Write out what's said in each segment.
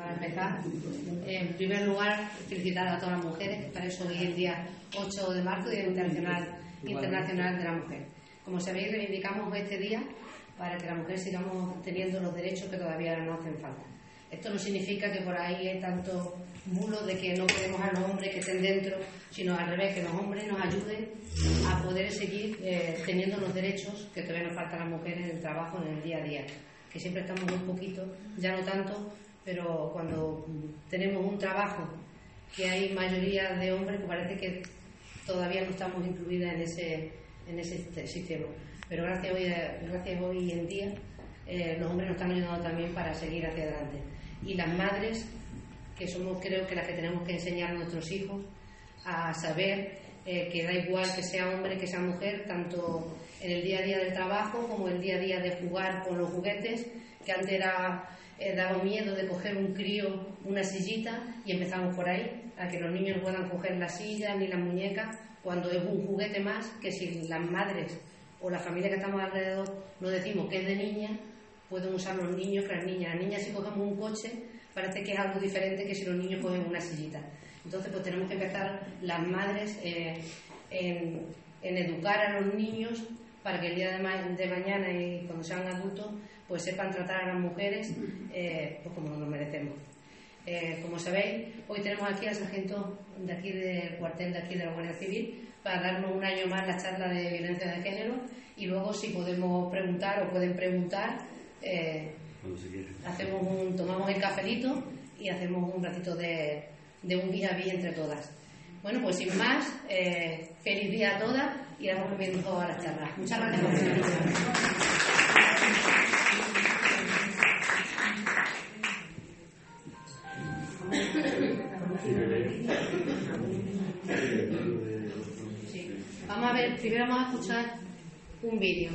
para empezar. En primer lugar, felicitar a todas las mujeres, para eso hoy el día 8 de marzo, Día Internacional, Internacional de la Mujer. Como sabéis, reivindicamos este día para que las mujeres sigamos teniendo los derechos que todavía no hacen falta. Esto no significa que por ahí hay tanto bulos de que no queremos a los hombres que estén dentro, sino al revés, que los hombres nos ayuden a poder seguir eh, teniendo los derechos que todavía nos faltan a las mujeres en el trabajo, en el día a día, que siempre estamos muy poquito, ya no tanto, pero cuando tenemos un trabajo que hay mayoría de hombres, pues parece que todavía no estamos incluidas en ese, en ese sistema. Pero gracias hoy, gracias hoy en día eh, los hombres nos están ayudando también para seguir hacia adelante. Y las madres, que somos creo que las que tenemos que enseñar a nuestros hijos a saber eh, que da igual que sea hombre, que sea mujer, tanto en el día a día del trabajo como en el día a día de jugar con los juguetes, que antes era eh, daba miedo de coger un crío, una sillita, y empezamos por ahí, a que los niños puedan coger la silla ni la muñeca, cuando es un juguete más que si las madres o la familia que estamos alrededor no decimos que es de niña, pueden usar los niños que las niñas. Las niñas si cogemos un coche parece que es algo diferente que si los niños cogen una sillita. Entonces pues tenemos que empezar las madres eh, en, educar a los niños para que el día de, mañana y cuando sean adultos pues sepan tratar a las mujeres eh, pues como nos merecemos. Eh, como sabéis, hoy tenemos aquí al sargento de aquí del cuartel de aquí de la Guardia Civil para darnos un año más la charla de violencia de género y luego si podemos preguntar o pueden preguntar, eh, hacemos un, tomamos el cafelito y hacemos un ratito de, de un día a entre todas. Bueno, pues sin más, eh, feliz día a todas y damos comienzo a la charla. Muchas gracias por Vamos a ver, primero vamos a escuchar un vídeo.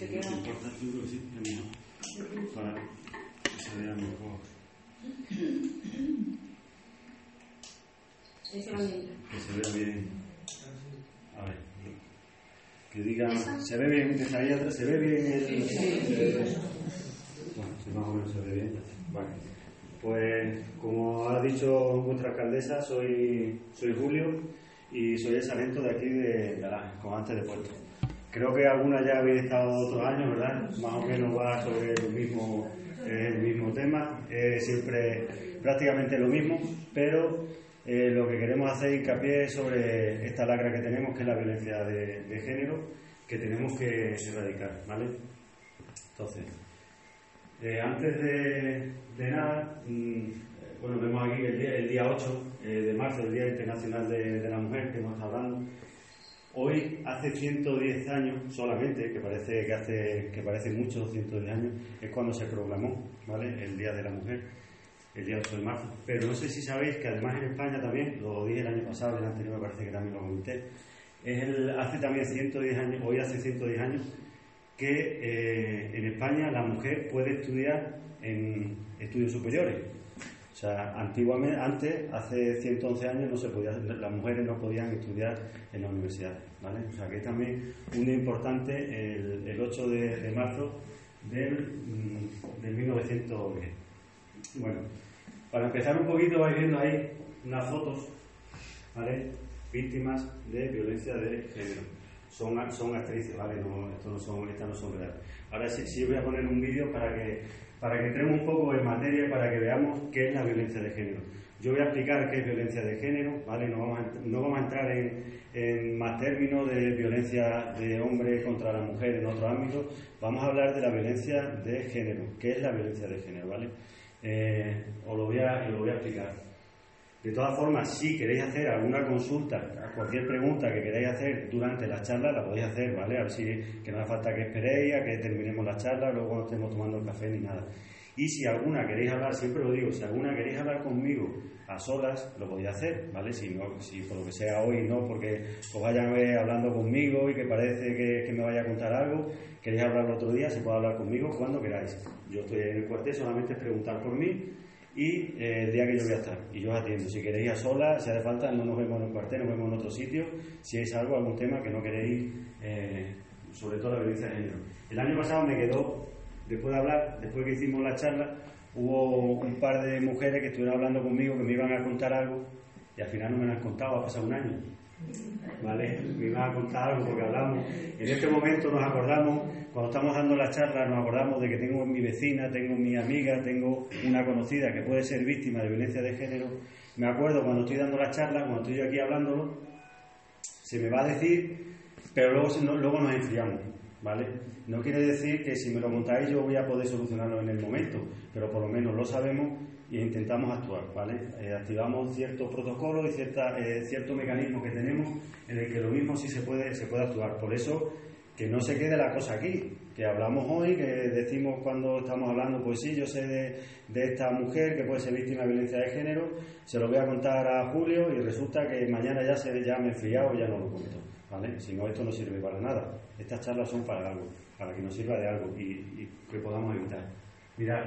Una parte, si no te importa, yo creo que sí, es mejor, para que se vea mejor, que se vea bien. A ver, que diga, se ve bien, desde ahí atrás, se ve bien el... Bueno, si más o menos se ve bien. Vale. Pues como ha dicho vuestra alcaldesa, soy, soy Julio y soy el sargento de aquí de Galán, comandante de puerto. Creo que algunas ya habéis estado otros años, ¿verdad? Más o menos va sobre el mismo, eh, el mismo tema, es siempre prácticamente lo mismo, pero eh, lo que queremos hacer hincapié es sobre esta lacra que tenemos, que es la violencia de, de género, que tenemos que erradicar, ¿vale? Entonces, eh, antes de, de nada, mm, bueno, vemos aquí el día, el día 8 eh, de marzo, el Día Internacional de, de la Mujer, que hemos estado hablando. Hoy, hace 110 años solamente, que parece que hace que parece mucho, 110 años, es cuando se proclamó ¿vale? el Día de la Mujer, el día 8 de marzo. Pero no sé si sabéis que además en España también, lo dije el año pasado, el anterior me parece que también lo comenté, es el, hace también 110 años, hoy hace 110 años, que eh, en España la mujer puede estudiar en estudios superiores. Sea, antiguamente, antes, hace 111 años, no se podía, las mujeres no podían estudiar en la universidad, ¿vale? O sea, que es también un importante el, el 8 de, de marzo del, mm, del 1910. Bueno, para empezar un poquito, vais viendo ahí unas fotos, ¿vale? Víctimas de violencia de género. Son, son actrices, ¿vale? No, esto no son, estas no son reales. Ahora sí, sí voy a poner un vídeo para que, para que entremos un poco en materia, para que veamos qué es la violencia de género. Yo voy a explicar qué es violencia de género, ¿vale? No vamos a, no vamos a entrar en, más términos de violencia de hombre contra la mujer en otros ámbitos. Vamos a hablar de la violencia de género. ¿Qué es la violencia de género, ¿vale? Eh, os lo voy, a, lo voy a explicar. De todas formas, si queréis hacer alguna consulta, cualquier pregunta que queráis hacer durante la charla, la podéis hacer, ¿vale? A ver si que no hace falta que esperéis a que terminemos la charla, luego cuando estemos tomando el café ni nada. Y si alguna queréis hablar, siempre lo digo, si alguna queréis hablar conmigo a solas, lo podéis hacer, ¿vale? Si, no, si por lo que sea hoy no, porque os vayan hablando conmigo y que parece que, que me vaya a contar algo, queréis hablar otro día, se puede hablar conmigo cuando queráis. Yo estoy en el cuartel, solamente es preguntar por mí y eh, el día que yo voy a estar. Y yo os atiendo. Si queréis a solas, si hace falta, no nos vemos en el cuartel, nos vemos en otro sitio. Si es algo, algún tema que no queréis, eh, sobre todo la violencia de género. El año pasado me quedó, después de hablar, después que hicimos la charla, hubo un par de mujeres que estuvieron hablando conmigo que me iban a contar algo y al final no me lo han contado, ha pasado un año. ¿Vale? Me iban a contar algo porque hablamos. En este momento nos acordamos, cuando estamos dando la charla, nos acordamos de que tengo mi vecina, tengo mi amiga, tengo una conocida que puede ser víctima de violencia de género. Me acuerdo cuando estoy dando la charla, cuando estoy yo aquí hablándolo, se me va a decir, pero luego, luego nos enfriamos. ¿Vale? No quiere decir que si me lo contáis yo voy a poder solucionarlo en el momento, pero por lo menos lo sabemos e intentamos actuar, ¿vale? Eh, activamos ciertos protocolos y cierta, eh, ciertos mecanismos que tenemos en el que lo mismo sí se puede, se puede actuar. Por eso, que no se quede la cosa aquí, que hablamos hoy, que decimos cuando estamos hablando, pues sí, yo sé de, de esta mujer que puede ser víctima de violencia de género, se lo voy a contar a Julio y resulta que mañana ya, se, ya me he enfriado y ya no lo cuento. ¿vale? Si no, esto no sirve para nada. Estas charlas son para algo, para que nos sirva de algo y, y que podamos evitar. Mirad,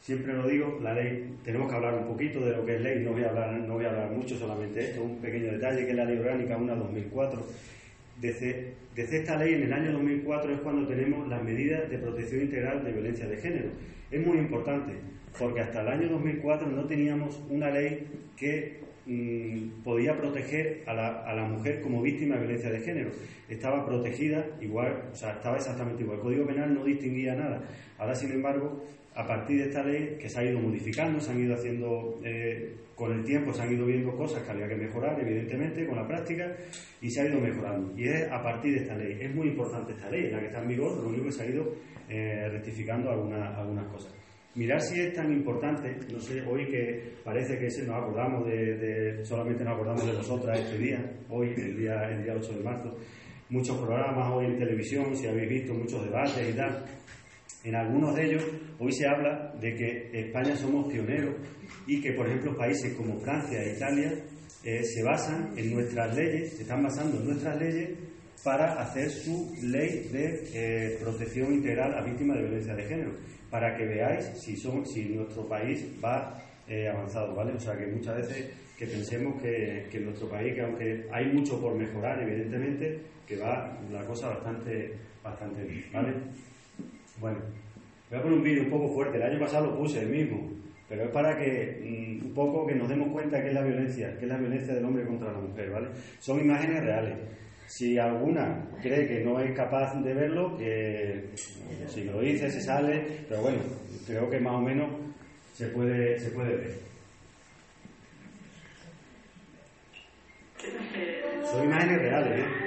siempre lo digo, la ley, tenemos que hablar un poquito de lo que es ley, no voy a hablar, no voy a hablar mucho, solamente esto, un pequeño detalle, que es la ley orgánica 1-2004. Desde, desde esta ley, en el año 2004, es cuando tenemos las medidas de protección integral de violencia de género. Es muy importante, porque hasta el año 2004 no teníamos una ley que mm, podía proteger a la, a la, mujer como víctima de violencia de género. Estaba protegida igual, o sea, estaba exactamente igual. El Código Penal no distinguía nada. Ahora, sin embargo, a partir de esta ley que se ha ido modificando, se han ido haciendo, eh, con el tiempo se han ido viendo cosas que había que mejorar, evidentemente, con la práctica, y se ha ido mejorando. Y es a partir de esta ley. Es muy importante esta ley, la que está en vigor, lo único que se ha ido eh, rectificando algunas, algunas cosas. Mirar si es tan importante, no sé, hoy que parece que nos acordamos de, solamente nos acordamos de vosotras este día, hoy, el día, el día 8 de marzo, muchos programas hoy en televisión, si habéis visto muchos debates y tal, en algunos de ellos hoy se habla de que España somos pioneros y que, por ejemplo, países como Francia e Italia eh, se basan en nuestras leyes, se están basando en nuestras leyes para hacer su ley de eh, protección integral a víctimas de violencia de género, para que veáis si, son, si nuestro país va eh, avanzado, ¿vale? O sea, que muchas veces que pensemos que, que nuestro país, que aunque hay mucho por mejorar, evidentemente, que va la cosa bastante, bastante bien, ¿vale? Bueno, voy a poner un vídeo un poco fuerte. El año pasado lo puse el mismo, pero es para que mm, un poco que nos demos cuenta que es la violencia, que es la violencia del hombre contra la mujer, ¿vale? Son imágenes reales. Si alguna cree que no es capaz de verlo, que si lo dice, se sale, pero bueno, creo que más o menos se puede, se puede ver. Son imágenes reales, ¿eh?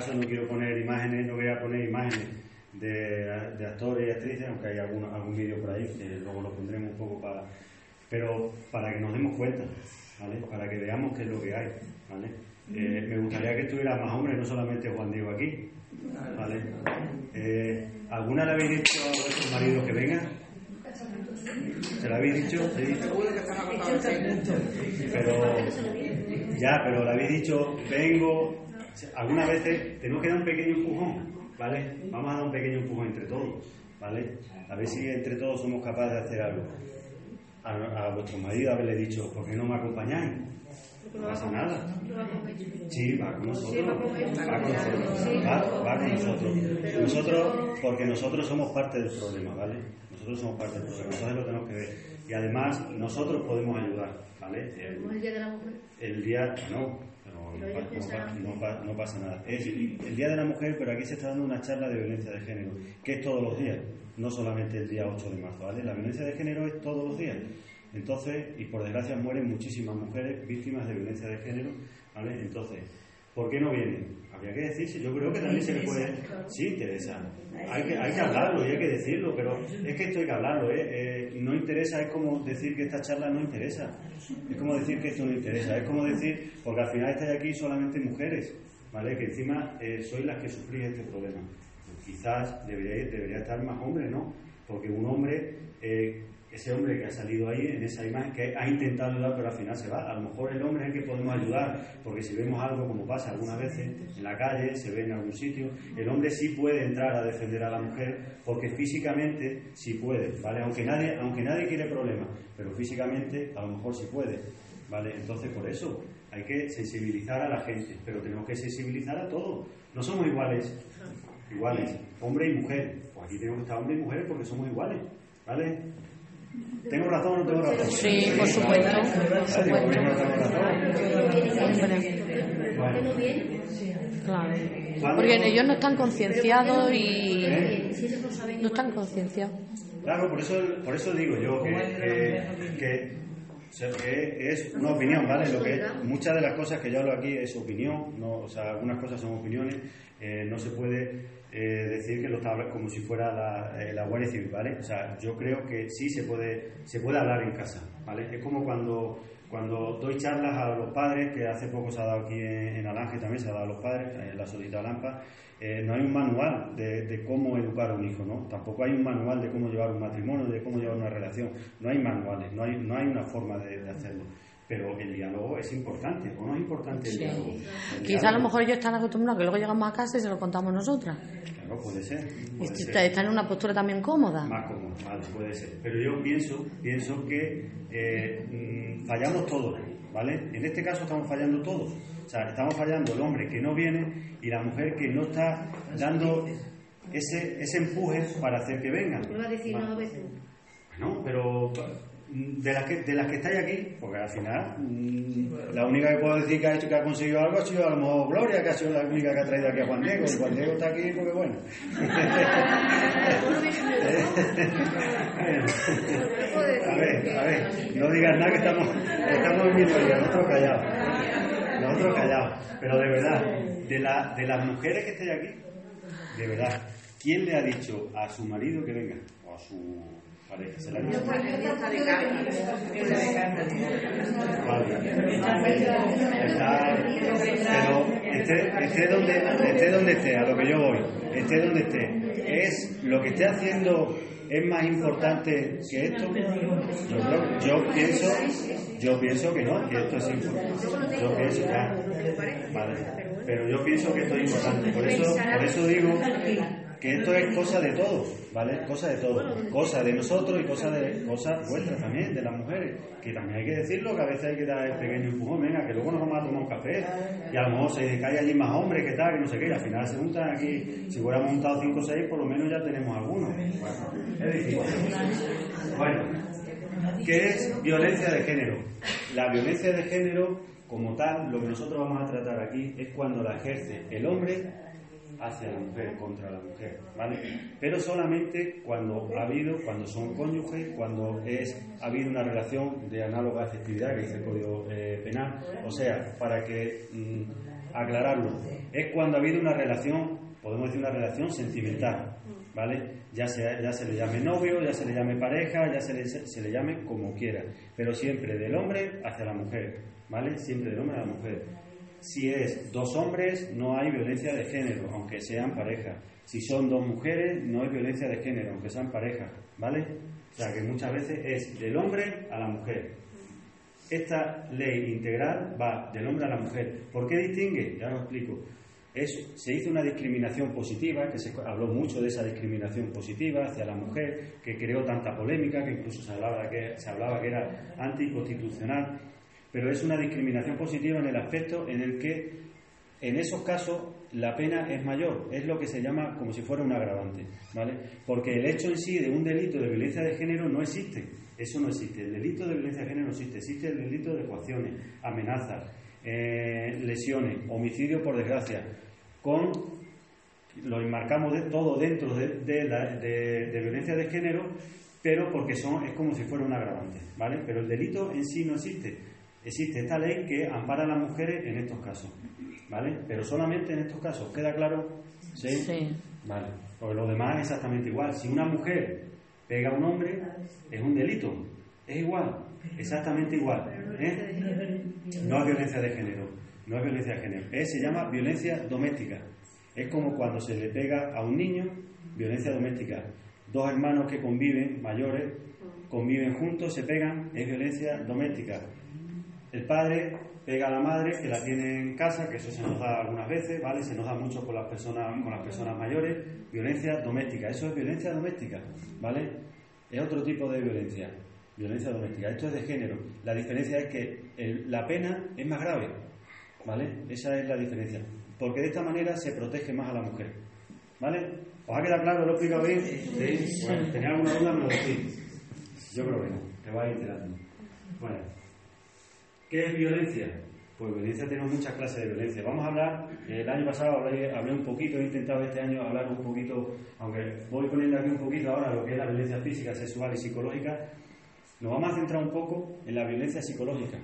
Caso no quiero poner imágenes, no voy a poner imágenes de, actores y actrices, aunque hay algún, algún vídeo por ahí, que luego lo pondremos un poco para... Pero para que nos demos cuenta, ¿vale? Para que veamos qué es lo que hay, ¿vale? Eh, me gustaría que estuviera más hombres, no solamente Juan Diego aquí, ¿vale? Eh, ¿Alguna le habéis dicho a vuestros maridos que vengan? ¿Se lo habéis dicho? Sí. Pero, ya, pero le habéis dicho, vengo, algunas veces tenemos que dar un pequeño empujón, ¿vale? Vamos a dar un pequeño empujón entre todos, ¿vale? A ver si entre todos somos capaces de hacer algo. A, vuestro marido haberle dicho, ¿por qué no me acompañáis? No pasa nada. Sí, va con nosotros. Va con nosotros. Va, con nosotros. Nosotros, porque nosotros somos parte del problema, ¿vale? Nosotros somos parte del problema. Entonces lo tenemos que ver. Y además, nosotros podemos ayudar, ¿vale? El, día de la mujer? El día, no, no, pasa nada. Es el Día de la Mujer, pero aquí se está dando una charla de violencia de género, que es todos los días, no solamente el día 8 de marzo, ¿vale? La violencia de género es todos los días. Entonces, y por desgracia mueren muchísimas mujeres víctimas de violencia de género, ¿vale? Entonces, ¿Por qué no vienen? Habría que decirse, yo creo que también se le puede... Sí, interesa. Hay que, hay que hablarlo y hay que decirlo, pero es que esto hay que hablarlo, ¿eh? Eh, no interesa, es como decir que esta charla no interesa. Es como decir que esto no interesa. Es como decir, porque al final estáis aquí solamente mujeres, ¿vale? Que encima eh, sois las que sufrís este problema. Pues quizás debería, debería estar más hombres, ¿no? Porque un hombre eh, ese hombre que ha salido ahí en esa imagen, que ha intentado ayudar pero al final se va. A lo mejor el hombre es el que podemos ayudar, porque si vemos algo como pasa algunas veces en la calle, se ve en algún sitio, el hombre sí puede entrar a defender a la mujer, porque físicamente sí puede, ¿vale? Aunque nadie, aunque nadie quiere problemas, pero físicamente a lo mejor sí puede, ¿vale? Entonces por eso hay que sensibilizar a la gente, pero tenemos que sensibilizar a todos. No somos iguales, iguales, hombre y mujer. Pues aquí tenemos que estar hombre y mujer porque somos iguales, ¿vale? ¿Tengo razón o no tengo razón? Sí, por supuesto. Por supuesto. Claro. Porque ellos no están concienciados y no están concienciados. Claro, por eso, por eso digo yo que, que es una opinión, ¿vale? Lo que muchas de las cosas que yo hablo aquí es opinión, no, o sea, algunas cosas son opiniones, eh, no se puede eh, decir que lo está como si fuera la, eh, la Guardia Civil, ¿vale? O sea, yo creo que sí se puede, se puede hablar en casa, ¿vale? Es como cuando, cuando doy charlas a los padres, que hace poco se ha dado aquí en, en Alange también, se ha dado a los padres, en la Solita Lampa, eh, no hay un manual de, de cómo educar a un hijo, ¿no? Tampoco hay un manual de cómo llevar un matrimonio, de cómo llevar una relación. No hay manuales, no hay, no hay una forma de, de hacerlo. Pero el diálogo es importante, ¿o no es importante el Sí. diálogo? El Quizá a lo mejor ellos están acostumbrados que luego llegamos a casa y se lo contamos nosotras. Claro, puede ser. Puede ser. está- están en una postura también cómoda. Más cómodo, vale, puede ser. Pero yo pienso, pienso que eh, mm, fallamos todos, ¿vale? En este caso estamos fallando todos. O sea, estamos fallando el hombre que no viene y la mujer que no está dando ese, ese empuje para hacer que vengan. Me va a decir, no. Bueno, pero de las que de las que estáis aquí, porque al final mm, la única que puedo decir que ha hecho que ha conseguido algo ha sido a lo mejor Gloria, que ha sido la única que ha traído aquí a Juan Diego. Y Juan Diego está aquí porque bueno. a ver, a ver, no digas nada que estamos, estamos en minoría, nosotros callados. Nosotros callados. Pero de verdad, de, la, de las mujeres que estáis aquí, de verdad, ¿quién le ha dicho a su marido que venga? O a su pareja, ¿se la pero esté, esté donde, esté donde esté, a lo que yo voy, esté donde esté, es lo que esté haciendo es más importante que esto. Yo, creo- yo pienso, yo pienso que no, que esto es importante. Yo pienso ya, vale, pero yo pienso que esto es importante. Por eso, por eso digo que esto es cosa de todos, ¿vale? Cosa de todos, cosa de nosotros y cosa de cosas vuestras también, de las mujeres, que también hay que decirlo, que a veces hay que dar el pequeño empujón, venga, que luego nos vamos a tomar un café. Y a lo mejor se cae allí más hombres, que tal, que no sé qué, y al final se juntan aquí, si hubiéramos juntado 5 o 6, por lo menos ya tenemos algunos. Bueno, es difícil. Bueno, ¿qué es violencia de género? La violencia de género, como tal, lo que nosotros vamos a tratar aquí es cuando la ejerce el hombre hacia la mujer, contra la mujer, ¿vale? Pero solamente cuando ha habido, cuando son cónyuges, cuando es, ha habido una relación de análoga afectividad, que dice el Código eh, Penal, o sea, para que mm, aclararlo, es cuando ha habido una relación, podemos decir una relación sentimental, ¿vale? Ya se, ya se le llame novio, ya se le llame pareja, ya se le, se le llame como quiera, pero siempre del hombre hacia la mujer, ¿vale? Siempre del hombre a la mujer. Si es dos hombres, no hay violencia de género, aunque sean pareja. Si son dos mujeres, no hay violencia de género, aunque sean pareja, ¿vale? O sea que muchas veces es del hombre a la mujer. Esta ley integral va del hombre a la mujer. ¿Por qué distingue? Ya lo explico. Es- se hizo una discriminación positiva, que se habló mucho de esa discriminación positiva hacia la mujer, que creó tanta polémica, que incluso se hablaba que, se hablaba que era anticonstitucional, pero es una discriminación positiva en el aspecto en el que en esos casos la pena es mayor, es lo que se llama como si fuera un agravante, ¿vale? Porque el hecho en sí de un delito de violencia de género no existe, eso no existe, el delito de violencia de género no existe, existe el delito de coacciones, amenazas, eh, lesiones, homicidio por desgracia, con lo enmarcamos de, todo dentro de, la- de violencia de género, pero porque son es como si fuera un agravante, ¿vale? Pero el delito en sí no existe. Existe esta ley que ampara a las mujeres en estos casos, ¿vale? Pero solamente en estos casos, ¿queda claro? ¿Sí? Sí. Vale, porque lo demás es exactamente igual. Si una mujer pega a un hombre, es un delito, es igual, exactamente igual. ¿eh? No es violencia de género, no es violencia de género, es, se llama violencia doméstica. Es como cuando se le pega a un niño, violencia doméstica. Dos hermanos que conviven, mayores, conviven juntos, se pegan, es violencia doméstica. El padre pega a la madre que la tiene en casa, que eso se nos da algunas veces, ¿vale? Se nos da mucho con las personas, con las personas mayores, violencia doméstica. Eso es violencia doméstica, ¿vale? Es otro tipo de violencia, violencia doméstica. Esto es de género. La diferencia es que el- la pena es más grave, ¿vale? Esa es la diferencia. Porque de esta manera se protege más a la mujer, ¿vale? ¿Os ha quedado claro? ¿Lo he explicado bien? Sí. Bueno, ¿tenía alguna duda? Me lo decís. Yo creo que no. Te vais enterando. Bueno. ¿Qué es violencia? Pues violencia tenemos muchas clases de violencia. Vamos a hablar, el año pasado hablé, hablé un poquito, he intentado este año hablar un poquito, aunque voy poniendo aquí un poquito ahora lo que es la violencia física, sexual y psicológica, nos vamos a centrar un poco en la violencia psicológica,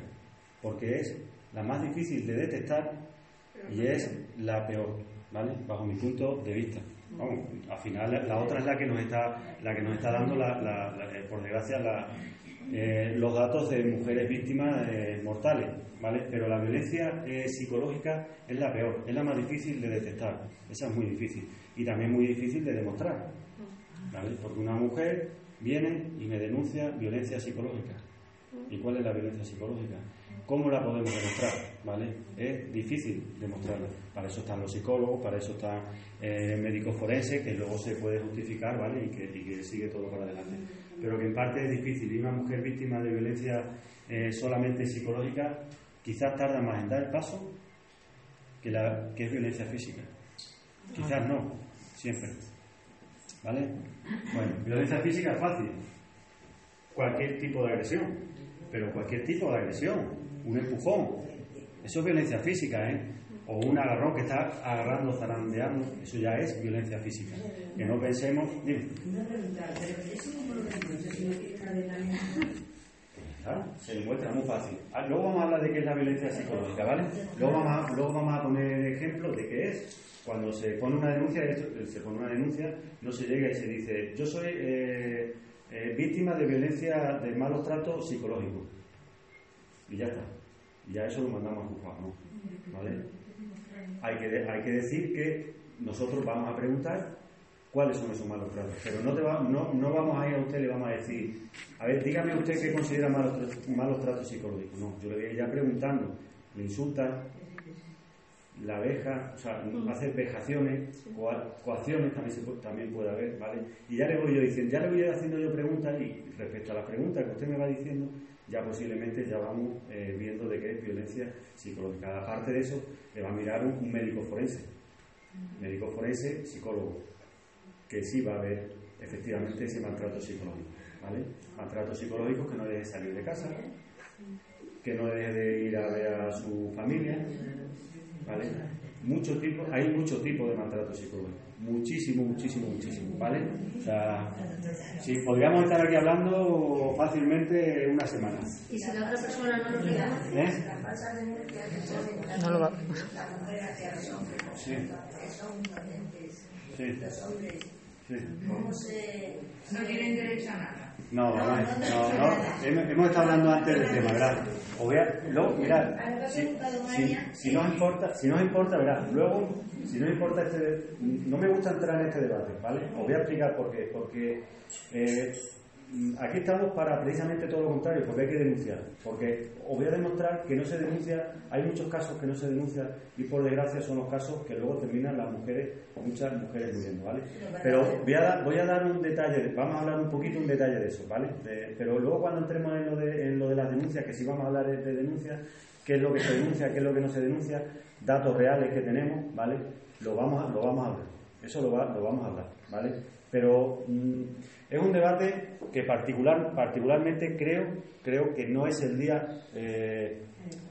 porque es la más difícil de detectar y es la peor, ¿vale? Bajo mi punto de vista. Vamos, al final la- otra es la que nos está, la que nos está dando, la- eh, por desgracia, la, eh, los datos de mujeres víctimas eh, mortales, ¿vale? Pero la violencia eh, psicológica es la peor, es la más difícil de detectar, esa es muy difícil y también muy difícil de demostrar, ¿vale? Porque una mujer viene y me denuncia violencia psicológica. ¿Y cuál es la violencia psicológica? ¿Cómo la podemos demostrar? ¿Vale? Es difícil demostrarla. Para eso están los psicólogos, para eso están médicos forenses, que luego se puede justificar, ¿vale? Y que sigue todo para adelante. Pero que en parte es difícil. Y una mujer víctima de violencia eh, solamente psicológica quizás tarda más en dar el paso que, la, que es violencia física. Quizás no, siempre. ¿Vale? Bueno, violencia física es fácil. Cualquier tipo de agresión. Pero cualquier tipo de agresión. Un empujón. Eso es violencia física, ¿eh? O un agarrón que está agarrando, zarandeando. Eso ya es violencia física. Que no pensemos. Dime. Claro, se demuestra muy fácil. Ah, Luego vamos a hablar de qué es la violencia psicológica, ¿vale? Luego vamos a, luego vamos a poner ejemplos de qué es. Cuando se pone una denuncia, esto- se pone una denuncia, no se llega y se dice, yo soy eh, eh, víctima de violencia, de malos tratos psicológicos. Y ya está. Y ya eso lo mandamos a juzgar, ¿no? ¿Vale? Hay que, hay que decir que nosotros vamos a preguntar cuáles son esos malos tratos. Pero no, te va- no, no vamos a ir a usted y le vamos a decir, a ver, dígame usted qué considera malos, malos tratos psicológicos. No, yo le voy a ir ya preguntando, le insulta, la veja, o sea, hace vejaciones, coa- coacciones también, se también puede haber, ¿vale? Y ya le voy yo diciendo, ya le voy haciendo yo preguntas y respecto a las preguntas que usted me va diciendo, ya posiblemente ya vamos eh, viendo de qué es violencia psicológica. Aparte de eso, le va a mirar un, médico forense, médico forense, psicólogo, que sí va a haber efectivamente ese maltrato psicológico, ¿vale? Maltratos psicológicos que no deje salir de casa, que no deje de ir a ver a su familia, ¿vale? Muchos tipos, hay muchos tipos de maltrato psicológico, muchísimo, muchísimo, muchísimo, ¿vale? O sea, sí, podríamos estar aquí hablando fácilmente una semana. Y si la otra persona no lo quiera, ¿Eh? No lo va. Sí. Sí. No tienen derecho a nada. No, no, no, no. Hemos, estado hablando antes del tema, ¿verdad? Os voy a, luego, mirad, si, si, si nos importa, si nos importa, verás, luego, si nos importa este, no me gusta entrar en este debate, ¿vale? Os voy a explicar por qué, porque eh, aquí estamos para precisamente todo lo contrario, porque hay que denunciar, porque os voy a demostrar que no se denuncia, hay muchos casos que no se denuncian y por desgracia son los casos que luego terminan las mujeres, muchas mujeres muriendo, ¿vale? Pero voy a, dar, voy a dar un detalle, vamos a hablar un poquito un detalle de eso, ¿vale? De- pero luego cuando entremos en lo, de, en lo de las denuncias, que sí vamos a hablar de, de denuncias, qué es lo que se denuncia, qué es lo que no se denuncia, datos reales que tenemos, ¿vale? Lo vamos a, lo vamos a hablar, eso lo, va- lo vamos a hablar, ¿vale? Pero mm, es un debate que particular, particularmente creo, creo que no es el día, eh,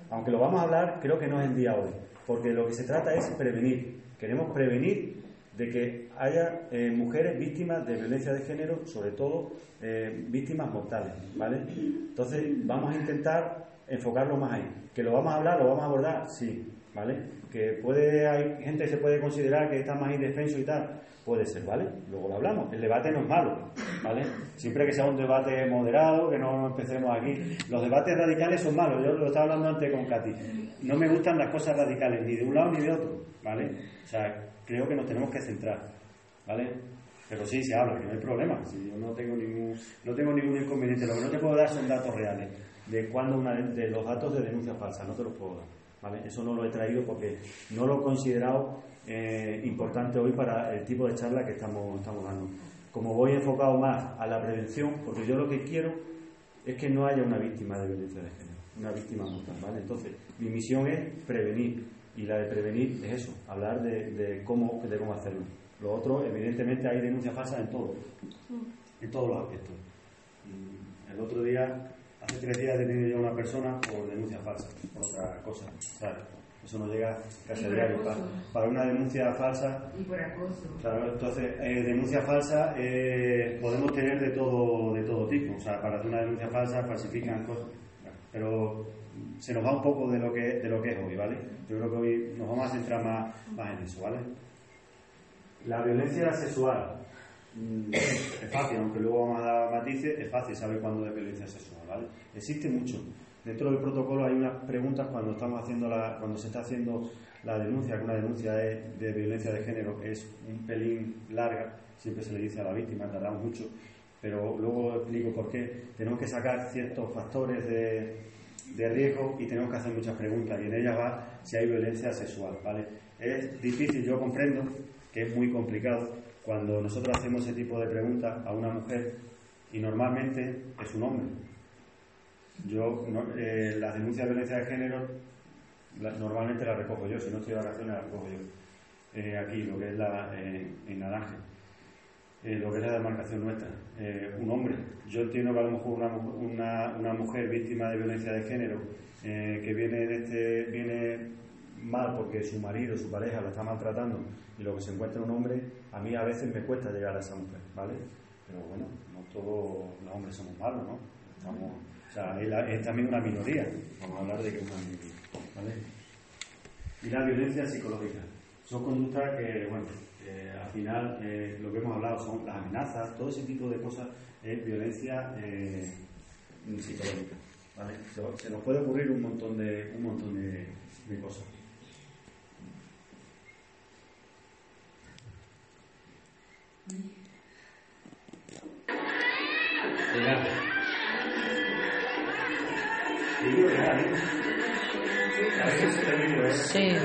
aunque lo vamos a hablar, creo que no es el día hoy, porque lo que se trata es prevenir. Queremos prevenir de que haya eh, mujeres víctimas de violencia de género, sobre todo eh, víctimas mortales, ¿vale? Entonces vamos a intentar enfocarlo más ahí. ¿Que lo vamos a hablar, lo vamos a abordar? Sí, ¿vale? Que puede, hay gente que se puede considerar que está más indefenso y tal, puede ser, ¿vale? Luego lo hablamos. El debate no es malo, ¿vale? Siempre que sea un debate moderado, que no empecemos aquí. Los debates radicales son malos, yo lo estaba hablando antes con Katy. No me gustan las cosas radicales, ni de un lado ni de otro, ¿vale? O sea, creo que nos tenemos que centrar, ¿vale? Pero sí, se habla, que no hay problema. Si yo no tengo ningún, no tengo ningún inconveniente. Lo que no te puedo dar son datos reales de cuándo una de los datos de denuncia falsa, no te los puedo dar. Eso no lo he traído porque no lo he considerado eh, importante hoy para el tipo de charla que estamos, estamos dando. Como voy enfocado más a la prevención, porque yo lo que quiero es que no haya una víctima de violencia de género, una víctima mortal, ¿vale? Entonces, mi misión es prevenir, y la de prevenir es eso, hablar de, cómo, de cómo hacerlo. Lo otro, evidentemente, hay denuncias falsas en todo, en todos los aspectos. El otro día, hace tres días, he a una persona por denuncia falsa, por otra cosa. Eso no llega casi a diario. para una denuncia falsa, Y por acoso. Claro, entonces, eh, denuncia falsa eh, podemos tener de todo, de todo tipo. O sea, para hacer una denuncia falsa falsifican cosas. Pero se nos va un poco de lo que, de lo que es hoy, ¿vale? Yo creo que hoy nos vamos a centrar más, más en eso, ¿vale? La violencia sexual. mm, Es fácil, aunque luego vamos a dar matices, es fácil saber cuándo es violencia sexual, Existe mucho. Dentro del protocolo hay unas preguntas cuando estamos haciendo la, cuando se está haciendo la denuncia, que una denuncia es de violencia de género es un pelín larga, siempre se le dice a la víctima, tardamos mucho, pero luego explico por qué. Tenemos que sacar ciertos factores de, de riesgo y tenemos que hacer muchas preguntas y en ellas va si hay violencia sexual, ¿vale? Es difícil, yo comprendo que es muy complicado cuando nosotros hacemos ese tipo de preguntas a una mujer y normalmente es un hombre. Yo, no- eh, las denuncias de violencia de género normalmente las recojo yo, si no estoy de vacaciones las recojo yo. Eh, aquí, lo que es la, eh, en naranja, eh, lo que es la demarcación nuestra. Eh, un hombre, yo entiendo que a lo mejor una, una, una mujer víctima de violencia de género que viene, de este, viene mal porque su marido, su pareja la está maltratando y lo que se encuentra un hombre, a mí a veces me cuesta llegar a esa mujer, ¿vale? Pero bueno, no todos los hombres somos malos, ¿no? Estamos, sea, es, también una minoría, vamos a hablar de que es una minoría, ¿vale? Y la violencia psicológica. Son conductas que, bueno, eh, al final eh, lo que hemos hablado son las amenazas, todo ese tipo de cosas es violencia eh, psicológica. ¿vale? Se, nos puede ocurrir un montón de, un montón de, de cosas. Real. Sí.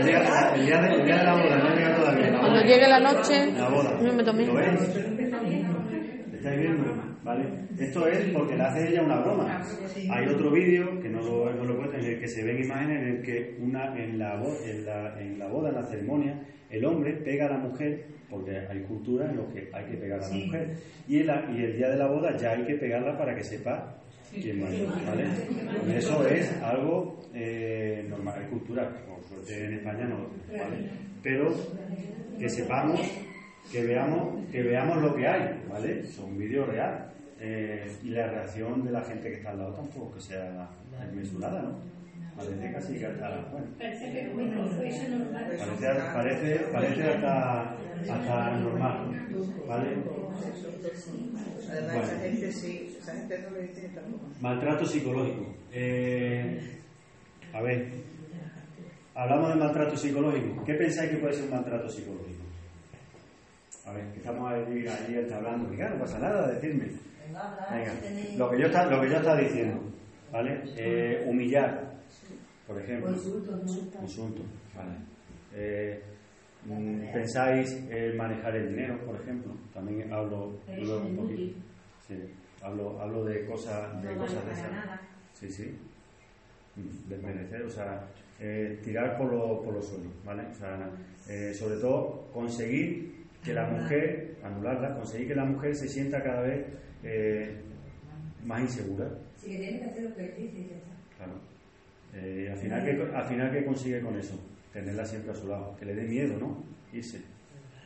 El día, el día, de, el día de la boda, no llega todavía. La Cuando llegue la noche, La boda. yo me tomé. ¿Lo? ¿Estáis viendo? ¿Vale? Esto es porque le hace ella una broma. Hay otro vídeo que no lo, no lo cuento, en el que se ven imágenes en el que una, en, la, en, la, en la boda, en la ceremonia, el hombre pega a la mujer, porque hay culturas en las que hay que pegar a la mujer. Y, en la- y el día de la boda ya hay que pegarla para que sepa ¿vale? Y eso es algo eh, normal, es cultural. Por suerte en España no, ¿vale? Pero que sepamos que veamos, que veamos lo que hay, ¿vale? Es un vídeo real. Eh, y la reacción de la gente que está al lado tampoco que sea desmesurada, ¿no? Parece casi que hasta, bueno, Parece parece, parece, hasta, hasta normal, ¿vale? Además, Bueno. esa gente sí, tampoco. Maltrato psicológico. Eh, a ver, hablamos de maltrato psicológico. ¿Qué pensáis que puede ser un maltrato psicológico? A ver, estamos allí, allí hablando. Venga, no pasa nada, decirme. Lo que yo está, lo que yo estaba diciendo, ¿vale? Eh, humillar, por ejemplo. Insultos, vale. Eh, mm, ¿Pensáis en manejar el dinero, por ejemplo? También hablo luego un poquito. Sí. Hablo, hablo de cosas, de No cosas de esas. nada. Sí, sí. Desmerecer, o sea, eh, tirar por, lo- por los suelos, ¿vale? O sea, eh, sobre todo conseguir que la mujer, anularla, conseguir que la mujer se sienta cada vez eh, más insegura, Sí, que tiene que hacer lo que él dice y ya está. claro. Eh, al, final, ¿qué, al final, ¿qué consigue con eso? Tenerla siempre a su lado, que le dé miedo, ¿no? Irse.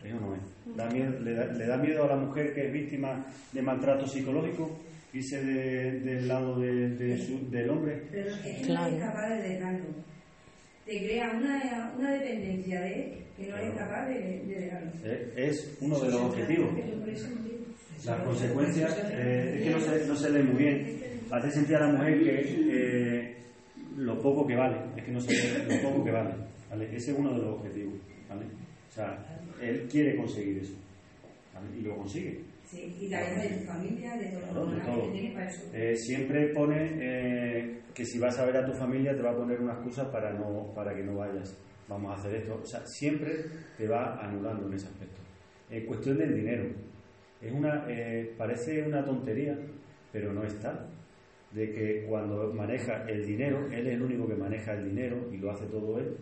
Eso no es. Da miedo- le, da, le da miedo a la mujer que es víctima de maltrato psicológico irse de- del lado de- de su- del hombre. Pero es que Claro. no es capaz de dejarlo. Te crea una, una dependencia de él que no es capaz de, de dejarlo. Eh, Es uno de los objetivos. Las consecuencias, eh, es que no se, no se lee muy bien. Hace sentir a la mujer que eh, lo poco que vale, es que no se lee lo poco que vale. ¿vale? Ese es uno de los objetivos. ¿vale? O sea, él quiere conseguir eso. Y lo consigue. Sí, y te aleja de tu familia, de todo Claro, de lo todo. que para eso. Eh, siempre pone eh, que si vas a ver a tu familia te va a poner una excusa para, no, para que no vayas. Vamos a hacer esto. O sea, siempre te va anulando en ese aspecto. En cuestión del dinero. Es una, eh, parece una tontería, pero no es tal. De que cuando maneja el dinero, él es el único que maneja el dinero y lo hace todo él.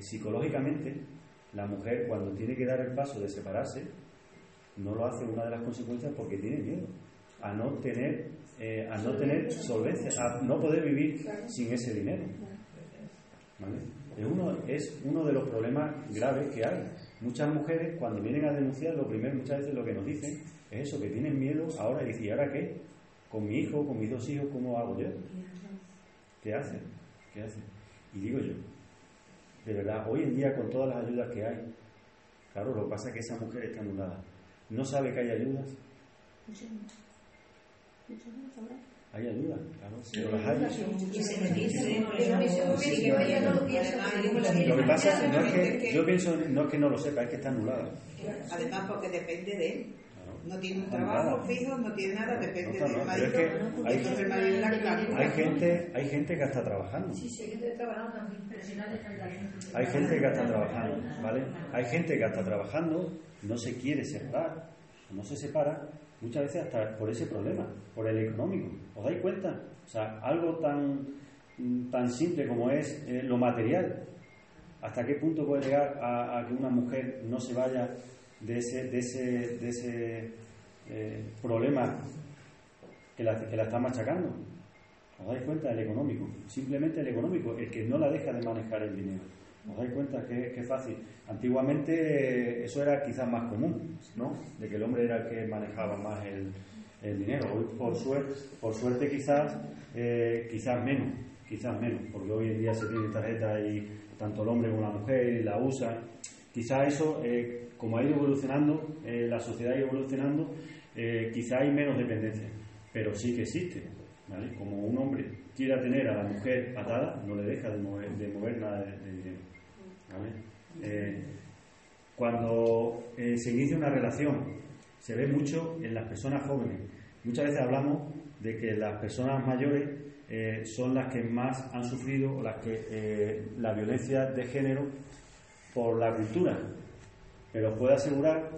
psicológicamente, la mujer cuando tiene que dar el paso de separarse, no lo hace una de las consecuencias porque tiene miedo a no tener eh, a no tener solvencia, a no poder vivir sin ese dinero. ¿Vale? Es, uno, es uno de los problemas graves que hay. Muchas mujeres cuando vienen a denunciar, lo primero muchas veces lo que nos dicen es eso, que tienen miedo ahora y dicen, ¿y ahora qué? Con mi hijo, con mis dos hijos, ¿cómo hago yo? ¿Qué hacen? ¿Qué hacen? Y digo yo, de verdad, hoy en día con todas las ayudas que hay, claro, lo que pasa es que esa mujer está anulada. No sabe que hay ayudas. Hay ayudas, claro, pero las hay. Sí que lo que pasa es no es que, que- yo pienso, no es que no lo sepa, es que está anulada. Además, porque depende de él. No tiene un Está trabajo fijo, no tiene nada, depende No, no, del pero marido. es que hay- Entonces el marido es la clave. Hay gente, hay gente que está trabajando. Sí, sí, que estoy trabajando también, pero si no deja de la gente. Hay gente que está trabajando, ¿vale? Hay gente que está trabajando, no se quiere separar, no se separa, muchas veces hasta por ese problema, por el económico. ¿Os dais cuenta? O sea, algo tan, tan simple como es eh, lo material. ¿Hasta qué punto puede llegar a, a que una mujer no se vaya de ese, de ese, de ese eh, problema que la, que la está machacando? ¿Os dais cuenta? El económico. Simplemente el económico, el que no la deja de manejar el dinero. ¿Os dais cuenta que, que fácil? Antiguamente eso era quizás más común, ¿no? De que el hombre era el que manejaba más el, el dinero. Hoy, por suerte, por suerte quizás, eh, quizás menos, quizás menos, porque hoy en día se tiene tarjeta y tanto el hombre como la mujer la usan. Quizás eso, eh, como ha ido evolucionando, eh, la sociedad ha ido evolucionando, eh, quizá hay menos dependencia, pero sí que existe. Como un hombre quiera tener a la mujer atada, no le deja de mover, de mover nada de, dinero. Eh, cuando se inicia una relación, se ve mucho en las personas jóvenes. Muchas veces hablamos de que las personas mayores son las que más han sufrido las que la violencia de género por la cultura. Pero os puedo asegurar,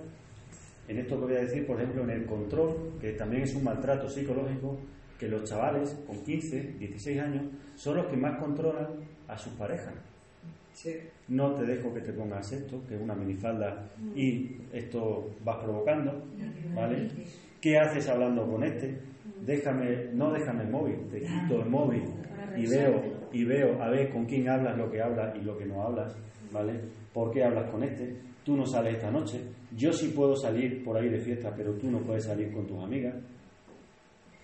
en esto que voy a decir, por ejemplo, en el control, que también es un maltrato psicológico, que los chavales con 15, 16 años son los que más controlan a sus parejas. Sí. No te dejo que te pongas esto, que es una minifalda, y esto vas provocando, ¿vale? ¿Qué haces hablando con este? Déjame, no déjame el móvil, te quito el móvil y veo, y veo a ver con quién hablas lo que hablas y lo que no hablas, ¿vale? ¿Por qué hablas con este? Tú no sales esta noche, yo sí puedo salir por ahí de fiesta, pero tú no puedes salir con tus amigas.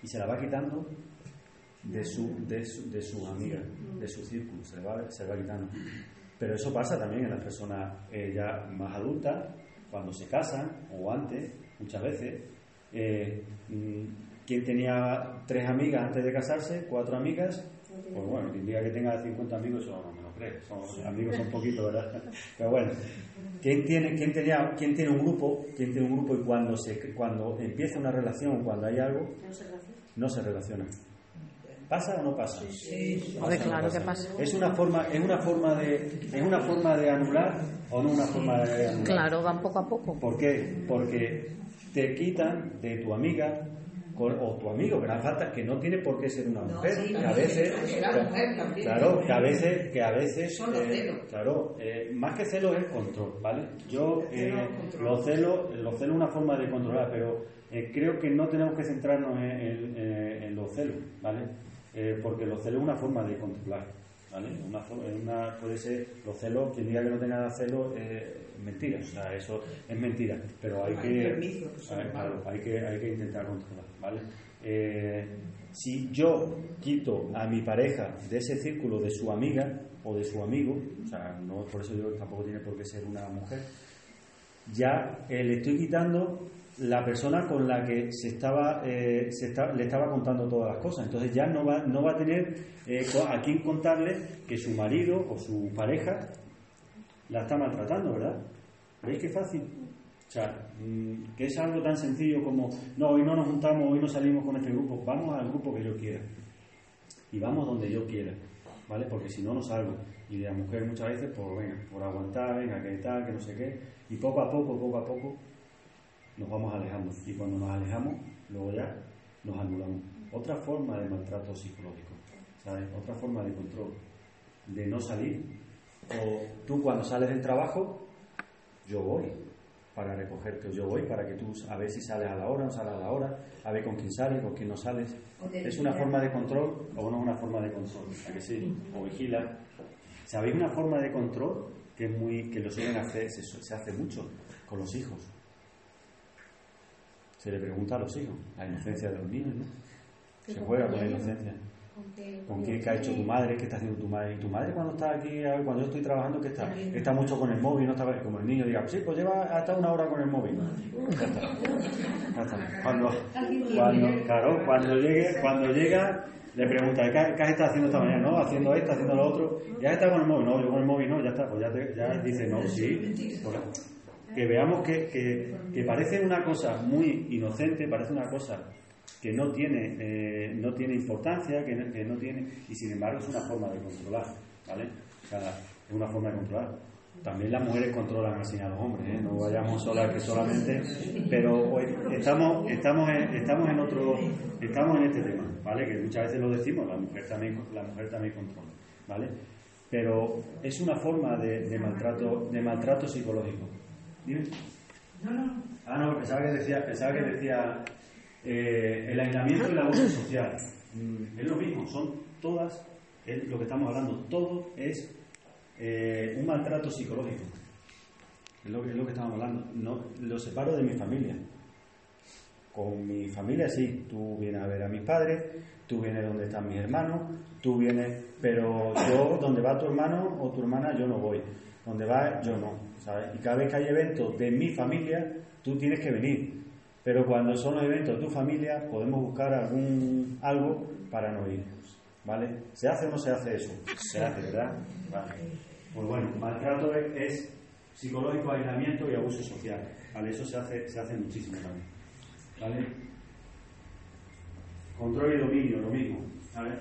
Y se la va quitando de su, de su, de sus amigas, de su círculo, se le va, se le va quitando. Pero eso pasa también en las personas eh, ya más adultas, cuando se casan o antes, muchas veces. Eh, mm, ¿Quién tenía tres amigas antes de casarse? ¿Cuatro amigas? Pues bueno, quien diga que tenga 50 amigos, eso no me lo cree. Son, amigos son poquitos, ¿verdad? Pero bueno, ¿quién tiene, quién, tenía, ¿quién tiene un grupo? ¿Quién tiene un grupo y cuando, se, cuando empieza una relación, cuando hay algo, no se relaciona? ¿Pasa o no pasa? Hombre, claro que pasa. Es una forma, es una forma de, es una forma de anular o no una forma de anular. Claro, van poco a poco. ¿Por qué? Porque te quitan de tu amiga, con- o tu amigo, que no hace falta, que no tiene por qué ser una No, mujer, sí, que a veces, mujer también. claro, que a veces, que a veces, Son los eh, celos. claro, eh, más que celos es control, ¿vale? Yo eh, los celos, los celos es una forma de controlar, pero eh, creo que no tenemos que centrarnos en, en- en- en los celos, ¿vale? Eh, porque los celos es una forma de controlar, ¿vale? Una, puede ser los celos, quien diga que no tenga celos, eh, mentira, o sea, eso es mentira, pero hay Hay que, permiso, malos. claro, hay que, hay que intentar controlar, ¿vale? Eh, si yo quito a mi pareja de ese círculo de su amiga o de su amigo, o sea, no por eso digo que tampoco tiene por qué ser una mujer, ya eh, le estoy quitando la persona con la que se estaba, eh, se está- le estaba contando todas las cosas. Entonces ya no va, no va a tener eh, a quién contarle que su marido o su pareja la está maltratando, ¿verdad? ¿Veis qué fácil? O sea, mm, que es algo tan sencillo como, no, hoy no nos juntamos, hoy no salimos con este grupo, vamos al grupo que yo quiera. Y vamos donde yo quiera, ¿vale? Porque si no, no salgo. Y la mujer muchas veces, por, venga, por aguantar, venga, que tal, que no sé qué. Y poco a poco, poco a poco, nos vamos alejando. Y cuando nos alejamos, luego ya nos anulamos. Otra forma de maltrato psicológico, ¿sabes? Otra forma de control, de no salir. O tú cuando sales del trabajo, yo voy para recogerte, yo voy para que tú a ver si sales a la hora, no sales a la hora, a ver con quién sales, con quién no sales. ¿Es una forma de control o no es una forma de control? ¿A que sí? O vigila. ¿Sabéis una forma de control que es muy que lo suelen hacer, se, se hace mucho con los hijos? Se le pregunta a los hijos, la inocencia de los niños, ¿no? Se juega con la inocencia. ¿Con qué, qué ha hecho tu madre? ¿Qué está haciendo tu madre? ¿Y tu madre cuando está aquí, cuando yo estoy trabajando, qué está? Está mucho con el móvil, no está como el niño diga, sí, pues lleva hasta una hora con el móvil. Ya está. Ya está. Cuando, cuando, claro, cuando llegue, cuando llega, le pregunta, ¿qué, qué has estado haciendo esta mañana? No, haciendo esto, haciendo lo otro. ¿Ya está con el móvil? No, yo con el móvil no, ya está, pues ya, te- ya dice, no, sí. Pues, que veamos que, que, que parece una cosa muy inocente, parece una cosa que no tiene, eh, no tiene importancia, que no, que no tiene, y sin embargo es una forma de controlar, ¿vale? O sea, es una forma de controlar. También las mujeres controlan así a los hombres, ¿eh? no vayamos solas que solamente, pero hoy estamos, estamos, en, estamos en otro, estamos en este tema, ¿vale? Que muchas veces lo decimos, la mujer también, la mujer también controla, ¿vale? Pero es una forma de, de maltrato, de maltrato psicológico. Dime. No, no. Ah, no, pensaba que decía, pensaba que decía eh, el aislamiento y el abuso social. Mm, es lo mismo, son todas, es lo que estamos hablando, todo es eh, un maltrato psicológico. Es lo, que- es lo que estamos hablando. No, lo separo de mi familia. Con mi familia sí, tú vienes a ver a mis padres, tú vienes donde están mis hermanos, tú vienes, pero yo donde va tu hermano o tu hermana yo no voy, donde va yo no, ¿sabes? Y cada vez que hay eventos de mi familia, tú tienes que venir. Pero cuando son los eventos de tu familia, podemos buscar algún algo para no ir, ¿vale? ¿Se hace o no se hace eso? Se hace, ¿verdad? Vale. Pues bueno, maltrato es, psicológico, aislamiento y abuso social, ¿vale? Eso se hace, se hace muchísimo también. ¿Vale? Control y dominio, lo mismo. ¿vale?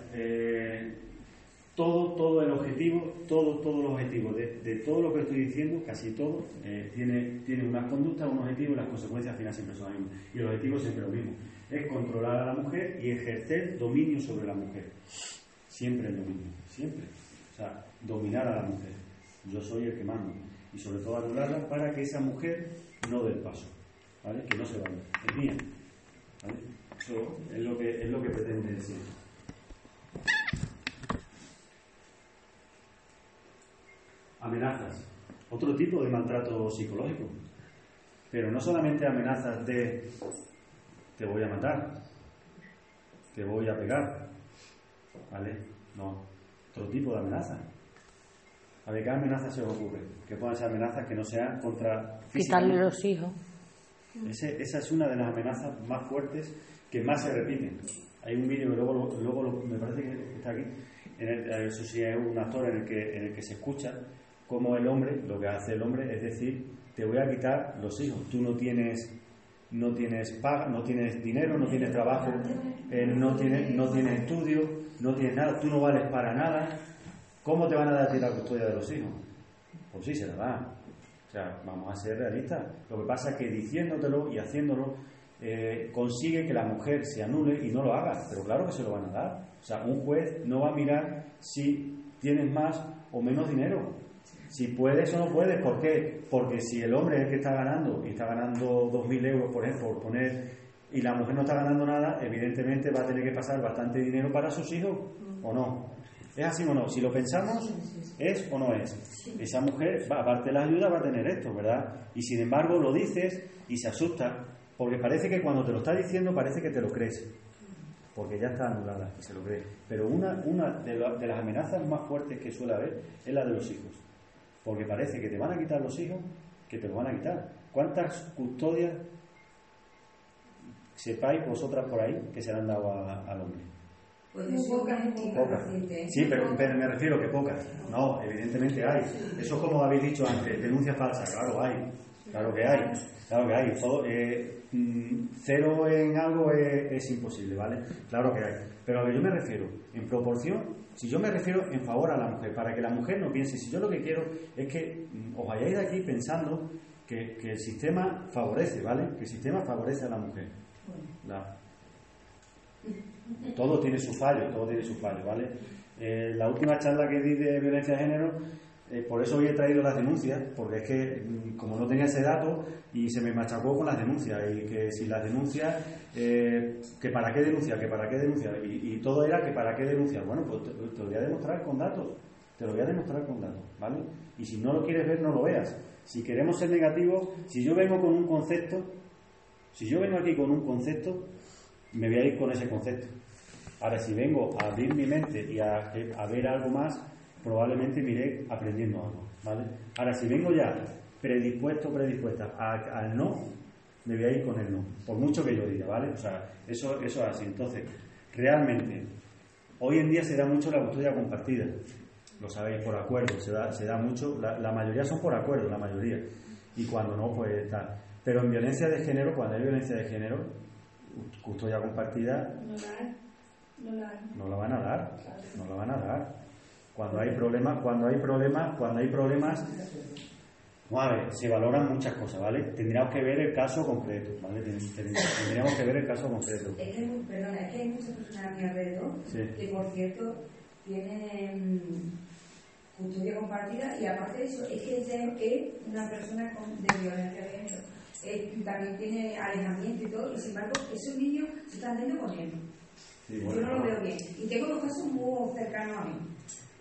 Todo, todo el objetivo, todo, todos los objetivos de, todo lo que estoy diciendo, casi todo, eh, tiene, tiene unas conductas, un objetivo y las consecuencias al final siempre son las mismas. Y el objetivo siempre es lo mismo. Es controlar a la mujer y ejercer dominio sobre la mujer. Siempre es lo mismo, siempre. O sea, dominar a la mujer. Yo soy el que mando. Y sobre todo anularla para que esa mujer no dé el paso. ¿Vale? Que no se vaya. Es mía. ¿Vale? Eso es lo que, es lo que pretende decir. Amenazas. Otro tipo de maltrato psicológico. Pero no solamente amenazas de te voy a matar, te voy a pegar. ¿Vale? No. Otro tipo de amenaza. A ver, ¿qué amenaza se os ocurre? Que puedan ser amenazas que no sean contra Quitarle los hijos. Ese- esa es una de las amenazas más fuertes que más se repiten. Hay un vídeo que luego, luego me parece que está aquí, en el, eh, eso sí es un actor en el, que, en el que se escucha cómo el hombre, lo que hace el hombre es decir, te voy a quitar los hijos, tú no tienes no tienes paga, no tienes dinero, no tienes trabajo, eh, no tienes no tienes estudio, no tienes nada, tú no vales para nada. ¿Cómo te van a dar a ti la custodia de los hijos? Pues sí, se la dan. O sea, vamos a ser realistas. Lo que pasa es que diciéndotelo y haciéndolo, eh, consigue que la mujer se anule y no lo haga, pero claro que se lo van a dar. O sea, un juez no va a mirar si tienes más o menos dinero. Si puedes o no puedes, ¿por qué? Porque si el hombre es el que está ganando y está ganando 2.000 euros, por ejemplo, por poner, y la mujer no está ganando nada, evidentemente va a tener que pasar bastante dinero para sus hijos, ¿o no? ¿Es así o no? Si lo pensamos, ¿es o no es? Esa mujer, va, aparte de la ayuda, va a tener esto, ¿verdad? Y sin embargo lo dices y se asusta, porque parece que cuando te lo está diciendo parece que te lo crees, porque ya está anulada y se lo cree. Pero una, una de, la- de las amenazas más fuertes que suele haber es la de los hijos, porque parece que te van a quitar los hijos, que te los van a quitar. ¿Cuántas custodias sepáis vosotras por ahí que se le han dado a- al hombre? Pues Pocas, Pocas. Sí, pero, pero me refiero que pocas. No, evidentemente hay. Eso es como habéis dicho antes, denuncia falsa, claro hay. Claro que hay. Claro que hay. Todo, eh, mm, cero en algo es, imposible, ¿vale? Claro que hay. Pero a lo que yo me refiero, en proporción, si yo me refiero en favor a la mujer, para que la mujer no piense, si yo lo que quiero es que mm, os vayáis de aquí pensando que, el sistema favorece, ¿vale? Que el sistema favorece a la mujer. Todo tiene su fallo, todo tiene su fallo, ¿vale? Eh, la última charla que di de violencia de género, eh, por eso hoy he traído las denuncias, porque es que mm, como no tenía ese dato y se me machacó con las denuncias, y que si las denuncias, eh, que para qué denunciar, que para qué denunciar, y, todo era que para qué denunciar. Bueno, pues te, te lo voy a demostrar con datos, te lo voy a demostrar con datos, ¿vale? Y si no lo quieres ver, no lo veas. Si queremos ser negativos, si yo vengo con un concepto, si yo vengo aquí con un concepto, me voy a ir con ese concepto. Ahora, si vengo a abrir mi mente y a, a ver algo más, probablemente me iré aprendiendo algo, ¿vale? Ahora, si vengo ya predispuesto, predispuesta al no, me voy a ir con el no, por mucho que yo diga, ¿vale? O sea, eso, eso es así. Entonces, realmente, hoy en día se da mucho la custodia compartida, lo sabéis, por acuerdo, se da, se da mucho, la, la mayoría son por acuerdo, la mayoría, y cuando no, pues tal. Pero en violencia de género, cuando hay violencia de género, custodia compartida No la. No la no la van a dar, no la van a dar. Cuando hay problemas, cuando hay problemas, cuando hay problemas, vamos a ver, se valoran muchas cosas, ¿vale? Tendríamos que ver el caso concreto, ¿vale? Ten- ten- Tendríamos que ver el caso concreto. Es que, perdona, es que hay muchas personas a mi alrededor Sí. que, por cierto, tienen mm, custodia compartida y aparte de eso, es que es una persona con, de violencia de género. Eh, también tiene alejamiento y todo, y sin embargo, esos niños se están viendo con él. Sí, Yo no lo veo bien. Y tengo dos casos muy cercanos a mí.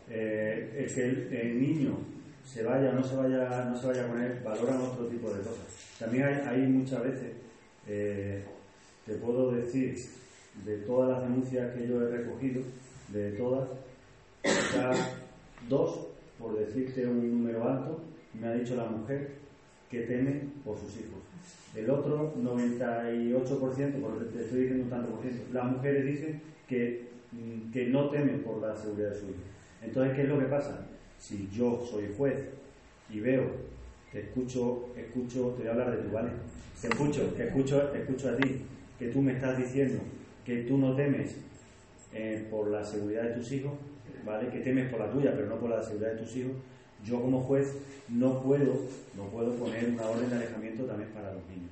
Eh, el que el, niño se vaya o no se vaya, no se vaya con él, valoran otro tipo de cosas. También hay, muchas veces, eh, te puedo decir, de todas las denuncias que yo he recogido, de todas, quizás dos, por decirte un número alto, me ha dicho la mujer que teme por sus hijos. El otro 98%, porque te estoy diciendo un tanto por ciento, las mujeres dicen que, mm, que no temen por la seguridad de su hijo. Entonces, ¿qué es lo que pasa? Si yo soy juez y veo, te escucho, escucho, te voy a hablar de tu, ¿vale? Te escucho, te escucho, te escucho a ti, que tú me estás diciendo que tú no temes eh, por la seguridad de tus hijos, ¿vale? Que temes por la tuya, pero no por la seguridad de tus hijos. Yo como juez no puedo, no puedo poner una orden de alejamiento también para los niños.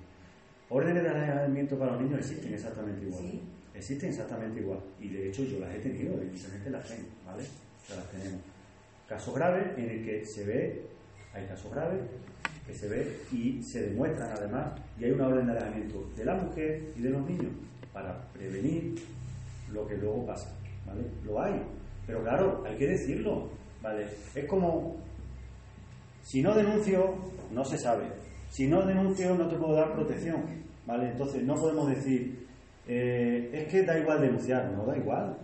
Órdenes de alejamiento para los niños existen exactamente igual. Sí. Existen exactamente igual. Y de hecho yo las he tenido, evidentemente las tengo, ¿vale? Sea, las tenemos. Casos graves en el que se ve, hay casos graves que se ve y se demuestran además, y hay una orden de alejamiento de la mujer y de los niños para prevenir lo que luego pasa, ¿vale? Lo hay, pero claro, hay que decirlo, ¿vale? Es como, si no denuncio, no se sabe. Si no denuncio, no te puedo dar protección, ¿vale? Entonces no podemos decir, eh, es que da igual denunciar, no da igual,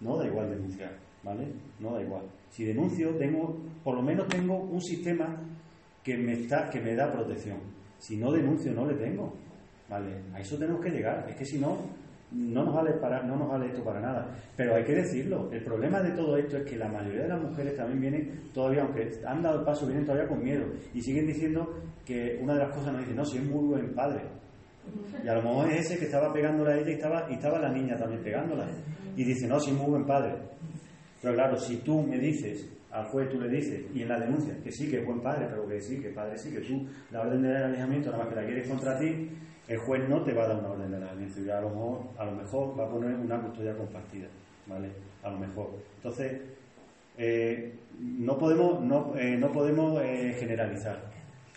no da igual denunciar, ¿vale? No da igual. Si denuncio, tengo, por lo menos tengo un sistema que me, está, que me da protección. Si no denuncio, no le tengo, ¿vale? A eso tenemos que llegar. Es que si no, no nos vale para, no nos vale esto para nada. Pero hay que decirlo. El problema de todo esto es que la mayoría de las mujeres también vienen todavía, aunque han dado el paso, vienen todavía con miedo y siguen diciendo que una de las cosas nos dice, no, si es muy buen padre. Y a lo mejor es ese que estaba pegándola a ella y estaba, y estaba la niña también pegándola. Y dice, no, si es muy buen padre. Pero claro, si tú me dices, al juez tú le dices, y en la denuncia, que sí, que es buen padre, pero que sí, que padre sí, que tú, la orden de alejamiento, nada más que la quieres contra ti, el juez no te va a dar una orden de alejamiento y a lo mejor, a lo mejor va a poner una custodia compartida, ¿vale? A lo mejor. Entonces, eh, no podemos, no, eh, no podemos eh, generalizar.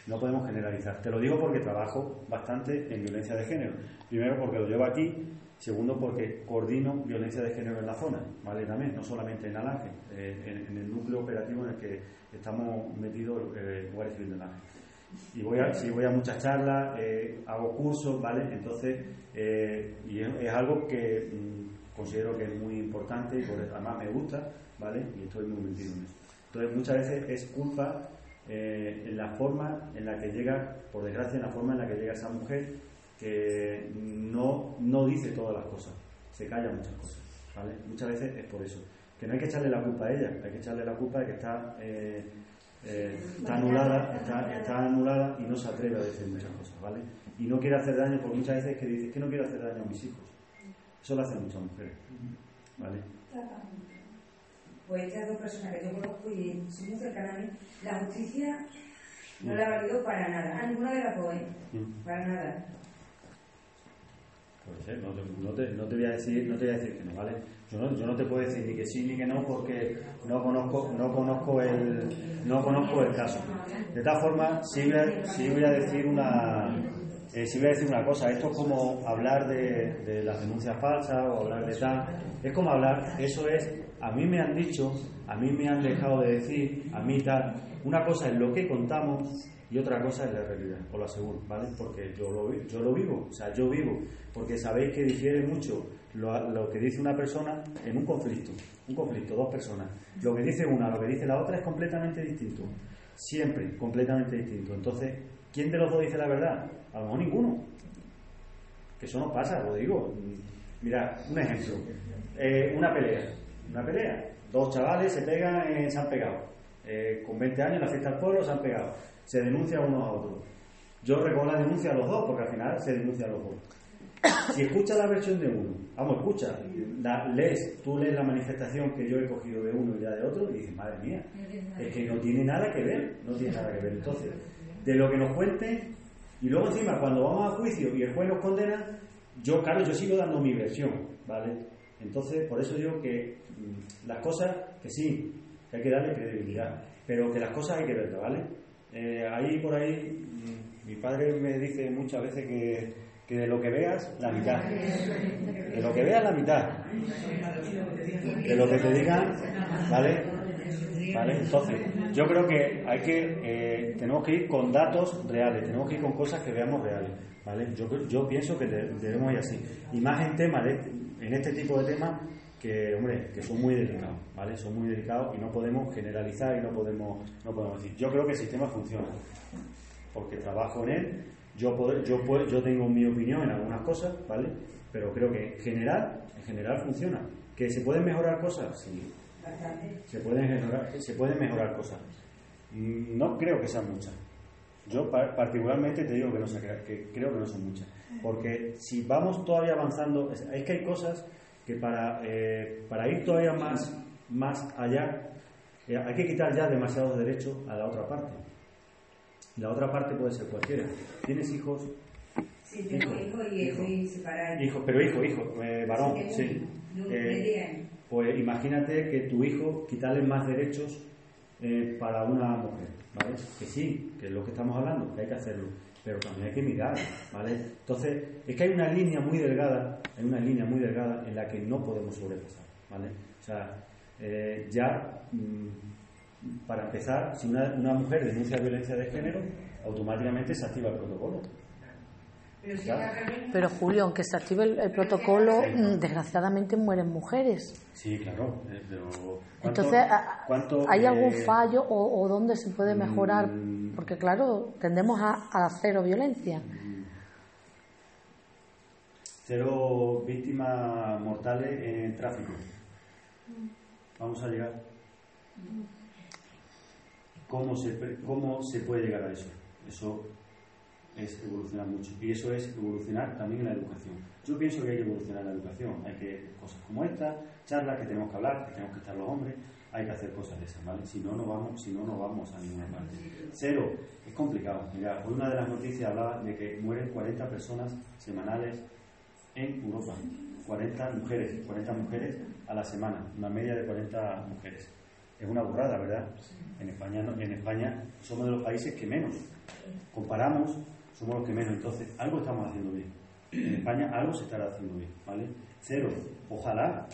No podemos generalizar. Te lo digo porque trabajo bastante en violencia de género. Primero porque lo llevo aquí, segundo porque coordino violencia de género en la zona, ¿vale? También, no solamente en Alange, eh, en, el núcleo operativo en el que estamos metidos eh, Guardia de Alange. Y voy a, sí, voy a muchas charlas, eh, hago cursos, ¿vale? Entonces, eh, y es, algo que mm, considero que es muy importante y por además me gusta, ¿vale? Y estoy muy metido en eso. Entonces, muchas veces es culpa en la forma en la que llega, por desgracia, en la forma en la que llega esa mujer que no, no dice todas las cosas, se calla muchas cosas, ¿vale? Muchas veces es por eso. Que no hay que echarle la culpa a ella, hay que echarle la culpa de que está, eh, eh, está anulada, está, está anulada y no se atreve a decir muchas cosas, ¿vale? Y no quiere hacer daño, porque muchas veces que dice que no quiero hacer daño a mis hijos. Eso lo hacen muchas mujeres, ¿vale? Pues estas dos personas que yo conozco y son muy cercanas a mí, la justicia no la ha valido para nada. A ninguna de las dos, ¿eh? Mm. Para nada. Puede ser, no te, no, te, voy a decir, no te voy a decir que no, ¿vale? Yo no, yo no te puedo decir ni que sí ni que no porque no conozco, no conozco el, no conozco el caso. De tal forma, sí voy a, sí voy a decir una, eh, voy a decir una cosa. Esto es como hablar de, de las denuncias falsas o hablar de tal. Es como hablar, eso es, a mí me han dicho, a mí me han dejado de decir, a mí tal. Una cosa es lo que contamos y otra cosa es la realidad, os lo aseguro, ¿vale? Porque yo lo, yo lo vivo, o sea, yo vivo, porque sabéis que difiere mucho lo, lo que dice una persona en un conflicto, un conflicto, dos personas. Lo que dice una, lo que dice la otra es completamente distinto, siempre completamente distinto. Entonces, ¿quién de los dos dice la verdad? A lo mejor ninguno. Que eso no pasa, lo digo. Mira, un ejemplo, Eh, una pelea, una pelea, dos chavales se pegan, eh, se han pegado. Eh, con 20 años en la fiesta del pueblo se han pegado. Se denuncia unos a otros. Yo recojo la denuncia a los dos, porque al final se denuncia a los dos. Si escuchas la versión de uno, vamos, escucha, la- lees, tú lees la manifestación que yo he cogido de uno y ya de otro, y dices, madre mía, es que no tiene nada que ver, no tiene nada que ver. Entonces, de lo que nos cuenten, y luego encima, cuando vamos a juicio y el juez nos condena, yo, claro, yo sigo dando mi versión, ¿vale? Entonces, por eso digo que mm, las cosas, que sí, hay que darle credibilidad, pero que las cosas hay que verlas, ¿vale? Eh, ahí por ahí, mm, mi padre me dice muchas veces que, que de lo que veas, la mitad. De lo que veas, la mitad. De lo que te digan, ¿vale? ¿Vale? Entonces, yo creo que hay que, eh, tenemos que ir con datos reales, tenemos que ir con cosas que veamos reales, ¿vale? Yo, yo pienso que de- debemos ir así. Y más en temas, de- en este tipo de temas, que, hombre, que son muy delicados, ¿vale? Son muy delicados y no podemos generalizar y no podemos, no podemos decir. Yo creo que el sistema funciona, porque trabajo en él, yo, puedo- yo, puedo- yo tengo mi opinión en algunas cosas, ¿vale? Pero creo que en general, en general funciona. ¿Que se pueden mejorar cosas? Sí, Bastante. se pueden mejorar, se pueden mejorar cosas. Mm, No creo que sean muchas. Yo pa- particularmente te digo que no crea- que creo que no son muchas. Porque si vamos todavía avanzando, es que hay cosas que para, eh, para ir todavía más, más allá, eh, hay que quitar ya demasiados derechos a la otra parte. La otra parte puede ser cualquiera. ¿Tienes hijos? Sí, tengo Hijo, hijos y hijo. estoy separada. Hijo, pero hijo, hijo, eh, varón, Sí, Eh, pues imagínate que tu hijo quitarle más derechos eh, para una mujer, ¿vale? Que sí, que es lo que estamos hablando, que hay que hacerlo, pero también hay que mirar, ¿vale? Entonces, es que hay una línea muy delgada, hay una línea muy delgada en la que no podemos sobrepasar, ¿vale? O sea, eh, ya, mm, para empezar, si una, una mujer denuncia violencia de género, automáticamente se activa el protocolo. Pero Julio, aunque se active el, el protocolo, mm, desgraciadamente mueren mujeres. Sí, claro, eh, pero... ¿cuánto- Entonces, cuánto, ¿hay algún eh, fallo o, o dónde se puede mejorar? Mm. Porque claro, tendemos a, a cero violencia. Cero víctimas mortales en tráfico. Vamos a llegar. ¿Cómo se, ¿Cómo se puede llegar a eso? Eso es evolucionar mucho. Y eso es evolucionar también en la educación. Yo pienso que hay que evolucionar en la educación. Hay que, cosas como esta, charlas que tenemos que hablar, que tenemos que estar los hombres, hay que hacer cosas de esas, ¿vale? Si no, no vamos, si no, no vamos a ninguna parte. Cero, es complicado. Mira, hoy una de las noticias hablaba de que mueren 40 personas semanales en Europa. 40 mujeres, 40 mujeres a la semana, una media de 40 mujeres. Es una burrada, ¿verdad? En España, en España somos de los países que menos. Comparamos, somos los que menos. Entonces, algo estamos haciendo bien. En España algo se estará haciendo bien, ¿vale? Cero. Ojalá,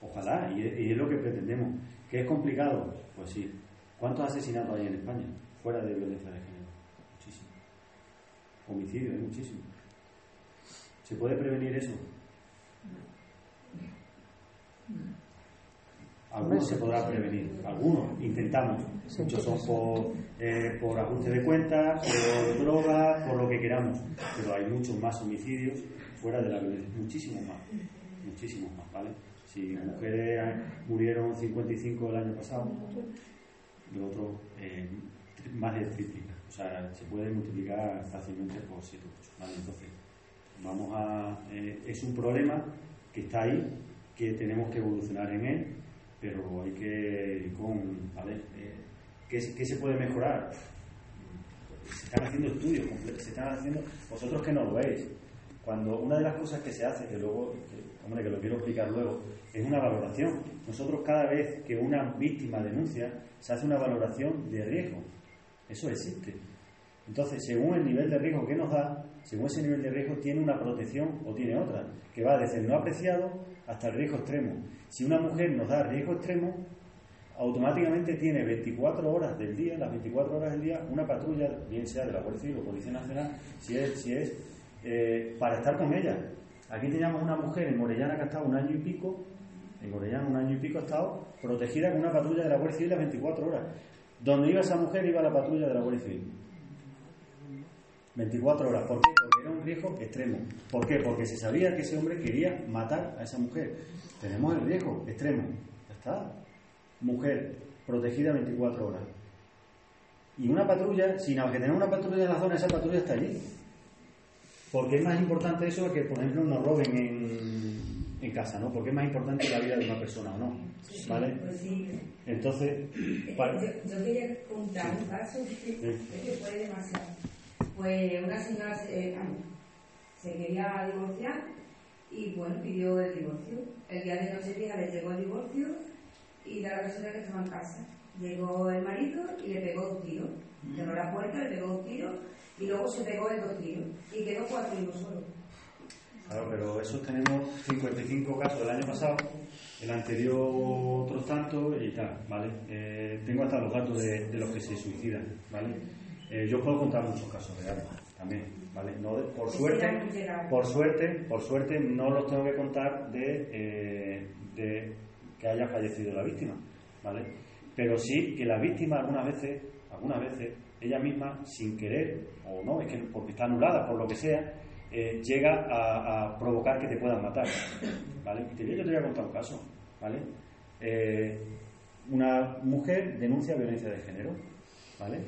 ojalá, y es, lo que pretendemos. ¿Que es complicado? Pues sí. ¿Cuántos asesinatos hay en España? Fuera de violencia de género. Muchísimos. Homicidios, hay muchísimos. ¿Se puede prevenir eso? Algunos se podrá prevenir, algunos intentamos, muchos son por, eh, por ajuste de cuentas, por drogas, por lo que queramos, pero hay muchos más homicidios fuera de la violencia, muchísimos más, muchísimos más, ¿vale? Si mujeres murieron 55 el año pasado, de otro eh, más de triplica, o sea, se puede multiplicar fácilmente por 7 o 8, ¿vale? Entonces, vamos a, eh, es un problema que está ahí, que tenemos que evolucionar en él, pero hay que ir con, ¿vale? Eh, ¿qué, qué se puede mejorar? Se están haciendo estudios, se están haciendo, vosotros que no lo veis, cuando una de las cosas que se hace, que luego, que, hombre, que lo quiero explicar luego, es una valoración. Nosotros cada vez que una víctima denuncia, se hace una valoración de riesgo. Eso existe. Entonces, según el nivel de riesgo que nos da, según ese nivel de riesgo, tiene una protección o tiene otra, que va desde el no apreciado hasta el riesgo extremo. Si una mujer nos da riesgo extremo, automáticamente tiene 24 horas del día, las 24 horas del día, una patrulla, bien sea de la Guardia Civil o Policía Nacional, si es, si es eh, para estar con ella. Aquí teníamos una mujer en Morellana que ha estado un año y pico, en Morellana un año y pico ha estado protegida con una patrulla de la Guardia Civil las 24 horas. Donde iba esa mujer iba la patrulla de la Guardia Civil. 24 horas. ¿Por qué? Porque era un riesgo extremo. ¿Por qué? Porque se sabía que ese hombre quería matar a esa mujer. Tenemos el riesgo extremo. Ya está. Mujer protegida 24 horas. Y una patrulla, sin que tener una patrulla en la zona, esa patrulla está allí. Porque es más importante eso que, por ejemplo, nos roben en, en casa, ¿no? Porque es más importante la vida de una persona o no. ¿Vale? Pues sí. Entonces, para- Yo, yo quería contar un caso que, que fue demasiado. Pues una señora se, vamos, se quería divorciar y bueno, pidió el divorcio. El día de Nochevieja le llegó el divorcio y da la casualidad que estaba en casa. Llegó el marido y le pegó dos tiros. Cerró la puerta, le pegó dos tiros y luego se pegó el dos tiros y quedó cuatro hijos solo. Claro, pero esos tenemos 55 casos del año pasado, el anterior otros tantos y tal, ¿vale? Eh, tengo hasta los datos de, de los que se suicidan, ¿vale? Eh, yo puedo contar muchos casos reales también, ¿vale? No de- por suerte, por suerte, por suerte no los tengo que contar de, eh, de que haya fallecido la víctima, ¿vale? Pero sí que la víctima algunas veces, algunas veces, ella misma, sin querer, o no, es que porque está anulada, por lo que sea, eh, llega a, a provocar que te puedan matar, ¿vale? Y te yo te voy a contar un caso, ¿vale? Eh, una mujer denuncia violencia de género, ¿vale?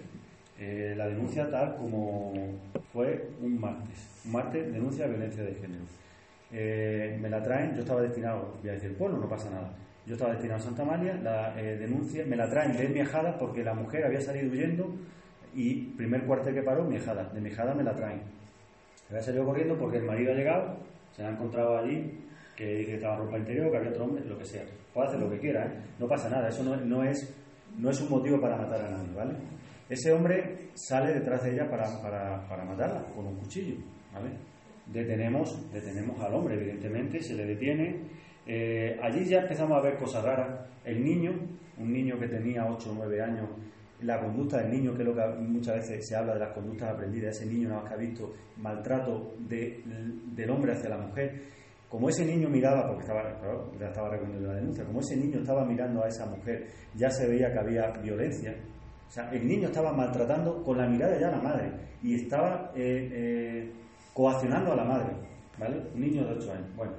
Eh, la denuncia tal como fue un martes. Un martes denuncia violencia de género. Eh, me la traen, yo estaba destinado, voy a decir, bueno, no pasa nada. Yo estaba destinado a Santa María, la eh, denuncia, me la traen de Miejada porque la mujer había salido huyendo y primer cuartel que paró, Miejada. De Miejada me la traen. Había salido corriendo porque el marido ha llegado, se la ha encontrado allí, que, que estaba ropa interior, que había otro hombre, lo que sea. Puede hacer lo que quiera, no pasa nada, eso no, no es, no es un motivo para matar a nadie, ¿vale? Ese hombre sale detrás de ella para, para, para matarla con un cuchillo, ¿vale? Detenemos, detenemos al hombre, evidentemente, se le detiene. Eh, allí ya empezamos a ver cosas raras. El niño, un niño que tenía 8 o 9 años, la conducta del niño, que es lo que muchas veces se habla de las conductas aprendidas, ese niño nada más que ha visto maltrato de- del hombre hacia la mujer, como ese niño miraba, porque estaba, claro, ya estaba recogiendo la denuncia, como ese niño estaba mirando a esa mujer, ya se veía que había violencia. O sea, el niño estaba maltratando con la mirada ya a la madre y estaba eh, eh, coaccionando a la madre, ¿vale? Un niño de 8 años. Bueno,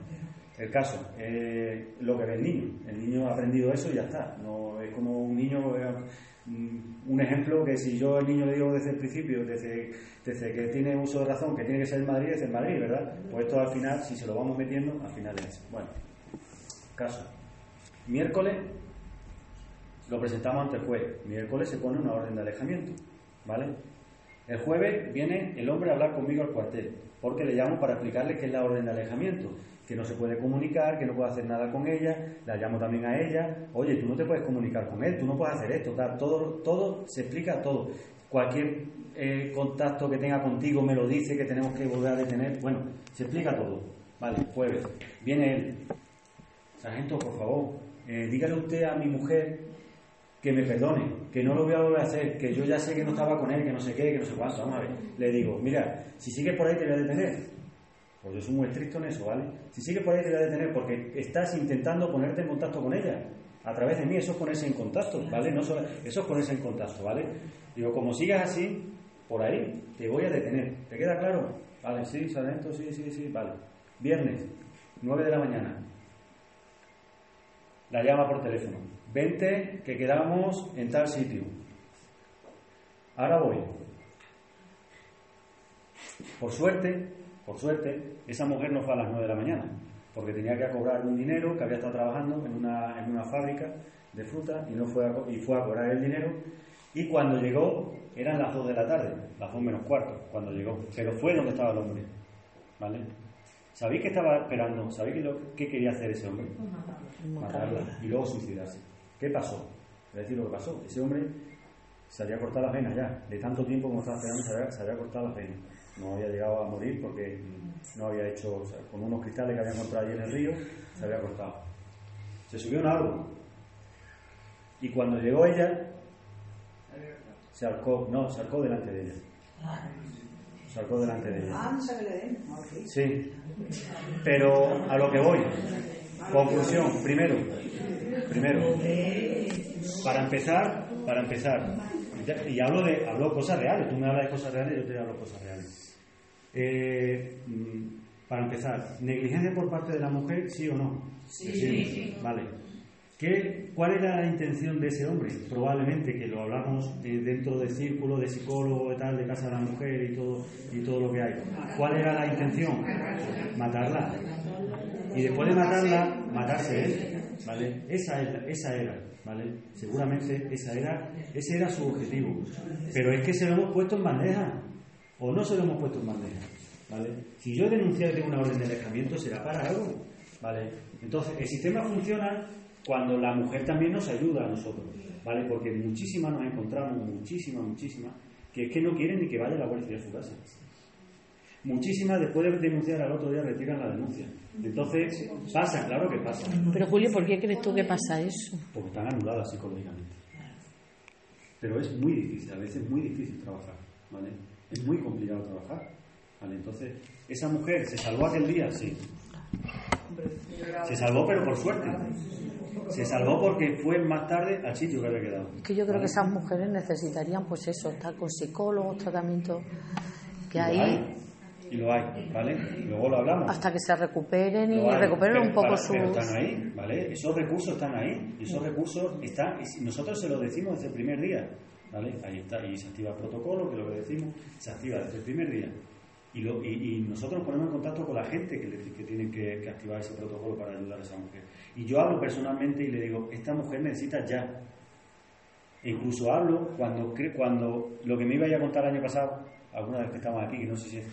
el caso, eh, lo que ve el niño. El niño ha aprendido eso y ya está. No es como un niño, eh, un ejemplo que si yo al niño le digo desde el principio, desde, desde que tiene uso de razón, que tiene que ser en Madrid, es en Madrid, ¿verdad? Pues esto al final, si se lo vamos metiendo, al final es. Bueno, caso. Miércoles lo presentamos ante el juez. Miércoles se pone una orden de alejamiento, ¿vale? El jueves viene el hombre a hablar conmigo al cuartel, porque le llamo para explicarle qué es la orden de alejamiento, que no se puede comunicar, que no puede hacer nada con ella, la llamo también a ella, oye, tú no te puedes comunicar con él, tú no puedes hacer esto, todo, todo, se explica todo. Cualquier eh, contacto que tenga contigo me lo dice, que tenemos que volver a detener, bueno, se explica todo. Vale, jueves, viene él. Sargento, por favor, eh, dígale usted a mi mujer que me perdone, que no lo voy a volver a hacer, que yo ya sé que no estaba con él, que no sé qué, que no sé cuánto. Vamos a ver. Le digo, mira, si sigues por ahí te voy a detener. Pues yo soy muy estricto en eso, ¿vale? Si sigues por ahí te voy a detener porque estás intentando ponerte en contacto con ella. A través de mí, eso es ponerse en contacto, ¿vale? No solo, eso es ponerse en contacto, ¿vale? Digo, como sigas así, por ahí, te voy a detener. ¿Te queda claro? Vale, sí, sargento, sí, sí, sí, vale. Viernes, 9 de la mañana. La llama por teléfono. Vente, que quedamos en tal sitio. Ahora voy. Por suerte, por suerte, esa mujer no fue a las 9 de la mañana, porque tenía que cobrar un dinero que había estado trabajando en una, en una fábrica de fruta y, no fue a, y fue a cobrar el dinero. Y cuando llegó, eran las 2 de la tarde, las 2 menos cuarto, cuando llegó. Pero fue donde estaba el hombre. ¿Vale? ¿Sabéis qué estaba esperando? ¿Sabéis qué, quería hacer ese hombre? matarla y luego suicidarse. ¿Qué pasó? Voy a decir lo que pasó. Ese hombre se había cortado las venas ya. De tanto tiempo como estaba esperando, se había, se había cortado las venas. No había llegado a morir porque no había hecho, o sea, con unos cristales que había encontrado allí en el río, se había cortado. Se subió a un árbol. Y cuando llegó ella, se arcó, no, se arcó delante de ella. Se arcó delante de ella. Sí, pero a lo que voy. Conclusión, primero, primero, para empezar, para empezar, y hablo de hablo cosas reales, tú me hablas de cosas reales, yo te hablo cosas reales. Eh, mm, para empezar, negligencia por parte de la mujer, sí o no? Sí. Vale. ¿Qué, ¿Cuál era la intención de ese hombre? Probablemente que lo hablamos de- dentro del círculo de psicólogo y tal, de casa de la mujer y todo, y todo lo que hay. ¿Cuál era la intención? Matarla. Y después de matarla, matarse él. ¿Vale? Esa, era- esa era, ¿vale? Seguramente esa era, ese era su objetivo. Pero es que se lo hemos puesto en bandeja. O no se lo hemos puesto en bandeja. ¿Vale? Si yo denunciar de una orden de alejamiento será para algo. ¿Vale? Entonces, el sistema funciona cuando la mujer también nos ayuda a nosotros. ¿Vale? Porque muchísimas nos encontramos, muchísimas, muchísimas, que es que no quieren ni que vaya la Civil a su casa. Muchísimas después de denunciar al otro día retiran la denuncia. Entonces, pasa, claro que pasa, Pero Julio, ¿por qué crees tú que pasa eso? porque están anuladas psicológicamente. Pero es muy difícil, a veces es muy difícil trabajar, ¿vale? Es muy complicado trabajar, ¿vale? Entonces, esa mujer se salvó aquel día, sí. Se salvó, pero por suerte. Se salvó porque fue más tarde al sitio que había quedado. Es que yo creo ¿vale? que esas mujeres necesitarían, pues eso, estar con psicólogos, tratamientos, que ahí, hay, y lo hay, ¿vale? Luego lo hablamos. hasta que se recuperen y recuperen pero un poco sus... pero están ahí, ¿vale? Esos recursos están ahí, y esos recursos están, nosotros se los decimos desde el primer día, ¿vale? Ahí está, y se activa el protocolo, que es lo que decimos, se activa desde el primer día. Y, lo- y- y nosotros nos ponemos en contacto con la gente que, le- que tiene que, que activar ese protocolo para ayudar a esa mujer. Y yo hablo personalmente y le digo, esta mujer necesita ya. E incluso hablo cuando, cuando lo que me iba a contar el año pasado, alguna vez que estábamos aquí, que no sé si es...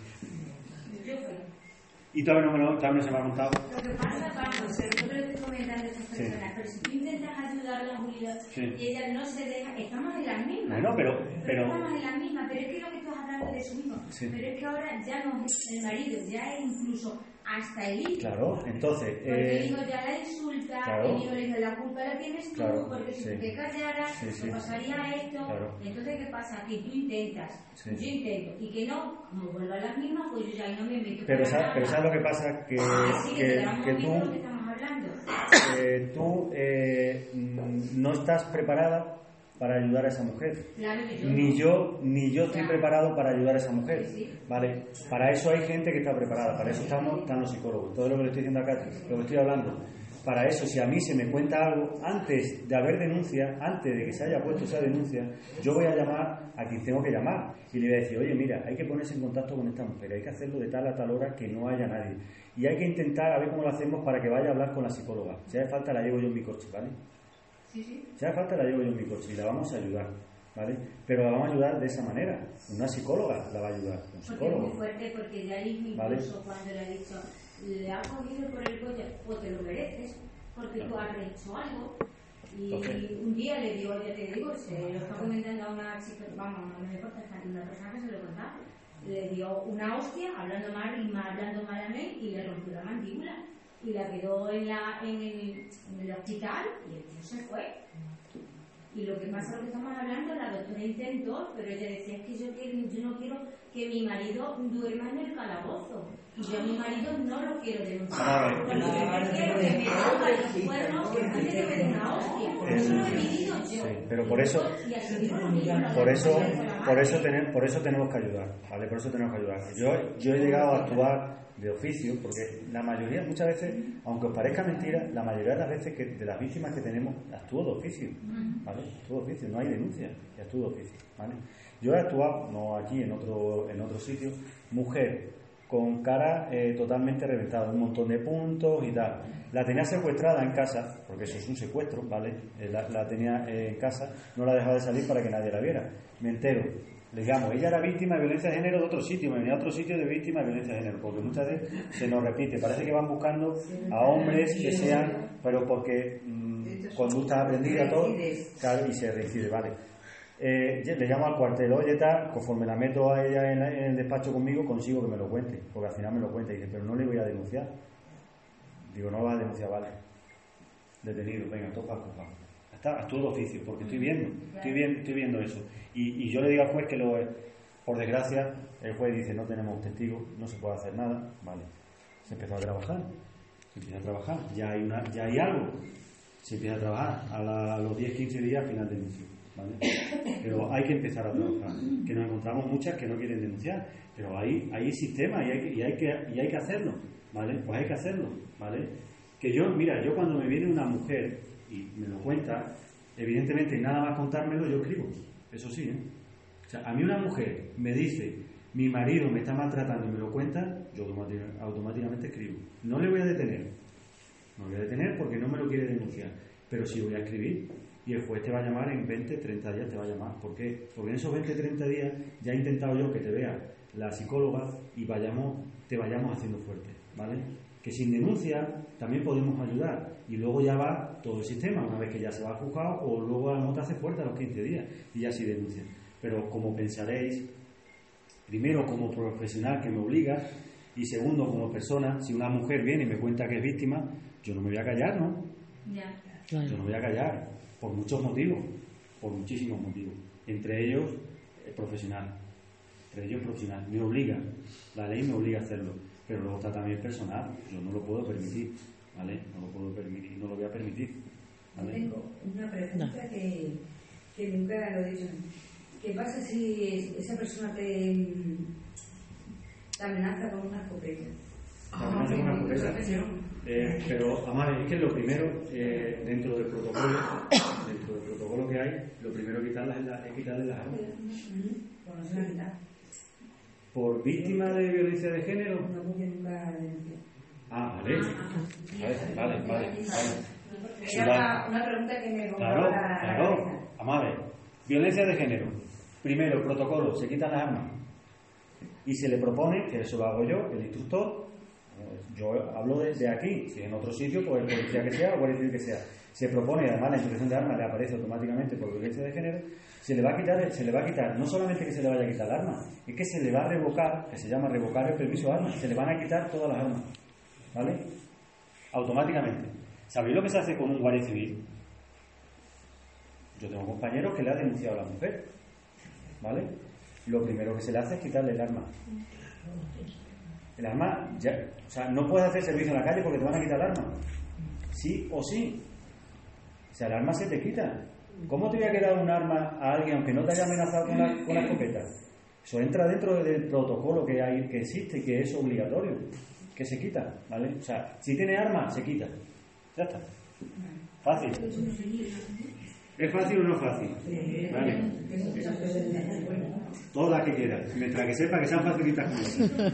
Y todavía no, me lo, todavía no se me ha contado. Lo que pasa, Pablo, se yo le estoy comentando a estas Sí. personas, pero si tú intentas ayudarla, Julio, Sí. y ella no se deja, estamos en las mismas. Bueno, pero- pero- estamos en las mismas, pero es que lo que estás hablando de eso mismo. Sí. Pero es que ahora ya no es el marido, ya es incluso hasta el hijo. Claro, entonces, Porque eh, el hijo ya la insulta, claro. el hijo le dice la culpa la tienes tú, Claro, porque si sí. te callaras, Sí, pasaría esto. Claro. Entonces, ¿qué pasa? Que tú intentas, yo intento, y que no, como vuelva a las mismas, pues yo ya no me meto. pero, ¿sabes lo que pasa? Que, Así que, que, lo tú, estamos hablando. eh, tú eh, mm, no estás preparada para ayudar a esa mujer. Claro yo Ni yo, ni yo estoy Claro. preparado para ayudar a esa mujer. Sí. ¿Vale? Para eso hay gente que está preparada, para eso estamos, están los psicólogos. Todo lo que le estoy diciendo acá, lo que estoy hablando. Para eso, si a mí se me cuenta algo, antes de haber denuncia, antes de que se haya puesto esa denuncia, yo voy a llamar a quien tengo que llamar y le voy a decir, oye, mira, hay que ponerse en contacto con esta mujer, hay que hacerlo de tal a tal hora que no haya nadie. Y hay que intentar a ver cómo lo hacemos para que vaya a hablar con la psicóloga. Si hace falta, la llevo yo en mi coche, ¿vale? Sí, sí. Si hace falta la llevo yo en mi coche y la vamos a ayudar, ¿vale? Pero la vamos a ayudar de esa manera. Una psicóloga la va a ayudar, un Porque es psicólogo. muy fuerte, porque de ahí incluso Vale. cuando le ha dicho, le ha cogido por el coche, o te lo mereces, porque tú has hecho algo. Y un día le digo, ya te digo, se lo está comentando a una chica, vamos, no me importa, una persona que se lo contaba, le dio una hostia, hablando mal y mal, hablando mal a mí, y le rompió la mandíbula. Y la quedó en, la, en, el, en el hospital y el tío se fue. Y lo que pasa, lo que estamos hablando, la doctora intentó, pero ella decía, es que yo, quiero- yo no quiero que mi marido duerma en el calabozo. Y yo a mi marido no lo quiero denunciar. Porque yo prefiero que me ponga los cuernos antes que me dé una hostia. Eso lo he vivido yo. Pero por eso- Por eso, por eso, tener, por eso tenemos que ayudar, ¿vale? Por eso tenemos que ayudar. Yo, yo he llegado a actuar de oficio, porque la mayoría, muchas veces, aunque os parezca mentira, la mayoría de las veces que de las víctimas que tenemos, actúo de oficio, ¿vale? Actúo de oficio, no hay denuncia, y actúo de oficio, ¿vale? Yo he actuado, no aquí, en otro, en otro sitio, mujer con cara eh, totalmente reventada, un montón de puntos y tal. La tenía secuestrada en casa, porque eso es un secuestro, ¿vale? Eh, la, la tenía eh, en casa, no la dejaba de salir para que nadie la viera. Me entero, le llamo, ella era víctima de violencia de género de otro sitio, me venía a otro sitio de víctima de violencia de género, porque muchas veces se nos repite, parece que van buscando a hombres que sean, pero porque mm, conducta aprendida, todo, claro, y se reincide, ¿vale? Eh, le llamo al cuartel, oye, tal, conforme la meto a ella en, la- en el despacho conmigo, consigo que me lo cuente, porque al final me lo cuenta y dice, pero no le voy a denunciar. Digo, no vas a denunciar, vale. Detenido, venga, topa, culpa. Está, actúo de oficio, porque estoy viendo, estoy viendo, estoy viendo eso. Y, y yo le digo al juez que lo por desgracia, el juez dice, no tenemos testigos, no se puede hacer nada, vale. Se empezó a trabajar, se empieza a trabajar, ya hay, una, ya hay algo, se empieza a trabajar, a, la- a los 10-15 días final denuncio. ¿vale? Pero hay que empezar a trabajar, que nos encontramos muchas que no quieren denunciar, pero hay, hay sistema y hay, que, y, hay que, y hay que hacerlo, ¿vale? Pues hay que hacerlo, ¿vale? Que yo, mira, yo cuando me viene una mujer y me lo cuenta, evidentemente nada más contármelo yo escribo, eso sí, ¿eh? O sea, a mí una mujer me dice, mi marido me está maltratando y me lo cuenta, yo automáticamente escribo. No le voy a detener, no le voy a detener porque no me lo quiere denunciar, pero sí voy a escribir. Y el juez te va a llamar en 20, 30 días, te va a llamar. ¿Por qué? Porque en esos 20, 30 días ya he intentado yo que te vea la psicóloga y vayamos, te vayamos haciendo fuerte, ¿vale? Que sin denuncia también podemos ayudar. Y luego ya va todo el sistema, una vez que ya se va al juzgado, o luego a lo mejor te hace fuerte a los 15 días y ya sí denuncia. Pero como pensaréis, primero como profesional que me obliga y segundo como persona, si una mujer viene y me cuenta que es víctima, yo no me voy a callar, ¿no? Ya. Yo no me voy a callar, por muchos motivos, por muchísimos motivos. Entre ellos, profesional. Entre ellos, profesional. Me obliga, la ley me obliga a hacerlo. Pero luego está también personal, yo no lo puedo permitir, ¿vale? No lo puedo permitir, no lo voy a permitir, tengo una pregunta que, que nunca lo he dicho. ¿Qué pasa si esa persona te, te amenaza con una escopeta? Hacemos una escopeta. Eh, pero, Amar, es que lo primero, eh, dentro del protocolo, dentro del protocolo que hay, lo primero que quitarlas es, la- es quitarle las armas. Se la. Por víctima de violencia de género, nunca denunció. Ah, vale. Vale, vale, vale. vale. Era una, pregunta que me Claro, claro. cabeza. Vamos a ver. Violencia de género. Primero, protocolo, se quitan las armas. Y se le propone, que eso lo hago yo, el instructor, eh, yo hablo desde aquí, si en otro sitio, pues el policía que sea o guardia civil que sea, se propone, además la introducción de armas le aparece automáticamente por violencia de género, se le va a quitar, se le va a quitar, no solamente que se le vaya a quitar el arma, es que se le va a revocar, que se llama revocar el permiso de armas, se le van a quitar todas las armas, ¿vale? Automáticamente. ¿Sabéis lo que se hace con un guardia civil? Yo tengo compañeros que le ha denunciado a la mujer, ¿vale? Lo primero que se le hace es quitarle el arma. El arma, ya, o sea, no puedes hacer servicio en la calle porque te van a quitar el arma. Sí o sí. O sea, el arma se te quita. ¿Cómo te voy a quedar un arma a alguien aunque no te haya amenazado con una, con escopeta? Eso entra dentro del protocolo que hay, que existe que es obligatorio, que se quita, ¿vale? O sea, si tiene arma, se quita. Ya está. Fácil. ¿Es fácil o no fácil? Vale. Todas las que quieras, mientras que sepa que sean facilitas esa.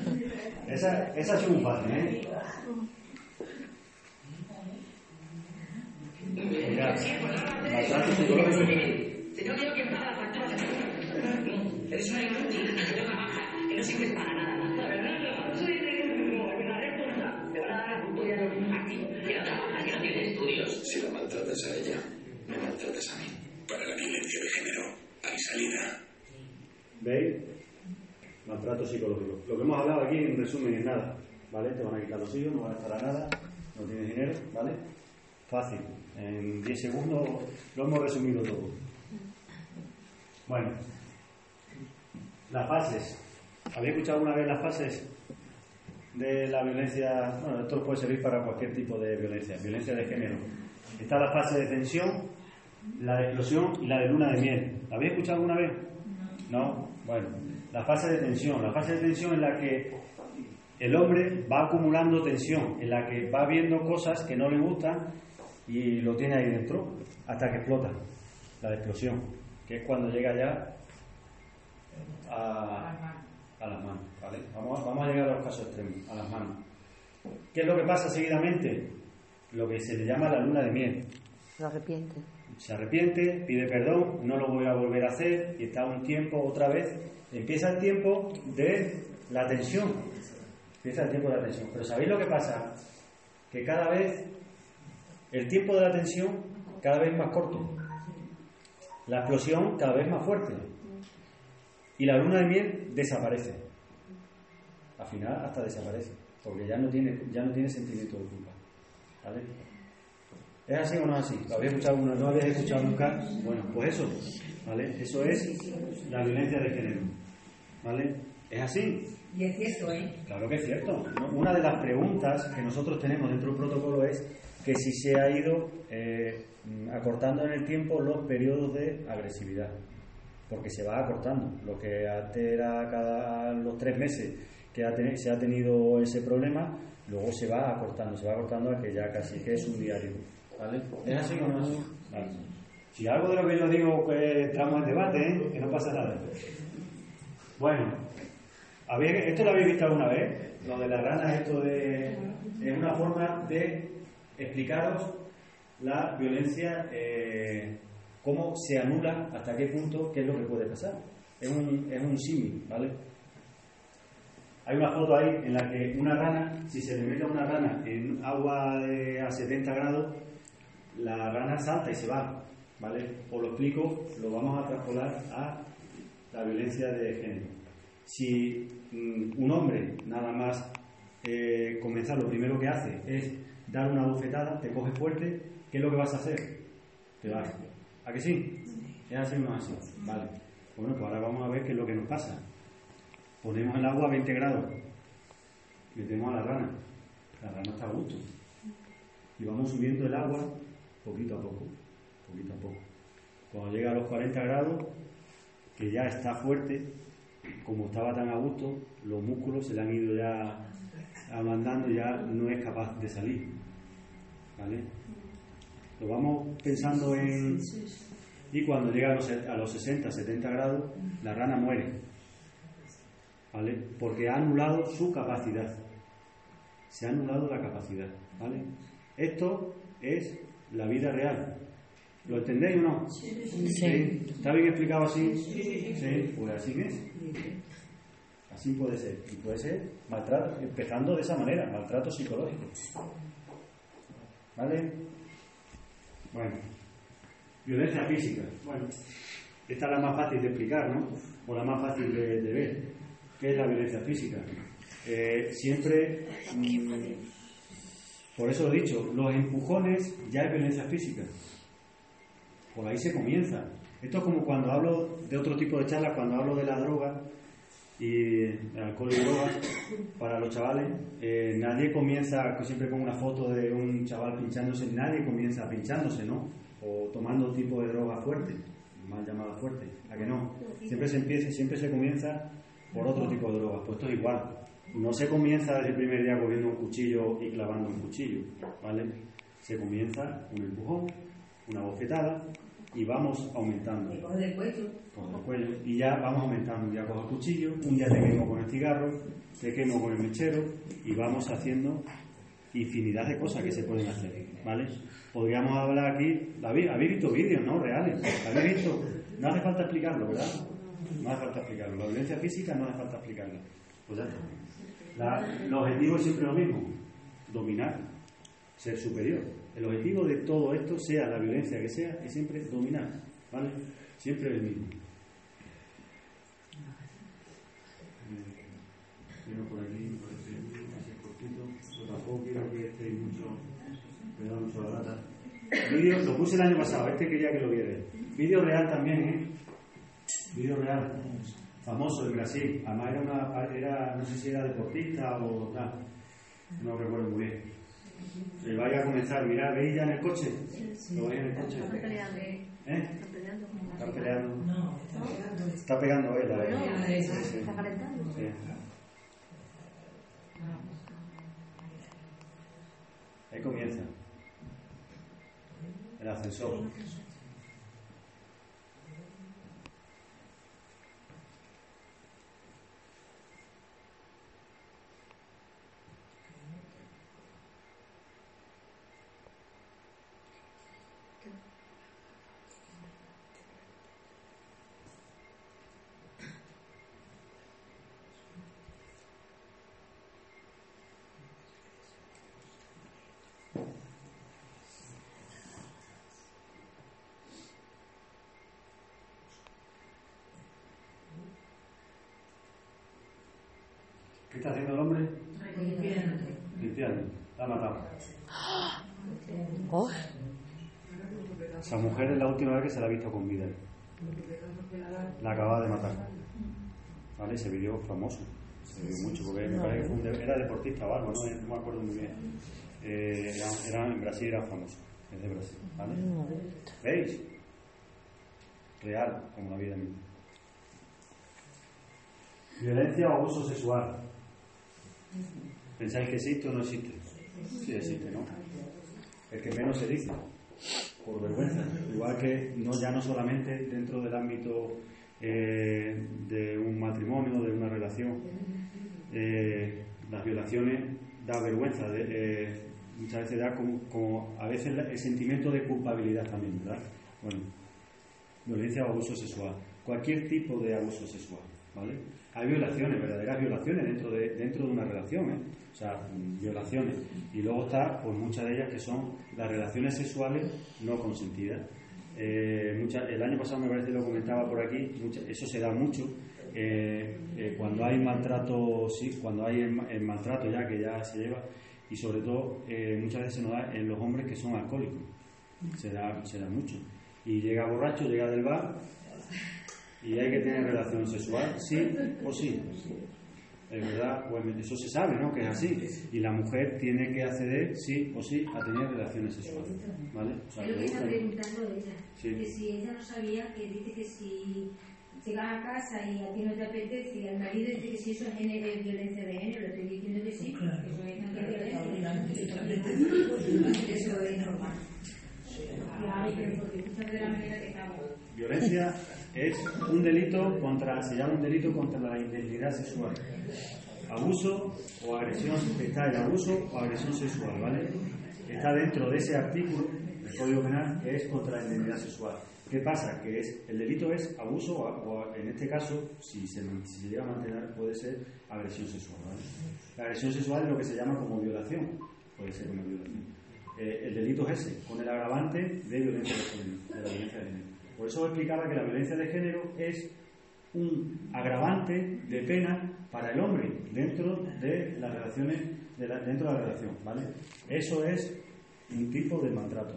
Esa, esa es muy fácil, ¿eh? Mira. Si la maltratas a ella, me maltratas a mí. Para la violencia de género hay salida. ¿Veis? Maltrato psicológico. Lo que hemos hablado aquí, en resumen, es nada. ¿Vale? Te van a quitar los hijos, no van a estar a nada, no tienes dinero, ¿vale? Fácil. En 10 segundos lo hemos resumido todo. Bueno, las fases. ¿Habéis escuchado alguna vez las fases de la violencia? Bueno, esto puede servir para cualquier tipo de violencia, violencia de género. Está la fase de tensión, la de explosión y la de luna de miel. ¿La habéis escuchado alguna vez? No. Bueno, la fase de tensión. La fase de tensión en la que el hombre va acumulando tensión, en la que va viendo cosas que no le gustan y lo tiene ahí dentro hasta que explota. La explosión, que es cuando llega ya a, a las manos. ¿vale? Vamos, vamos a llegar a los casos extremos, a las manos. ¿Qué es lo que pasa seguidamente? Lo que se le llama la luna de miel. Se arrepiente. Se arrepiente, pide perdón, no lo voy a volver a hacer y está un tiempo otra vez. Empieza el tiempo de la tensión. Empieza el tiempo de la tensión. Pero ¿sabéis lo que pasa? Que cada vez el tiempo de la tensión cada vez más corto. La explosión cada vez más fuerte. Y la luna de miel desaparece. Al final hasta desaparece. Porque ya no tiene, ya no tiene sentimiento de culpa. ¿Vale? ¿Es así o no es así? ¿Lo habéis escuchado alguna? ¿No habéis escuchado nunca? Bueno, pues eso, ¿vale? Eso es la violencia de género, ¿vale? ¿Es así? Y es cierto, ¿eh? Claro que es cierto. Una de las preguntas que nosotros tenemos dentro del protocolo es que si se ha ido eh, acortando en el tiempo los periodos de agresividad, porque se va acortando. Lo que antes era cada los tres meses que ha se ha tenido ese problema, luego se va acortando, se va acortando a que ya casi que es un diario. ¿Vale? ¿Es así o no es así? Vale. Si algo de lo que yo digo que entramos en debate, ¿eh? que no pasa nada. Bueno, ¿habéis- ¿esto lo habéis visto alguna vez? Lo de las ranas, esto de... Es una forma de explicaros la violencia, eh, cómo se anula, hasta qué punto, qué es lo que puede pasar. Es un, es un símil, ¿vale? Hay una foto ahí en la que una rana, si se le mete una rana en agua de- a 70 grados, la rana salta y se va, ¿vale? Os lo explico, lo vamos a traspolar a la violencia de género. Si mm, un hombre nada más eh, lo primero que hace es dar una bofetada, te coge fuerte, ¿qué es lo que vas a hacer? Te vas. ¿A que sí? ¿Es así es así? Vale. Bueno, pues ahora vamos a ver qué es lo que nos pasa. Ponemos el agua a 20 grados, metemos a la rana, la rana está a gusto. Y vamos subiendo el agua poquito a poco, poquito a poco. Cuando llega a los 40 grados, que ya está fuerte, como estaba tan a gusto, los músculos se le han ido ya ablandando ya no es capaz de salir. ¿Vale? Lo vamos pensando en... Y cuando llega a los, a los 60, 70 grados, la rana muere. ¿Vale? Porque ha anulado su capacidad. Se ha anulado la capacidad. ¿Vale? Esto es la vida real. ¿Lo entendéis o no? Sí. ¿Está bien explicado así? Sí. Pues así es. Así puede ser. Y puede ser maltrato, empezando de esa manera, maltrato psicológico. ¿Vale? Bueno. Violencia física. Bueno. Esta es la más fácil de explicar, ¿no? O la más fácil de, de ver. ¿Qué es la violencia física? Eh, siempre, mm, por eso he dicho, los empujones ya es violencia física. Por ahí se comienza. Esto es como cuando hablo de otro tipo de charlas, cuando hablo de la droga el alcohol y droga para los chavales. eh, nadie comienza, siempre pongo una foto de un chaval pinchándose, nadie comienza pinchándose, ¿no? O tomando tipo de droga fuerte, mal llamada fuerte, ¿a que no? Siempre se empieza, siempre se comienza por otro tipo de drogas, pues esto es igual. No se comienza desde el primer día cogiendo un cuchillo y clavando un cuchillo, ¿vale? Se comienza un empujón, una bofetada y vamos aumentando del cuello. el cuello y ya vamos aumentando. Un día cojo el cuchillo, un día te quemo con el cigarro, te quemo con el mechero y vamos haciendo infinidad de cosas que se pueden hacer, ¿vale? podríamos hablar aquí, David, habéis visto vídeos, ¿no? Reales, habéis visto, no hace falta explicarlo, ¿verdad? No hace falta explicarlo, la violencia física no hace falta explicarla. Pues ya está. La- el objetivo es siempre lo mismo, dominar, ser superior. El objetivo de todo esto, sea la violencia que sea, es siempre dominar, ¿vale? Siempre el mismo. Vídeo, lo puse el año pasado, este quería que lo vierais. Vídeo real también, ¿eh? Vídeo real. Famoso en Brasil. Además era una, era, no sé si era deportista o tal. No recuerdo muy bien. Se vaya a comenzar, mirad, ¿veis ya en el coche? ¿Lo veis en el coche? Están peleando, ¿eh? Están peleando como Está peleando. No, está pegando. Está pegando ella. Está calentando. Sí. Ahí comienza. El ascensor. ¿Qué está haciendo el hombre? Limpiando. La ha matado. Oh, Esa mujer es la última vez que se la ha visto con vida. La acaba de matar. ¿Vale? Ese vídeo famoso. Se vio mucho porque me parece que fue un de- era deportista o algo, ¿no? No me acuerdo muy bien. Eh, era, era- en Brasil era famoso. Es de Brasil. ¿Vale? ¿Veis? Real, como la vida misma. Violencia o abuso sexual. ¿Pensáis que existe o no existe? Sí existe, ¿no? El que menos se dice, por vergüenza. Igual que no ya no solamente dentro del ámbito eh, de un matrimonio, de una relación. Eh, las violaciones da vergüenza, eh, muchas veces da como, como a veces el sentimiento de culpabilidad también, ¿verdad? Bueno, violencia o abuso sexual, cualquier tipo de abuso sexual, ¿vale? Hay violaciones, verdaderas violaciones dentro de, dentro de una relación, ¿eh? O sea, violaciones. Y luego está, pues muchas de ellas que son las relaciones sexuales no consentidas. Eh, el año pasado me parece lo comentaba por aquí, mucha- eso se da mucho. eh, eh, cuando hay maltrato, sí, cuando hay el, ma- el maltrato ya que ya se lleva, y sobre todo muchas veces se nos da en los hombres que son alcohólicos, se da, se da mucho. Y llega borracho, llega del bar y hay que tener relación sexual, sí o sí. Es verdad, pues eso se sabe, ¿no? Que es así. Y la mujer tiene que acceder, sí o sí, a tener relaciones sexuales. ¿Vale? O sea, Es lo que está preguntando ella. Sí. Que si ella no sabía, que dice que si llegas a casa y a ti no te apetece y al marido dice que si eso es violencia de género, estoy diciendo que sí, que eso es violencia. Eso es normal. Claro, porque muchas de la manera que estamos. Violencia es un delito contra, se llama un delito contra la integridad sexual. Abuso o agresión, está el abuso o agresión sexual, ¿vale? Está dentro de ese artículo del Código Penal es contra la integridad sexual. ¿Qué pasa? Que es, el delito es abuso o, en este caso, si se, man- si se llega a mantener, puede ser agresión sexual, ¿vale? La agresión sexual es lo que se llama como violación, puede ser una violación. Eh, el delito es ese, con el agravante de violencia de género, de la violencia de género. Por eso explicaba que la violencia de género es un agravante de pena para el hombre dentro de las relaciones, la- dentro de la relación, ¿vale? Eso es un tipo de maltrato.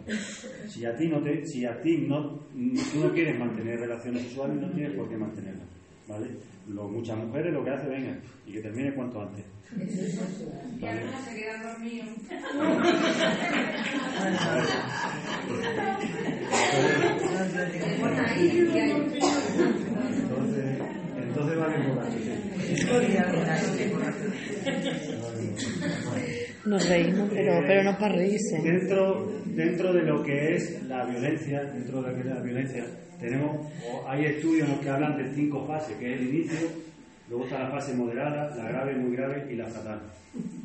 Si a ti no te, si a ti no, tú no quieres mantener relaciones sexuales, no tienes por qué mantenerlas, ¿vale? Lo- muchas mujeres lo que hacen, venga, y que termine cuanto antes. ¿Vale? se quedan dormidos. Entonces, entonces vale borracho, sí. Nos reímos, pero, pero no para reírse. Dentro, dentro de lo que es la violencia, dentro de la violencia, tenemos, hay estudios en los que hablan de cinco fases, que es el inicio, Luego está la fase moderada, la grave, muy grave y la fatal.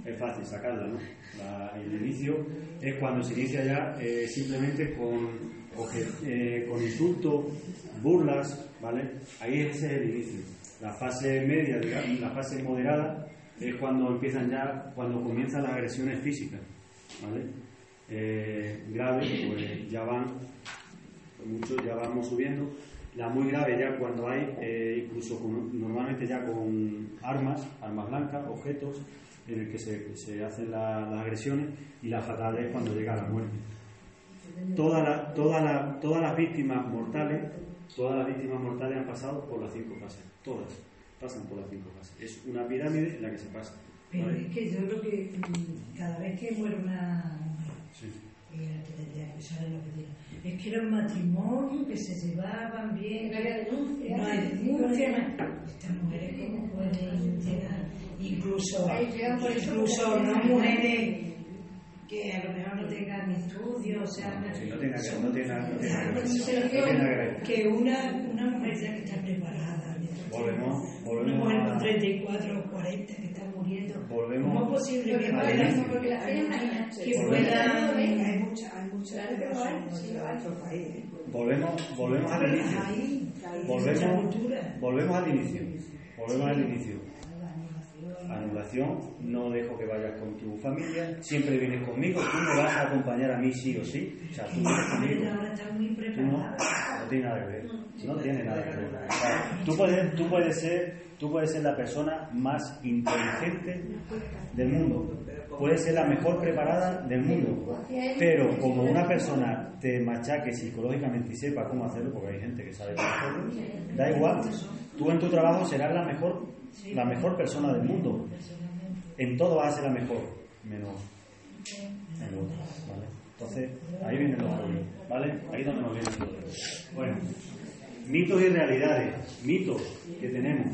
Es fácil sacarla, ¿no? La- el inicio es cuando se inicia ya eh, simplemente con, eh, con insultos, burlas, ¿vale? Ahí ese es el inicio. La fase media, digamos, la fase moderada es cuando empiezan ya, cuando comienzan las agresiones físicas, ¿vale? Eh, grave, pues ya van mucho ya vamos subiendo. La muy grave ya cuando hay, eh, incluso normalmente ya con armas, armas blancas, objetos en el que se, hacen la- las agresiones y la fatal es cuando llega la muerte. Todas las víctimas mortales, todas las víctimas mortales han pasado por las cinco fases, todas pasan por las cinco fases. Es una pirámide en la que se pasa. Pero ¿vale? es que yo creo que mm, cada vez que muere una mujer, Sí. diga, es que era un matrimonio, que se llevaban bien, No había denuncia. no hay denuncia. Estas mujeres cómo pueden llegar, incluso, incluso como- no mujeres que a lo mejor no tengan estudios, o sea, no tiene que- no nada- no ver. que una, una mujer ya que está preparada, Volvemos, una volvemos mujer a- con 34 o 40 que está muriendo, Volvemos ¿cómo es posible que inicio. Porque la una que puedan Hay muchas hay muchas. Volvemos, volvemos al inicio. Volvemos, cultura. volvemos al inicio. Volvemos al inicio. Anulación, no dejo que vayas con tu familia, siempre vienes conmigo, tú me vas a acompañar a mí sí o sí. O sea, tú vienes conmigo. Tú no, no tiene nada que ver. No tiene nada que ver. O sea, tú, puedes, tú, puedes ser, tú puedes ser la persona más inteligente del mundo. Puedes ser la mejor preparada del mundo. Pero como una persona te machaque psicológicamente y sepa cómo hacerlo, porque hay gente que sabe cómo hacerlo, da igual. Tú en tu trabajo serás la mejor, la mejor persona del mundo. En todo vas a ser la mejor, menos en lo otro, ¿vale? Entonces, ahí vienen los errores, ¿vale? Ahí es donde nos viene todo. Bueno, mitos y realidades, mitos que tenemos.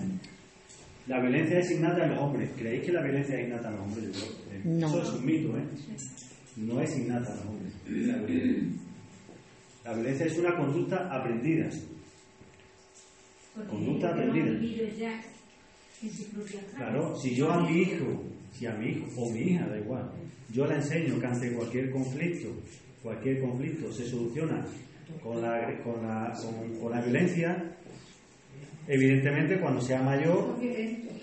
La violencia es innata en los hombres. ¿Creéis que la violencia es innata en los hombres? Yo creo que No. Eso es un mito, ¿eh? No es innata en los hombres. La violencia. La violencia es una conducta aprendida. Porque Conducta aprendida. Claro, si yo a mi hijo, si a mi hijo o mi hija, da igual, yo le enseño que ante cualquier conflicto, cualquier conflicto se soluciona con la, con la, con, con la violencia, evidentemente cuando sea mayor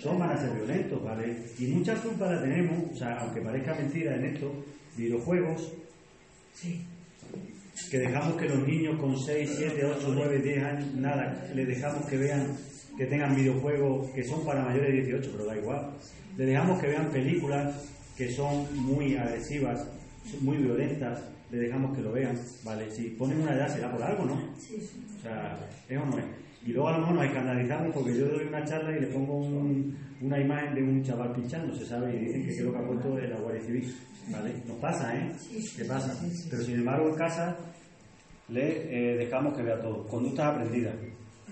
son van a ser violentos, ¿vale? Y mucha culpa la tenemos, o sea, aunque parezca mentira en esto, videojuegos, que dejamos que los niños con 6, 7, 8, 9, 10 años, nada, les dejamos que vean, que tengan videojuegos que son para mayores de 18, pero da igual. Les dejamos que vean películas que son muy agresivas, muy violentas, les dejamos que lo vean, ¿vale? Si ponen una edad será por algo, ¿no? O sea, ¿es o no es? Y luego a lo mejor nos escandalizamos porque yo doy una charla y le pongo un- una imagen de un chaval pinchando, se sabe, y dicen que es lo que ha puesto de la Guardia Civil. ¿Vale? Nos pasa, ¿eh? ¿Qué pasa? Pero sin embargo en casa le eh, dejamos que vea todo. Conductas aprendidas.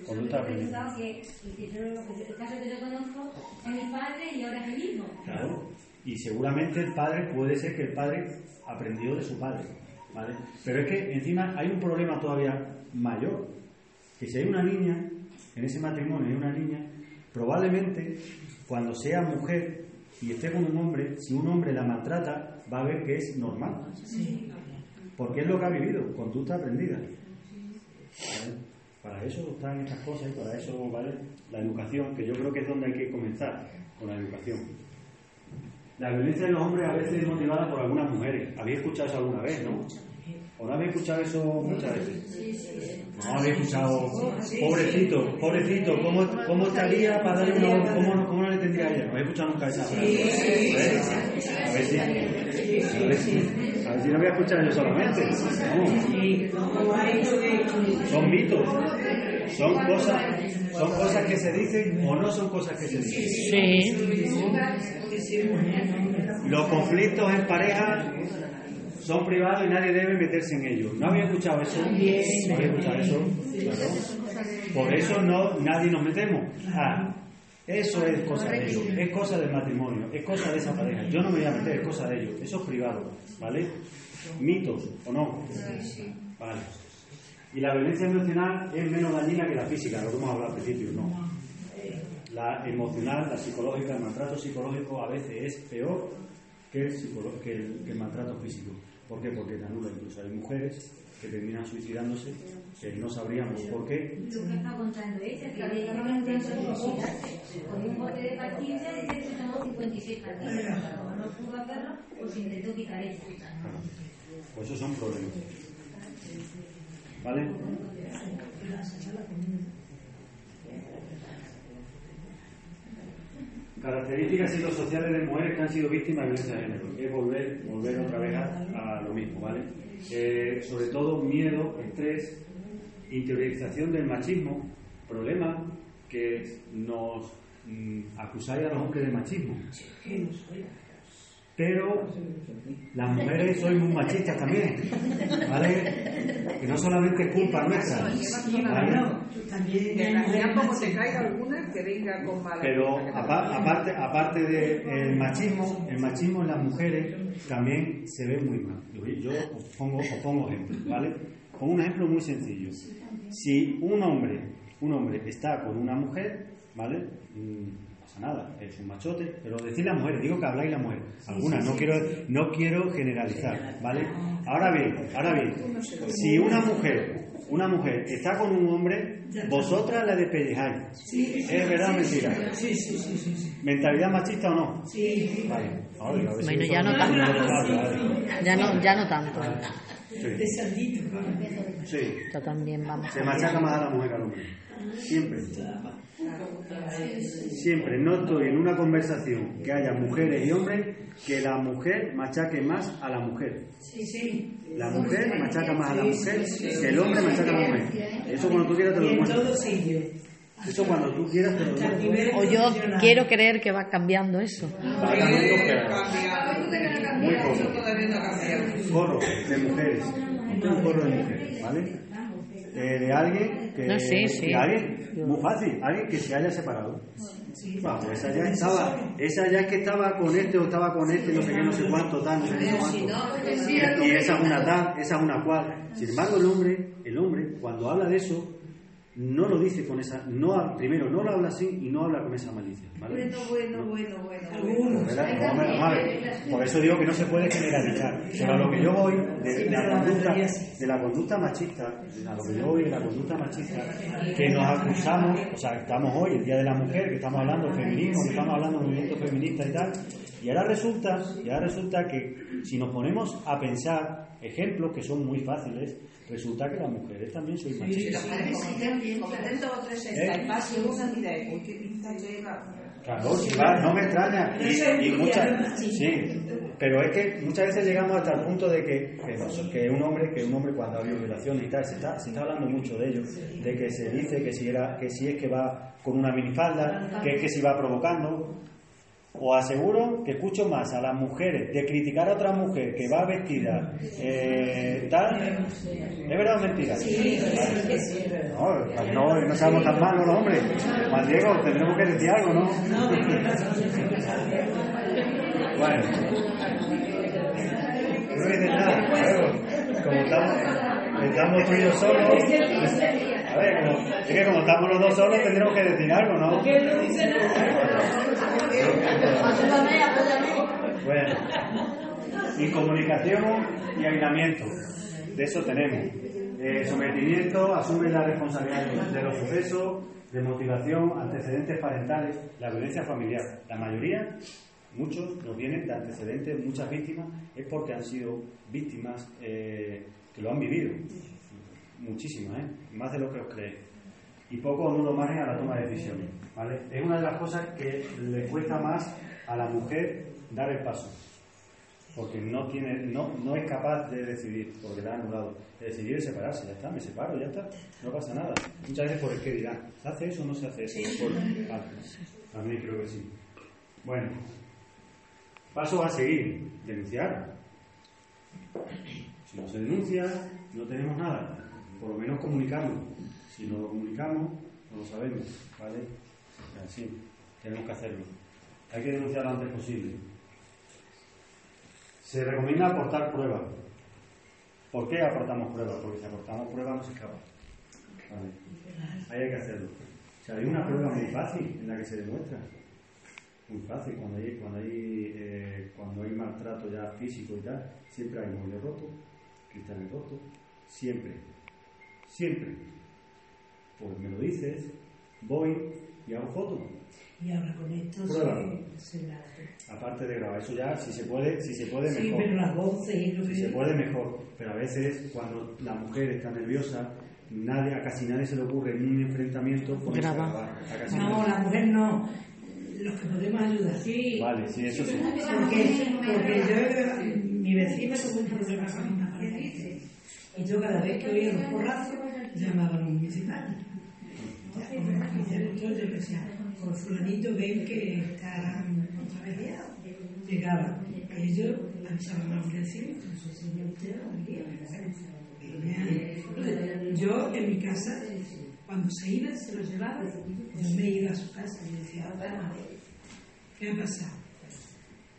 He aprendidas. pensado que, que yo- el caso que yo conozco es mi padre y ahora es el hijo. Claro. Y seguramente el padre puede ser que el padre aprendió de su padre. ¿Vale? Pero es que encima hay un problema todavía mayor. Que si hay una niña, en ese matrimonio hay una niña, probablemente cuando sea mujer y esté con un hombre, si un hombre la maltrata, va a ver que es normal. Porque es lo que ha vivido, conducta aprendida. ¿Vale? Para eso están estas cosas y para eso vale la educación, que yo creo que es donde hay que comenzar, con la educación. La violencia de los hombres a veces es motivada por algunas mujeres. ¿Habéis escuchado eso alguna vez, no? ¿O no habéis escuchado eso muchas veces? No habéis escuchado, pobrecito, pobrecito, ¿cómo, cómo estaría para darle una ¿Cómo, cómo no le tendría ella? ¿No habéis escuchado nunca esa frase? Si, a ver si, a ver si no voy a escuchar yo solamente. Son mitos, son cosas, son cosas que se dicen o no son cosas que se dicen. Los conflictos en pareja son privados y nadie debe meterse en ellos. ¿No había escuchado eso? ¿No había escuchado eso? Claro. Por eso no, nadie nos metemos. Ah, eso es cosa de ellos, es cosa del matrimonio, es cosa de esa pareja. Yo no me voy a meter, es cosa de ellos, eso es privado, ¿vale? Mitos, ¿o no? Vale. Y la violencia emocional es menos dañina que la física, lo que hemos hablado al principio, ¿no? La emocional, la psicológica, el maltrato psicológico a veces es peor que el, psicolo- que el- que el maltrato físico. ¿Por qué? Porque te anula. Incluso hay mujeres que terminan suicidándose que no sabríamos por qué. Lo que está contando ella, que le llamaban intento de suicidarse. Con un bote de pastillas dice que se tomó 56 pastillas. No pudo hacerlo, pues intentó quitar ella. Pues esos son problemas. ¿Vale? Características psicosociales de mujeres que han sido víctimas de violencia de género. Es volver, volver otra vez a, a lo mismo, ¿vale? Eh, sobre todo miedo, estrés, interiorización del machismo, problema que nos mm, acusáis a los hombres de machismo. Pero las mujeres sois muy machistas también, ¿vale? Que no solamente es culpa nuestra, ¿vale? Desgraciado como te caiga alguna que venga con mala Pero aparte, aparte del machismo, el machismo en las mujeres también se ve muy mal. Yo, os, pongo, os pongo ejemplos, ¿vale? Pongo un ejemplo muy sencillo. Si un hombre, un hombre está con una mujer, ¿vale? No pasa nada, es un machote, pero decir las mujeres, digo que habláis las mujeres. Algunas, no quiero, no quiero generalizar, ¿vale? Ahora bien, ahora bien, si una mujer, una mujer está con un hombre, vosotras la despellejáis. ¿Es verdad o mentira? Sí, sí, sí, sí. sí. ¿Mentalidad machista o no? Sí. Vale. Ahora, Bueno, ya no tanto. Ya no, ya no tanto. De Sí. saldito. Sí. Esto también vamos. Se machaca más a la mujer que al hombre. Siempre. Siempre. No estoy en una conversación que haya mujeres y hombres que la mujer machaque más a la mujer. Sí, sí. La mujer machaca más a la mujer que el hombre machaca a la mujer. Eso cuando tú quieras te lo en demuestro. Eso cuando tú quieras demuestro. nivel O yo quiero creer que va cambiando eso. Va cambiando, pero. Muy poco. no. Foro de mujeres. Un foro de mujeres, ¿vale? Eh, de alguien que. No, sí, sí. de alguien, muy fácil, alguien que se haya separado. Va, pues esa ya estaba, esa ya es que estaba con este o estaba con este, no sé qué, no sé cuánto, tal, no sé qué, no cuánto. Y esa es una tal, esa es una cual. Sin embargo, el hombre, el hombre, cuando habla de eso, no lo dice con esa, no, ha- primero no lo habla así y no habla con esa malicia, ¿vale? Bueno, bueno, bueno, ver. Por eso digo que no se puede generalizar. Pero a lo que yo voy de, de la conducta, de la conducta machista, a lo que yo voy de la conducta machista, que nos acusamos, o sea, estamos hoy, el Día de la Mujer, que estamos hablando del feminismo, que estamos hablando del movimiento feminista y tal, y ahora resulta, y ahora resulta que si nos ponemos a pensar ejemplos que son muy fáciles, resulta que las mujeres también sois machistas. Claro, sí, va, no me extraña. Y, y muchas, sí, pero es que muchas veces llegamos hasta el punto de que, que, no- que un hombre, que un hombre cuando ha habido violaciones y tal, se está, se está hablando mucho de ello, de que se dice que si era, que si es que va con una minifalda, que es que si va provocando. Os aseguro que escucho más a las mujeres de criticar a otra mujer que va vestida eh, tal. ¿Es verdad o mentira? No, no, no seamos tan malos los hombres. Juan Diego, tendremos que decir algo, ¿no? Bueno. No dices nada. Claro. Como estamos, estamos tú y yo solos. A ver, como, es que como estamos los dos solos tendremos que decir algo, ¿no? Bueno. Incomunicación y aislamiento. De eso tenemos. Eh, sometimiento, asume la responsabilidad de los sucesos, de motivación, antecedentes parentales, la violencia familiar. La mayoría, muchos, nos vienen de antecedentes, muchas víctimas, es porque han sido víctimas eh, que lo han vivido. Muchísimas, ¿eh? Más de lo que os creéis. Y poco o nulo margen a la toma de decisiones. ¿vale? Es una de las cosas que le cuesta más a la mujer dar el paso porque no tiene no, no es capaz de decidir porque le ha anulado de decidir separarse ya está me separo ya está no pasa nada muchas veces por el que dirán ¿se hace eso o no se hace eso Por- vale. también creo que sí bueno paso a seguir denunciar si no se denuncia no tenemos nada por lo menos comunicarlo si no lo comunicamos no lo sabemos ¿vale? así tenemos que hacerlo hay que denunciar lo antes posible se recomienda aportar pruebas. ¿Por qué aportamos pruebas? Porque si aportamos pruebas no se escapa. Vale. Ahí hay que hacerlo. O sea, hay una prueba muy fácil en la que se demuestra. Muy fácil, cuando hay, cuando hay, eh, cuando hay maltrato ya físico y tal, siempre hay muebles rotos, cristales rotos, siempre, siempre. Pues me lo dices, voy y hago fotos. Y ahora con esto se, se la... Aparte de grabar, eso ya, si se puede, si se puede Sí, mejor. pero las voces y lo que Si se puede mejor, pero a veces cuando la mujer está nerviosa, nadie, a casi nadie se le ocurre en un enfrentamiento Graba. A No, nadie. la mujer no. Los que podemos ayudar. Sí. Vale, sí, eso sí. Porque, porque yo, mi vecina tuvo un problema con y yo cada vez que oía los porrazos llamaba a los municipales. Mucho, yo decía, por fulanito ven que están otra vez. Llegaba. Ellos avisaban a los vecinos, entonces señor usted no venía. Entonces, Yo en mi casa, cuando se iban, se los llevaba, yo me iba a su casa y decía, "Vamos a ver, ¿qué ha pasado?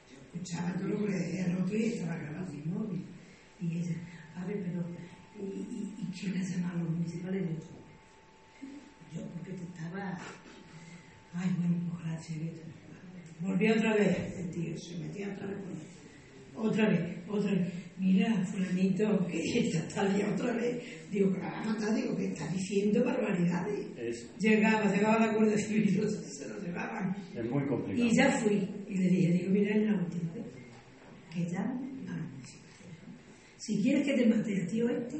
Yo escuchaba todo lo que le decía el otro y estaba grabando mi móvil. Y ella, a ver, pero, ¿y, y, y quién ha llamado a los municipales? Yo, yo, porque te estaba, ay, bueno, gracias. que te- Volví otra vez, el tío se metía otra vez con él. Otra vez, otra vez. Mira, fulanito, que está tal día otra vez. Digo, que la van a matar, digo, que está diciendo barbaridades. Es, Llegaba, llegaba la Guardia Civil, se lo llevaban. es muy complicado. Y ya fui. Y le dije, digo, mira, es la última vez que llamen a la municipalidad. Si quieres que te mate el tío este,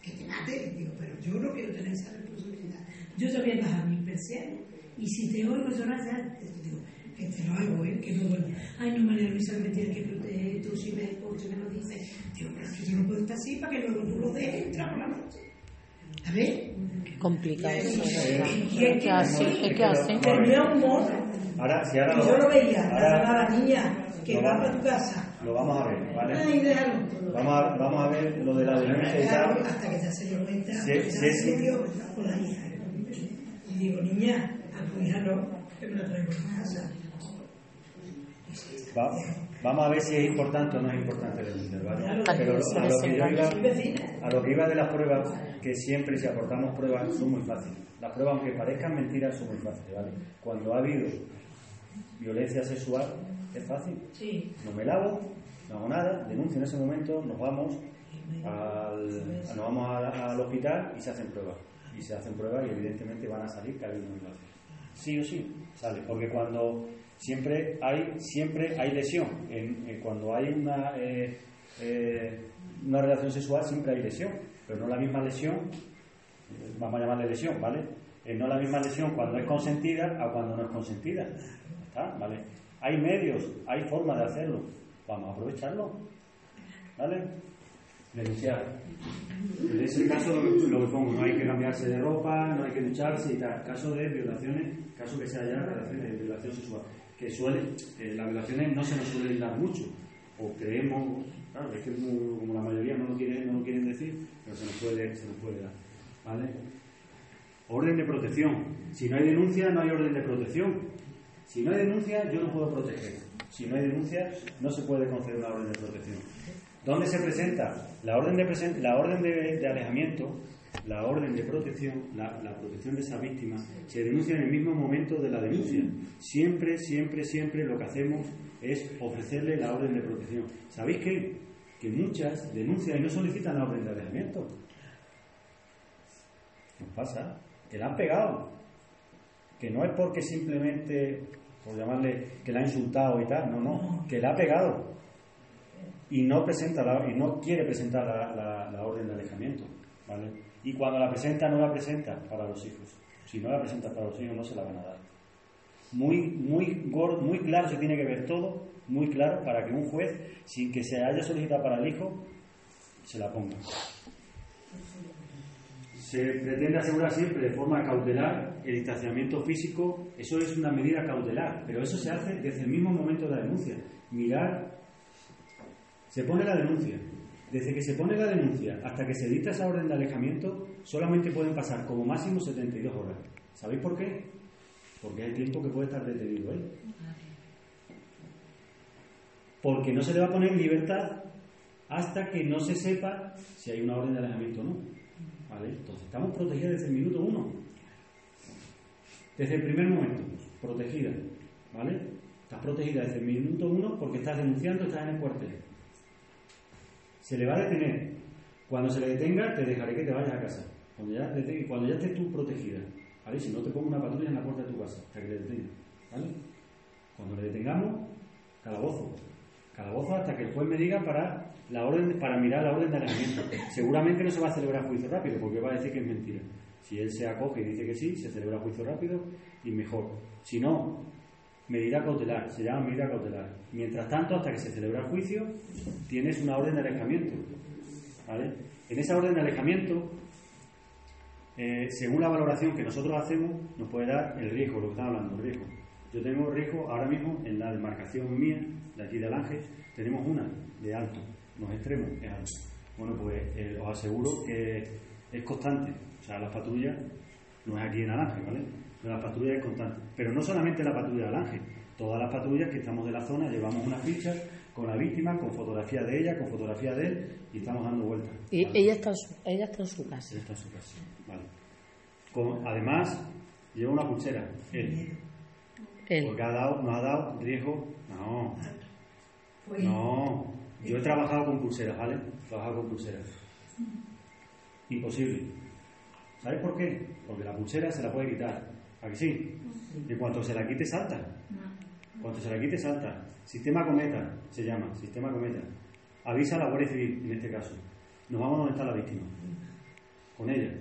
que te mate. Digo, pero yo no quiero tener esa responsabilidad. Yo te voy a bajar mi persiana. Y si te oigo llorar, ya te digo, que te lo hago, ¿eh? Que no duele. Ay, no, María Luisa, me tienes que proteger. Tú si me escuchas, me lo dices. Digo, pero es que yo no puedo estar así para que luego tú lo dejes entrar por la noche. A ver. Qué complicado eso, de verdad. ¿Y es ¿Qué hace? ¿Qué hace? Tenía un mono. Ahora, si ahora yo lo veía, la ahora llamaba niña, que va para tu casa. Lo vamos a ver, ¿vale? Ay. Vamos a, vamos a ver lo de la denuncia y tal. hasta que ya se dio cuenta, Sí, que sí, se dio con la hija. Y digo, niña, a tu hija no, que me la traigo a casa. Va- vamos a ver si es importante o no es importante denunciar, ¿vale? Claro, Pero a, lo que yo iba, vecina. a lo que iba de las pruebas, que siempre si aportamos pruebas son muy fáciles. Las pruebas, aunque parezcan mentiras, son muy fáciles, ¿vale? Cuando ha habido violencia sexual, es fácil. Sí. No me lavo, no hago nada, denuncio en ese momento, nos vamos al, nos vamos al, al hospital y se hacen pruebas. Y se hacen pruebas y evidentemente van a salir que ha habido una violación. Sí o sí, sale. Porque cuando siempre hay, siempre hay lesión. En- en cuando hay una, eh, eh, una relación sexual siempre hay lesión. Pero no la misma lesión, eh, vamos a llamarle lesión, ¿vale? Eh, no la misma lesión cuando es consentida a cuando no es consentida. ¿Vale? Hay medios, hay formas de hacerlo. Vamos a aprovecharlo. ¿Vale? Denunciar. En ese caso lo que, pongo, no hay que cambiarse de ropa, no hay que ducharse y tal. Caso de violaciones, caso que sea ya relaciones de violación sexual. Que suele, las violaciones no se nos suelen dar mucho. O creemos, claro, es que como la mayoría no lo, quieren, no lo quieren decir, pero se nos puede, se nos puede dar. ¿Vale? Orden de protección. Si no hay denuncia, no hay orden de protección. Si no hay denuncia, yo no puedo proteger. Si no hay denuncia, no se puede conceder una orden de protección. ¿Dónde se presenta? La orden de, presen- la orden de, alejamiento, la orden de protección, la, la protección de esa víctima, se denuncia en el mismo momento de la denuncia. Siempre, siempre, siempre lo que hacemos es ofrecerle la orden de protección. ¿Sabéis qué? Que muchas denuncian y no solicitan la orden de alejamiento. ¿Qué pasa? Que la han pegado. Que no es porque simplemente, por llamarle, que la ha insultado y tal, no, no, que la ha pegado. Y no presenta la, y no quiere presentar la, orden de alejamiento. ¿vale? Y cuando la presenta, no la presenta para los hijos. Si no la presenta para los hijos, no se la van a dar. Muy, muy, muy claro se tiene que ver todo, muy claro, para que un juez, sin que se haya solicitado para el hijo, se la ponga. Se pretende asegurar siempre de forma cautelar el distanciamiento físico, eso es una medida cautelar, pero eso se hace desde el mismo momento de la denuncia. Mirar, se pone la denuncia. Desde que se pone la denuncia hasta que se dicta esa orden de alejamiento, solamente pueden pasar como máximo 72 horas. ¿Sabéis por qué? Porque es el tiempo que puede estar detenido él. Porque no se le va a poner en libertad hasta que no se sepa si hay una orden de alejamiento o no. ¿Vale? Entonces estamos protegidos desde el minuto uno. Desde el primer momento, protegida, ¿vale? Estás protegida desde el minuto uno porque estás denunciando, estás en el cuartel. Se le va a detener. Cuando se le detenga, te dejaré que te vayas a casa. Cuando ya, cuando ya estés tú protegida, ¿vale? Si no te pongo una patrulla en la puerta de tu casa, hasta que le detenga, ¿vale? Cuando le detengamos, calabozo. Calabozo hasta que el juez me diga para la orden para mirar la orden de alejamiento. Seguramente no se va a celebrar juicio rápido, porque va a decir que es mentira. Si él se acoge y dice que sí, se celebra juicio rápido y mejor. Si no, medida cautelar, se llama medida cautelar. Mientras tanto, hasta que se celebra el juicio, tienes una orden de alejamiento. ¿vale? En esa orden de alejamiento, eh, según la valoración que nosotros hacemos, nos puede dar el riesgo, lo que estamos hablando, el riesgo. Yo tengo riesgo ahora mismo en la demarcación mía, de aquí de Alange, tenemos una de alto, no es extremo, es alto. Bueno, pues eh, os aseguro que es constante, o sea, las patrullas no es aquí en Alange, ¿vale? Pero la patrulla es constante. Pero no solamente la patrulla de Alange, todas las patrullas que estamos de la zona llevamos una ficha con la víctima, con fotografía de ella, con fotografía de él y estamos dando vueltas. Y ella está, en su- ella está en su casa. Él está en su casa. Vale. Con- además, lleva una pulsera. Él. Porque ha dado, nos ha dado riesgo. No. Pues- No. Yo he trabajado con pulseras, ¿vale? He trabajado con pulseras. Imposible. ¿Sabes por qué? Porque la pulsera se la puede quitar. ¿A que sí? Y cuanto se la quite, salta. Cuando se la quite, salta. Sistema cometa se llama, sistema cometa. Avisa a la Guardia Civil, en este caso. Nos vamos a donde está la víctima. Con ella.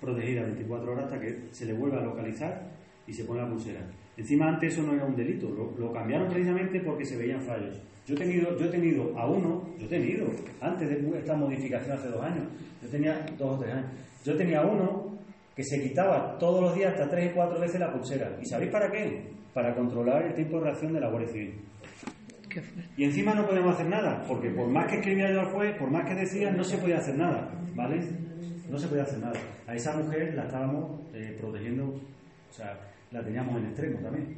Protegida 24 horas hasta que se le vuelva a localizar y se pone la pulsera. Encima antes eso no era un delito, lo, lo cambiaron precisamente porque se veían fallos. Yo he tenido, yo he tenido a uno, yo he tenido, antes de esta modificación hace dos años, yo tenía dos o tres años, yo tenía uno que se quitaba todos los días hasta tres y cuatro veces la pulsera. ¿Y sabéis para qué? Para controlar el tiempo de reacción de la Guardia Civil. Y encima no podemos hacer nada, porque por más que escribía yo al juez, por más que decía, no se podía hacer nada, ¿vale? No se podía hacer nada. A esa mujer la estábamos eh, protegiendo, o sea, la teníamos en extremo también.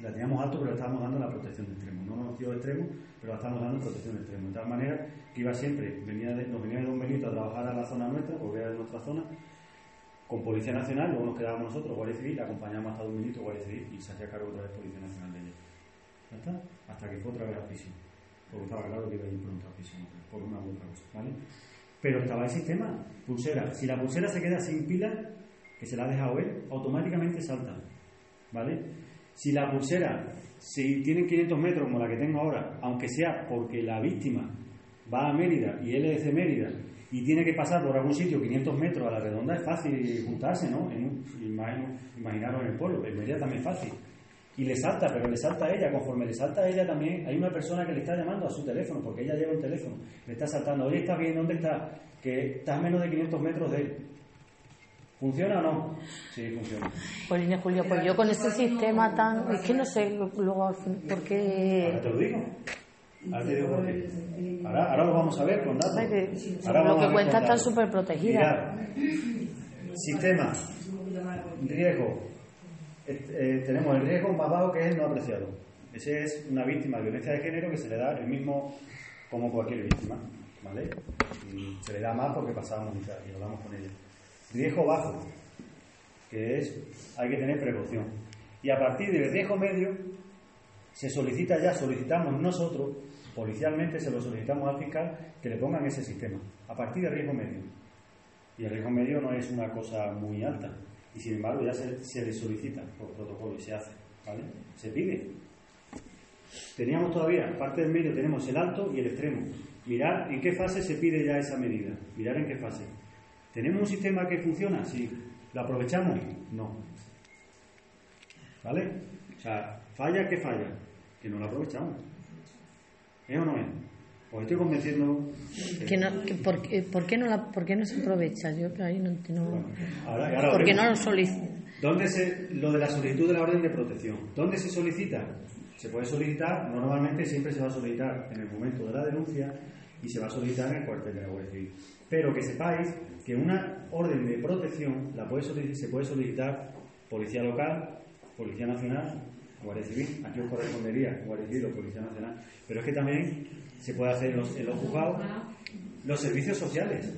La teníamos alto, pero le estábamos dando la protección de extremo. No nos dio extremo, pero la estábamos dando protección de extremo. De tal manera que iba siempre, venía de, nos venía de Don Benito a trabajar a la zona nuestra, era de nuestra zona, con Policía Nacional, luego nos quedábamos nosotros, Guardia Civil, la acompañamos hasta Don Benito, Guardia Civil, y se hacía cargo otra vez Policía Nacional de ella. ¿Ya está? Hasta que fue otra vez a prisión. Porque estaba claro que iba a ir pronto a prisión, por una u otra cosa, ¿vale? Pero estaba el sistema, pulsera. Si la pulsera se queda sin pila, que se la ha dejado él, automáticamente salta, ¿vale? Si la pulsera, si tienen 500 metros como la que tengo ahora, aunque sea porque la víctima va a Mérida y él es de Mérida y tiene que pasar por algún sitio 500 metros a la redonda, es fácil juntarse, ¿no? En imaginaros en el pueblo, en Mérida también es fácil. Y le salta, pero le salta a ella, conforme le salta a ella también, hay una persona que le está llamando a su teléfono, porque ella lleva un teléfono, le está saltando, oye, ¿estás bien? ¿Dónde está? Que estás a menos de 500 metros de él. ¿Funciona o no? Sí, funciona. Pues Julio, pues yo con este sistema tan... Es que no sé luego por Ahora qué... te lo digo. Ahora te digo por qué. Ahora, ahora lo vamos a ver con datos. Ahora lo que cuenta está súper protegida. Sistema. Riesgo. Eh, tenemos el riesgo más bajo que es el no apreciado. Ese es una víctima de violencia de género que se le da el mismo como cualquier víctima. ¿Vale? Y se le da más porque tal, y hablamos con ella. Riesgo bajo, que es hay que tener precaución. Y a partir del riesgo medio, se solicita ya, solicitamos nosotros, policialmente se lo solicitamos al fiscal que le pongan ese sistema, a partir del riesgo medio. Y el riesgo medio no es una cosa muy alta, y sin embargo ya se, le solicita por protocolo y se hace, ¿vale? Se pide. Teníamos todavía, parte del medio tenemos el alto y el extremo. Mirar en qué fase se pide ya esa medida, mirar en qué fase. ¿Tenemos un sistema que funciona? Sí. ¿Lo aprovechamos? No. ¿Vale? O sea, falla, ¿qué falla? Que no lo aprovechamos. ¿Es o no es? Os estoy convenciendo. Que no, que por, qué- ¿por, qué no la, ¿Por qué no se aprovecha? Yo ahí no entiendo. Ahora- ahora ¿Por qué veremos. no lo solicita? ¿Dónde se, lo de la solicitud de la orden de protección? ¿Dónde se solicita? Se puede solicitar, normalmente siempre se va a solicitar en el momento de la denuncia y se va a solicitar en el cuartel de la Guardia Civil. Pero que sepáis que una orden de protección se puede solicitar Policía Local, Policía Nacional, Guardia Civil. Aquí os correspondería Guardia Civil o Policía Nacional. Pero es que también se puede hacer los, en los juzgados los servicios sociales.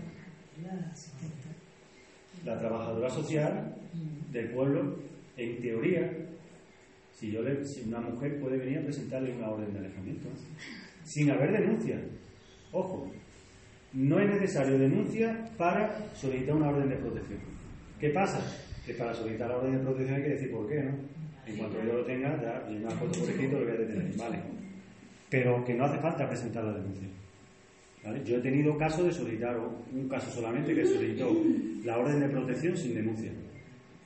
la trabajadora social del pueblo, en teoría, si, yo le- si una mujer puede venir a presentarle una orden de alejamiento, sin haber denuncia. Ojo, no es necesario denuncia para solicitar una orden de protección. ¿Qué pasa? Que para solicitar la orden de protección hay que decir por qué, ¿no? En cuanto yo lo tenga, ya una foto por escrito lo voy a detener, ¿vale? Pero que no hace falta presentar la denuncia. Yo he tenido caso de solicitar un caso solamente que solicitó la orden de protección sin denuncia.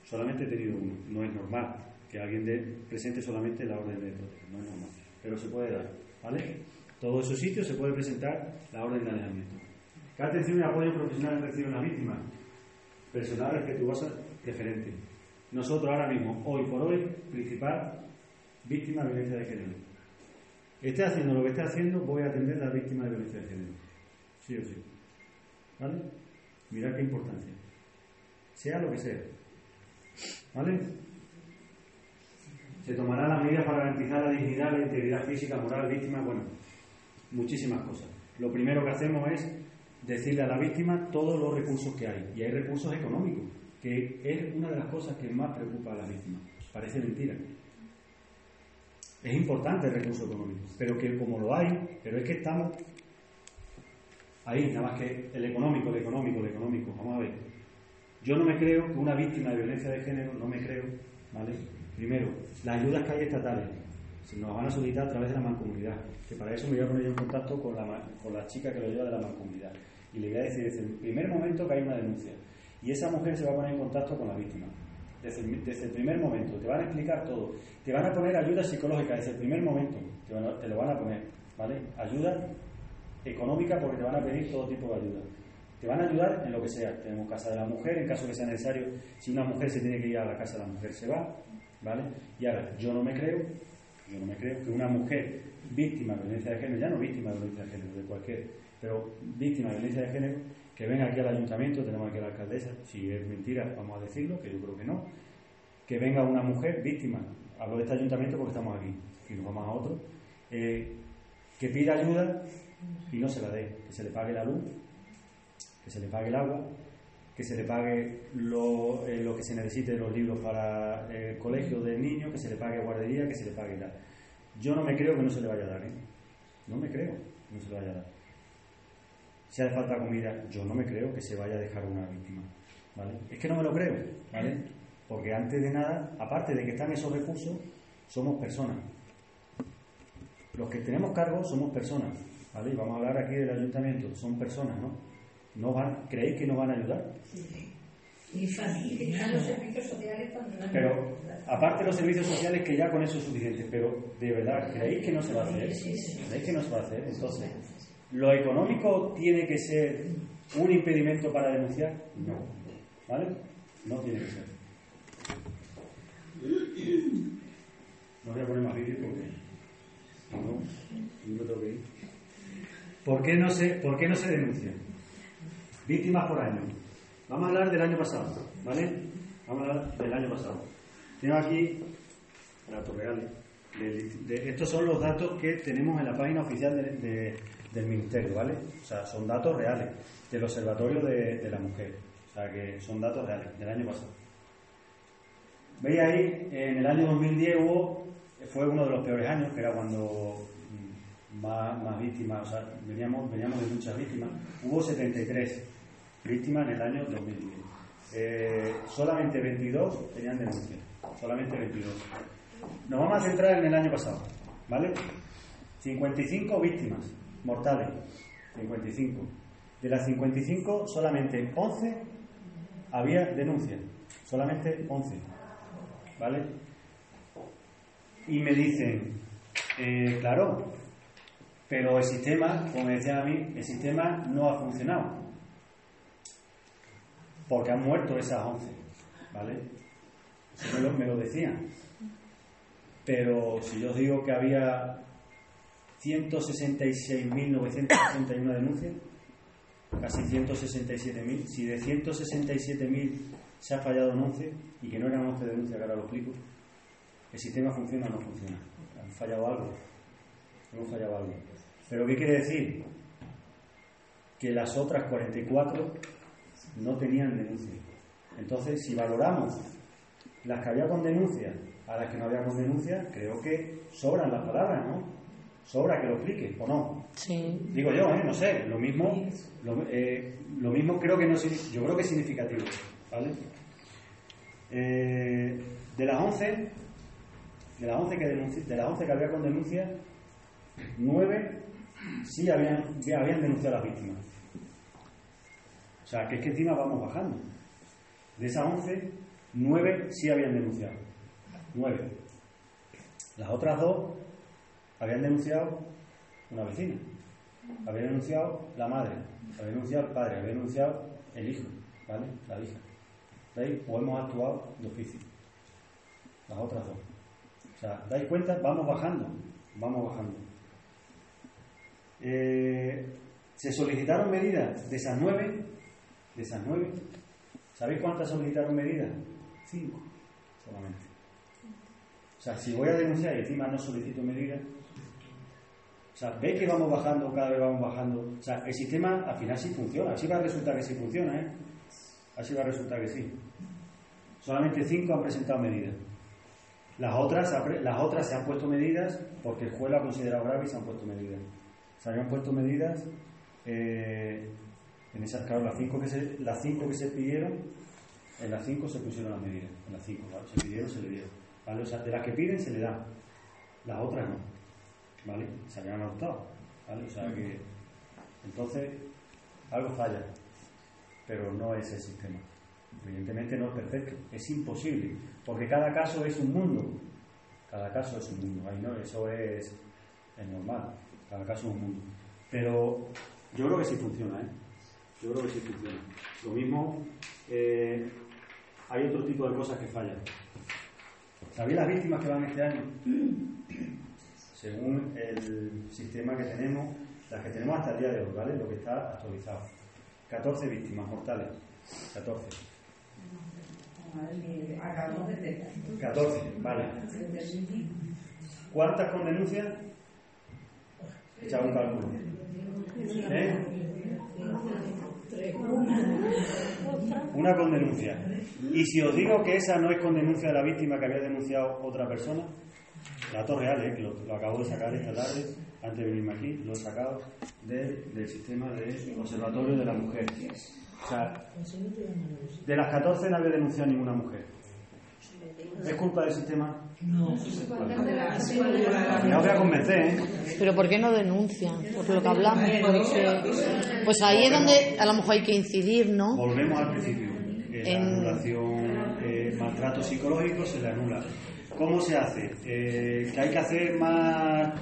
Solamente he tenido uno. No es normal que alguien de- presente solamente la orden de protección. No es normal. Pero se puede dar. ¿Vale? Todos esos sitios se puede presentar la orden de alejamiento. ¿Qué atención y apoyo profesional recibe una víctima? Personal respetuosa, preferente. Nosotros ahora mismo, hoy por hoy, principal víctima de violencia de género. Esté haciendo lo que esté haciendo, voy a atender a la víctima de violencia de género. Sí o sí. ¿Vale? Mirad qué importancia. Sea lo que sea. ¿Vale? Se tomarán las medidas para garantizar la dignidad, la integridad física, moral, víctima, bueno, muchísimas cosas. Lo primero que hacemos es decirle a la víctima todos los recursos que hay. Y hay recursos económicos, que es una de las cosas que más preocupa a la víctima. Parece mentira. Es importante el recurso económico, pero que como lo hay, pero es que estamos ahí, nada más que el económico, el económico, el económico. Vamos a ver. Yo no me creo que una víctima de violencia de género, no me creo, ¿vale? Primero, las ayudas que hay estatales se nos van a solicitar a través de la mancomunidad, que para eso me voy a poner yo en contacto con la, con la chica que lo lleva de la mancomunidad. Y le voy a decir desde el primer momento que hay una denuncia. Y esa mujer se va a poner en contacto con la víctima. Desde el, desde el primer momento, te van a explicar todo. Te van a poner ayuda psicológica desde el primer momento. Te, te lo van a poner, ¿vale? Ayuda económica porque te van a pedir todo tipo de ayuda. Te van a ayudar en lo que sea. Tenemos casa de la mujer, en caso que sea necesario. Si una mujer se tiene que ir a la casa de la mujer, se va, ¿vale? Y ahora, yo no me creo, yo no me creo que una mujer víctima de violencia de género, ya no víctima de violencia de género, de cualquier, pero víctima de violencia de género, que venga aquí al ayuntamiento, tenemos aquí a la alcaldesa, si es mentira, vamos a decirlo, que yo creo que no, que venga una mujer víctima, hablo de este ayuntamiento porque estamos aquí, y nos vamos a otro, eh, que pida ayuda y no se la dé, que se le pague la luz, que se le pague el agua, que se le pague lo, eh, lo que se necesite de los libros para el colegio del niño, que se le pague guardería, que se le pague tal. Yo no me creo que no se le vaya a dar, ¿eh? No me creo que no se le vaya a dar. Si hace falta comida, yo no me creo que se vaya a dejar una víctima, ¿vale? Es que no me lo creo, ¿vale? Porque antes de nada, aparte de que están esos recursos, somos personas. Los que tenemos cargo somos personas, ¿vale? Y vamos a hablar aquí del ayuntamiento, son personas, ¿no? ¿No van, ¿Creéis que nos van a ayudar? Y familia. Están los servicios sociales cuando no- Pero aparte de los servicios sociales que ya con eso es suficiente, pero de verdad, ¿creéis que no se va a hacer? ¿Creéis que no se va a hacer? Entonces, ¿lo económico tiene que ser un impedimento para denunciar? No. ¿Vale? No tiene que ser. No voy a poner más vídeos porque no, no me tengo que ir. ¿Por qué no se, por qué no se denuncia? Víctimas por año. Vamos a hablar del año pasado, ¿vale? Vamos a hablar del año pasado. Tengo aquí datos reales. de- estos son los datos que tenemos en la página oficial de- de- del Ministerio, ¿vale? O sea, son datos reales del Observatorio de, de la Mujer. O sea, que son datos reales del año pasado. Veis ahí, en el año 2010 hubo, fue uno de los peores años, que era cuando mm, más, víctimas, o sea, veníamos, veníamos de muchas víctimas. Hubo 73 víctimas en el año 2010. Eh, solamente 22 tenían denuncia, solamente 22. Nos vamos a centrar en el año pasado, ¿vale? 55 víctimas mortales, 55. De las 55, solamente 11 había denuncia, solamente 11, ¿vale? Y me dicen, eh, claro, pero el sistema, como me decían a mí, el sistema no ha funcionado. Porque han muerto esas 11, ¿vale? Eso me lo, me lo decían. Pero si yo digo que había 166.981 denuncias, casi 167.000, si de 167.000 se ha fallado en 11, y que no eran 11 denuncias, que ahora lo explico, ¿el sistema funciona o no funciona? ¿Han fallado algo? Hemos fallado algo. ¿Pero qué quiere decir? Que las otras 44 no tenían denuncia. Entonces, si valoramos las que había con denuncia a las que no había con denuncia, creo que sobran las palabras, ¿no? Sobra que lo explique, ¿o no? Sí. Digo yo, ¿eh? No sé, lo mismo, lo, eh, lo mismo creo que no yo creo que es significativo, ¿vale? Eh, de las 11, de las 11 que denunci- de las 11 que había con denuncia, 9 sí habían, ya habían denunciado a las víctimas. O sea, que es que encima vamos bajando. De esas 11, 9 sí habían denunciado. 9. Las otras dos habían denunciado una vecina. Había denunciado la madre, había denunciado el padre, había denunciado el hijo, ¿vale? La hija. ¿Veis? O hemos actuado de oficio. Las otras dos. O sea, ¿dais cuenta? Vamos bajando, vamos bajando. Eh, se solicitaron medidas de esas nueve, de esas nueve. ¿Sabéis cuántas solicitaron medidas? Cinco, solamente. O sea, si voy a denunciar y encima no solicito medidas, o sea, ¿veis que vamos bajando, cada vez vamos bajando? O sea, el sistema al final sí funciona, así va a resultar que sí funciona, ¿eh? Así va a resultar que sí. Solamente cinco han presentado medidas. Las otras, las otras se han puesto medidas porque el juez lo ha considerado grave y se han puesto medidas. Se habían puesto medidas eh, en esas, claro, las cinco, que se, las cinco que se pidieron, en las cinco se pusieron las medidas. En las cinco, ¿vale? Se pidieron, se le dieron. ¿Vale? O sea, de las que piden se le dan. Las otras no. ¿Vale? Se habían adoptado. ¿Vale? O sea que. Entonces, algo falla. Pero no es el sistema. Evidentemente no es perfecto. Es imposible. Porque cada caso es un mundo. Cada caso es un mundo. Ahí no, eso es, es normal. Cada caso es un mundo. Pero yo creo que sí funciona, ¿eh? Yo creo que sí funciona. Lo mismo, eh, hay otro tipo de cosas que fallan. ¿Sabéis las víctimas que van este año? Según el sistema que tenemos, las que tenemos hasta el día de hoy, ¿vale? Lo que está actualizado. 14 víctimas mortales. 14. Acabamos de tener. 14, vale. ¿Cuántas con denuncia? Echa un cálculo. ¿Eh? Una con denuncia. Y si os digo que esa no es con denuncia de la víctima que había denunciado otra persona, datos reales, ¿eh? que lo, lo acabo de sacar esta tarde, antes de venirme aquí, lo he sacado de- del sistema de observatorio de la mujer. O sea, de las 14 no había denunciado ninguna mujer. ¿Es culpa del sistema? No. Os voy a convencer, ¿eh? Pero ¿por qué no denuncian? Por lo que hablamos. porque- Pues ahí es donde a lo mejor hay que incidir, ¿no? Volvemos al principio. La En- anulación, eh, maltrato psicológico se le anula. ¿Cómo se hace? Eh, que hay que hacer más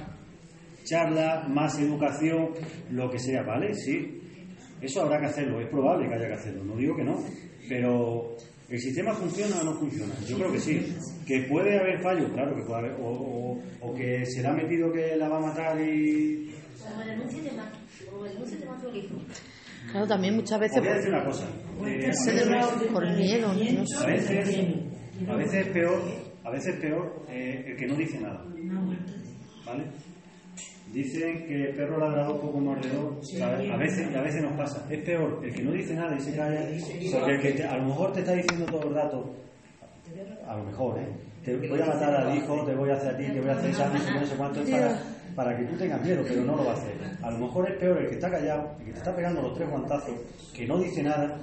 charla, más educación, lo que sea, ¿vale? Sí. Eso habrá que hacerlo, es probable que haya que hacerlo, no digo que no. Pero, ¿el sistema funciona o no funciona? Yo creo que sí. ¿Que puede haber fallos? Claro que puede haber. O, o- o que se le ha metido que la va a matar y. Como mato, como el hijo. Claro, también muchas veces voy a decir una cosa. Eh, de- por miedo, no A veces, a veces es peor, a veces es peor eh, el que no dice nada. ¿Vale? Dicen que el perro ladrador poco mordedor, a veces a veces nos pasa. Es peor el que no dice nada y se calla, porque el que te- a lo mejor te está diciendo todo el rato, a lo mejor, ¿eh? Te voy a matar al hijo, te voy a hacer a ti, te voy a hacer esa, no sé qué, no sé cuánto, para, para que tú tengas miedo, pero no lo va a hacer. A lo mejor es peor el que está callado, el que te está pegando los tres guantazos, que no dice nada,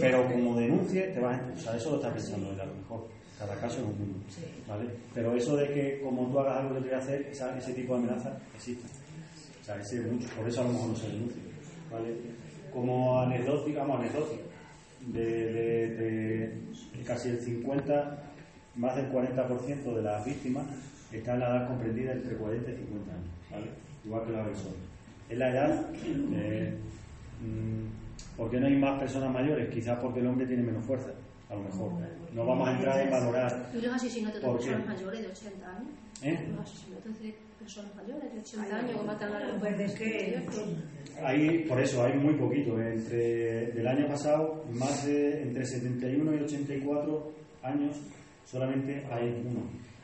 pero como denuncie, te vas a... O sea, eso lo está pensando él a lo mejor. Cada caso es un mundo, ¿vale? Pero eso de que como tú hagas algo que te voy a hacer, esa- ese tipo de amenaza existe. O sea, ese mucho, por eso a lo mejor no se denuncia, ¿vale? Como anécdota, digamos, anécdota, de, de- de casi el 50, más del 40% de las víctimas están en la edad comprendida entre 40 y 50 años, ¿vale? Igual que los agresores. Es la edad, eh, mm, ¿por qué no hay más personas mayores? Quizás porque el hombre tiene menos fuerza, a lo mejor. No vamos a entrar en valorar. ¿Y los asesinatos de ¿Por qué? personas mayores de 80 años? ¿Eh? Los asesinatos de personas mayores de 80 años que matan a la Pues es que Hay, por eso, hay muy poquito. Entre del año pasado, más de entre 71 y 84 años solamente hay uno.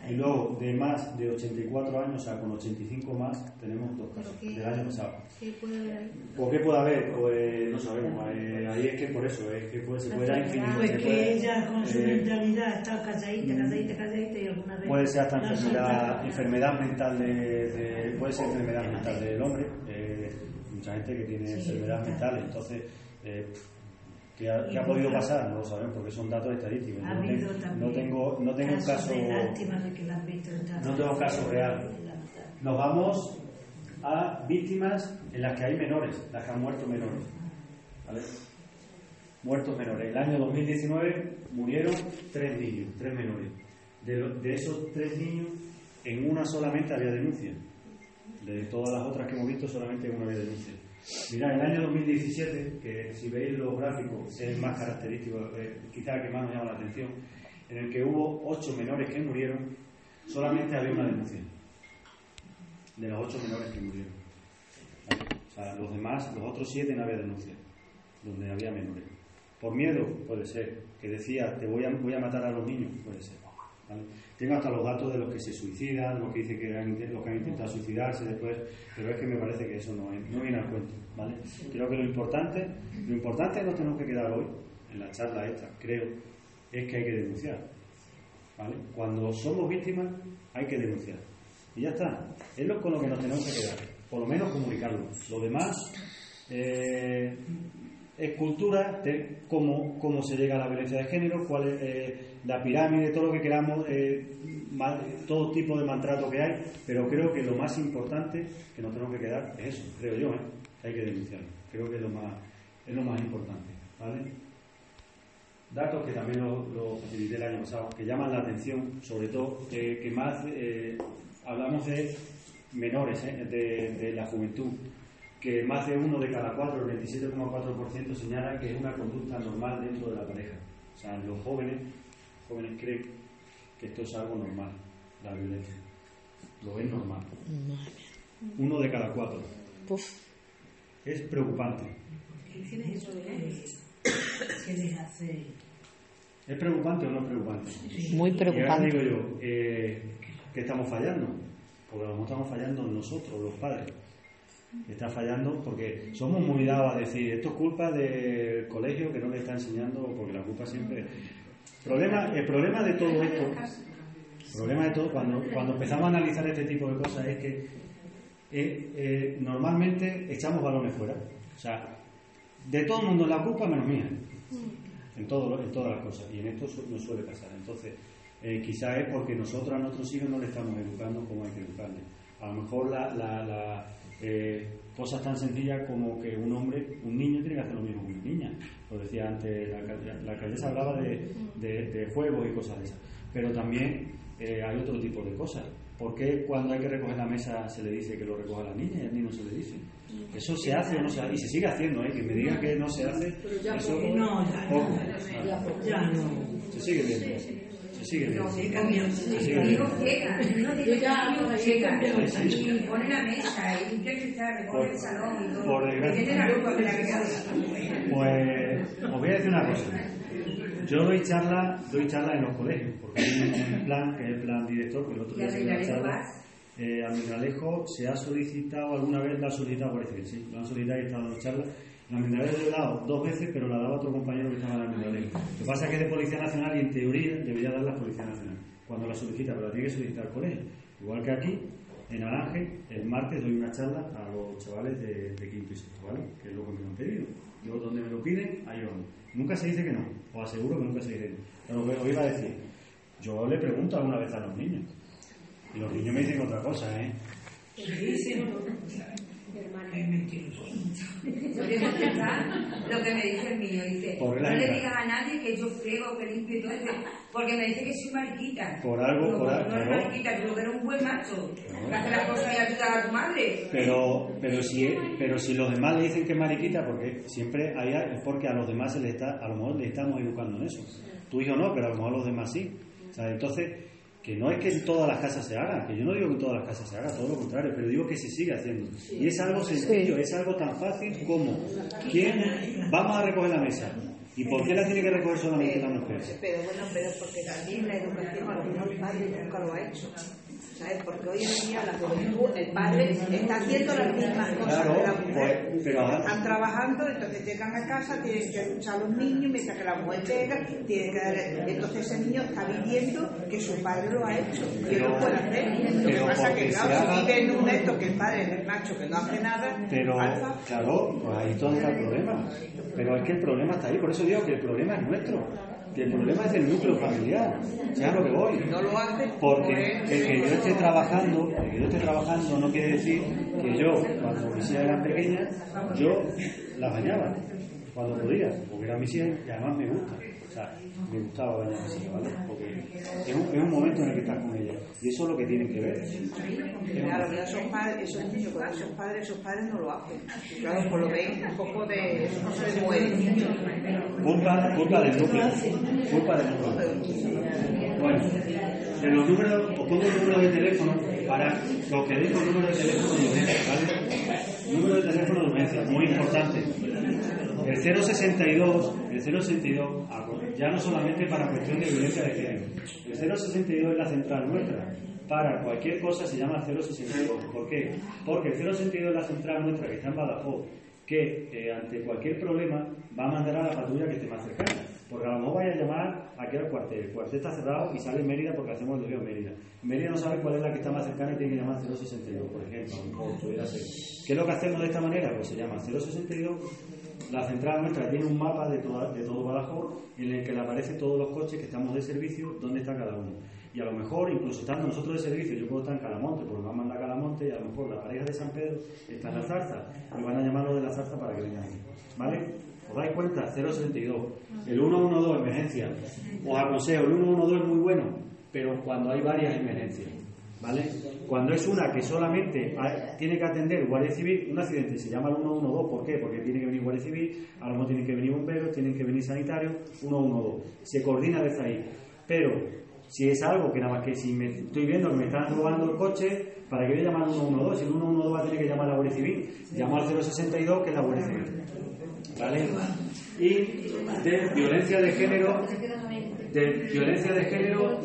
Y luego, de más de 84 años, o sea, con 85 más, tenemos dos casos del año pasado. ¿Qué puede haber? ¿Por qué puede haber? Pues no sabemos. Eh, ahí es que por eso, es que puede, se puede dar infinito. Pues que puede, ella con su eh, mentalidad está calladita, calladita, calladita y alguna vez. Puede ser hasta enfermedad, enfermedad mental de, de- puede ser enfermedad mental del hombre. eh, mucha gente que tiene Sí, enfermedad mental. mental, entonces eh, ¿qué, ha, qué ha podido pasar? No lo sabemos porque son datos estadísticos. Ha No, tengo- no tengo, no tengo un casos caso, de lástima de que la han visto en no tengo caso real. Nos vamos a víctimas en las que hay menores, las que han muerto menores. ¿vale? Muertos menores. El año 2019 murieron tres niños, tres menores. De, lo- de esos tres niños, en una solamente había denuncia. De todas las otras que hemos visto, solamente en una había denuncia. Mirad, el año 2017, que si veis los gráficos, es más característico, eh, quizá que más nos llama la atención, en el que hubo ocho menores que murieron, solamente había una denuncia. De los ocho menores que murieron. O sea, los demás, los otros siete no había denuncia, donde había menores. Por miedo, puede ser. Que decía, te voy a, voy a matar a los niños, puede ser. ¿vale? Tengo hasta los datos de los que se suicidan, los que dicen que han, los que han intentado suicidarse después, pero es que me parece que eso no, es- no viene al cuento. ¿vale? Creo que lo importante, lo importante que nos tenemos que quedar hoy, en la charla esta, creo, es que hay que denunciar. ¿vale? Cuando somos víctimas, hay que denunciar. Y ya está. Es lo con lo que nos tenemos que quedar. Por lo menos comunicarlo. Lo demás eh, cultura de cómo, cómo se llega a la violencia de género, cuál es eh, la pirámide, todo lo que queramos, eh, todo tipo de maltrato que hay, pero creo que lo más importante que nos tenemos que quedar es eso, creo yo, ¿eh? hay que denunciarlo. Creo que es lo más, es lo más importante. ¿vale? datos que también lo, lo facilité el año pasado, que llaman la atención, sobre todo, eh, que más eh, hablamos de menores, eh, de, de la juventud, que más de uno de cada cuatro, el 27,4%, señala que es una conducta normal dentro de la pareja. O sea, los jóvenes, jóvenes creen que esto es algo normal, la violencia. Lo ven normal. Uno de cada cuatro. Es preocupante. ¿Qué les, ¿Qué les hace? ¿Es preocupante o no es preocupante? Muy Y ahora preocupante. digo yo, eh, ¿qué estamos fallando? Porque a lo mejor estamos fallando nosotros, los padres. Está fallando porque somos muy dados a decir, esto es culpa del colegio que no le está enseñando, porque la culpa siempre... Problema, el problema de todo esto, el problema de todo, cuando, cuando empezamos a analizar este tipo de cosas es que eh, eh, normalmente echamos balones fuera. O sea, de todo el mundo la culpa menos mía en, todo, en todas las cosas. Y en esto su- no suele pasar. Entonces, eh, quizá es porque nosotros a nuestros hijos no le estamos educando como hay que educarle. A lo mejor la, la- la, eh, cosas tan sencillas como que un hombre, un niño tiene que hacer lo mismo que una niña. Lo decía antes, la, alcal- la alcaldesa hablaba de, de- de juegos y cosas de esas. Pero también eh, hay otro tipo de cosas. ¿Por qué cuando hay que recoger la mesa se le dice que lo recoja la niña y al niño se le dice? ¿Eso se hace o no se hace? Y se sigue haciendo, ¿eh? Que me digan que no se hace, ya eso poco. No, ya no. Ya no. Se sigue viendo. Se sigue viendo. No, Se sí, sigue cambia. viendo. Digo, llega, no sí. y pone la mesa y cristal, recoge el salón y todo. por desgracia. Que tiene la culpa que la. Pues os voy a decir una cosa. Yo doy charla, doy charla en los colegios, porque hay un plan, que es el plan director, que el otro ¿Y día se una charla. Eh, al Migralejo se ha solicitado, alguna vez la ha solicitado, parece que sí, lo han solicitado y estado dando charla. La Migralejo yo he dado dos veces, pero la daba otro compañero que estaba en el Migralejo. Lo que pasa es que es de Policía Nacional y en teoría debería dar la Policía Nacional cuando la solicita, pero la tiene que solicitar el colegio. Igual que aquí, en Aranje, el martes doy una charla a los chavales de, quinto y sexto, ¿vale? Que es lo que me han pedido. Yo donde me lo piden, ahí vamos. Nunca se dice que no, os aseguro que nunca se dice que no. Pero os iba a decir, yo le pregunto alguna vez a los niños, y los niños me dicen otra cosa, ¿eh? Es mentiroso. Yo a lo que me dice el mío. Dice, Por no le digas a nadie que yo friego, que limpio y todo eso, porque me dice que soy mariquita. Por algo, Digo, por "Pues algo, No eres claro. mariquita, tú que eres un buen macho. Que hace las cosas y ayuda a tu madre. Pero, pero, si, pero si los demás le dicen que es mariquita, porque siempre hay, es porque a los demás se les está, a lo mejor le estamos educando en eso. Tu hijo no, pero a lo mejor los demás sí. O sea, entonces, que no es que en todas las casas se haga, que yo no digo que en todas las casas se haga, todo lo contrario, pero digo que se sigue haciendo. Y es algo sencillo, es algo tan fácil como, ¿quién? Vamos a recoger la mesa. ¿Y por qué la tiene que recoger solamente la mujer? Pero bueno, pero porque también la educación al final el padre nunca lo ha hecho. Porque hoy en día la juventud, el padre está haciendo las mismas cosas Claro, que la mujer. pues, pero Están trabajando, entonces llegan a casa, tienen que luchar los niños, mientras que la mujer llega, tiene que darle. Entonces ese niño está viviendo que su padre lo ha hecho. Pero- lo puede hacer. Lo que pasa es que, claro, si vive en un esto que el padre es el macho que no hace nada, Pero, alfa, claro, pues ahí todo está el problema. Pero es que el problema está ahí, por eso digo que el problema es nuestro. Que el problema es del núcleo familiar. ¿Sabes a lo que voy? no lo hace. Porque el que yo esté trabajando, el que yo esté trabajando no quiere decir que yo, cuando mis hijas eran pequeñas, yo las bañaba cuando podía, porque eran mis hijas y además me gusta. O sea, me gustaba bañar a mis hijas, ¿vale? Porque es un, es un momento en el que estás con ellas. Y eso es lo que tienen que ver. Claro, esos padres, esos niños, cuando esos padres, esos padres no lo hacen. Claro, por lo ven un poco de, no se les mueve. Culpa, culpa del núcleo. Culpa del núcleo. Bueno, en los números, os pongo el número de teléfono para los que dejo el número de teléfono de urgencia, ¿vale? Número de teléfono de urgencia, muy importante. El 062, el 062, ah, ya no solamente para cuestión de violencia de género. El 062 es la central nuestra. Para cualquier cosa se llama 062. ¿Por qué? Porque el 062 es la central nuestra que está en Badajoz, que eh, ante cualquier problema va a mandar a la patrulla que esté más cercana. Porque a lo mejor vaya a llamar aquí al cuartel. El cuartel está cerrado y sale en Mérida porque hacemos el desvío en Mérida. Mérida no sabe cuál es la que está más cercana y tiene que llamar 062, por ejemplo. mejor pudiera ser. ¿Qué es lo que hacemos de esta manera? Pues se llama 062. La central nuestra tiene un mapa de, todo Badajoz en el que le aparecen todos los coches que estamos de servicio, dónde está cada uno. Y a lo mejor, incluso estando nosotros de servicio, yo puedo estar en Calamonte, porque van a mandar a Calamonte, y a lo mejor la pareja de San Pedro está en la zarza, y van a llamarlo de la zarza para que vengan aquí. ¿Vale? ¿Os dais cuenta? 062. El 112, emergencia. Os aconsejo, el 112 es muy bueno, pero cuando hay varias emergencias. ¿Vale? Cuando es una que solamente hay- tiene que atender Guardia Civil, un accidente se llama el 112. ¿Por qué? Porque tiene que venir Guardia Civil, a lo mejor tienen que venir bomberos, tienen que venir sanitarios, 112. Se coordina desde ahí. Pero si es algo que nada más que si me estoy viendo que me están robando el coche, ¿para qué voy a llamar al 112? Si el 112 va a tener que llamar a la Guardia Civil, llamo al 062 que es la Guardia Civil. ¿Vale? Y de violencia de género de violencia de género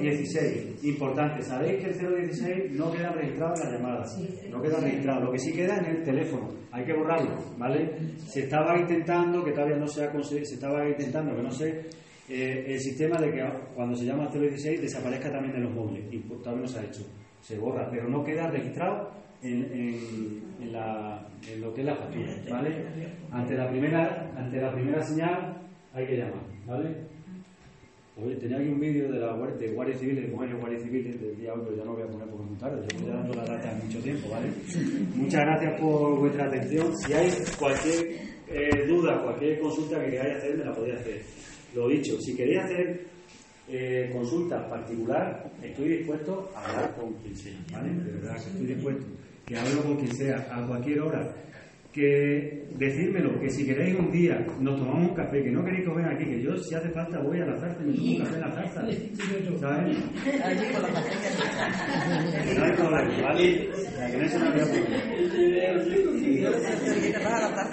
016. Importante, sabéis que el 016 no queda registrado en la llamada, no queda registrado. Lo que sí queda en el teléfono, hay que borrarlo, ¿vale? Se estaba intentando, que todavía no se ha conseguido, se estaba intentando, que no sé, eh, el sistema de que cuando se llama 016 desaparezca también de los móviles, y pues todavía no se ha hecho, se borra, pero no queda registrado en, en- en la- en lo que es la factura, ¿vale? Ante la primera, ante la primera señal hay que llamar, ¿vale? Oye, tenía aquí un vídeo de la Guardia, de Guardia Civil, de mujeres Guardia Civil del día hoy, pero ya no voy a poner porque es muy tarde, yo estoy dando la data hace mucho tiempo, ¿vale? Muchas gracias por vuestra atención. Si hay cualquier eh, duda, cualquier consulta que queráis hacer, me la podéis hacer. Lo dicho, si queréis hacer eh, consulta particular, estoy dispuesto a hablar con quien sea, ¿vale? De verdad que estoy dispuesto, que hablo con quien sea, a cualquier hora. Que decírmelo, que si queréis un día nos tomamos un café, que no queréis comer aquí, que yo si hace falta voy a la zarza y me tomo un café en la zarza. ¿vale?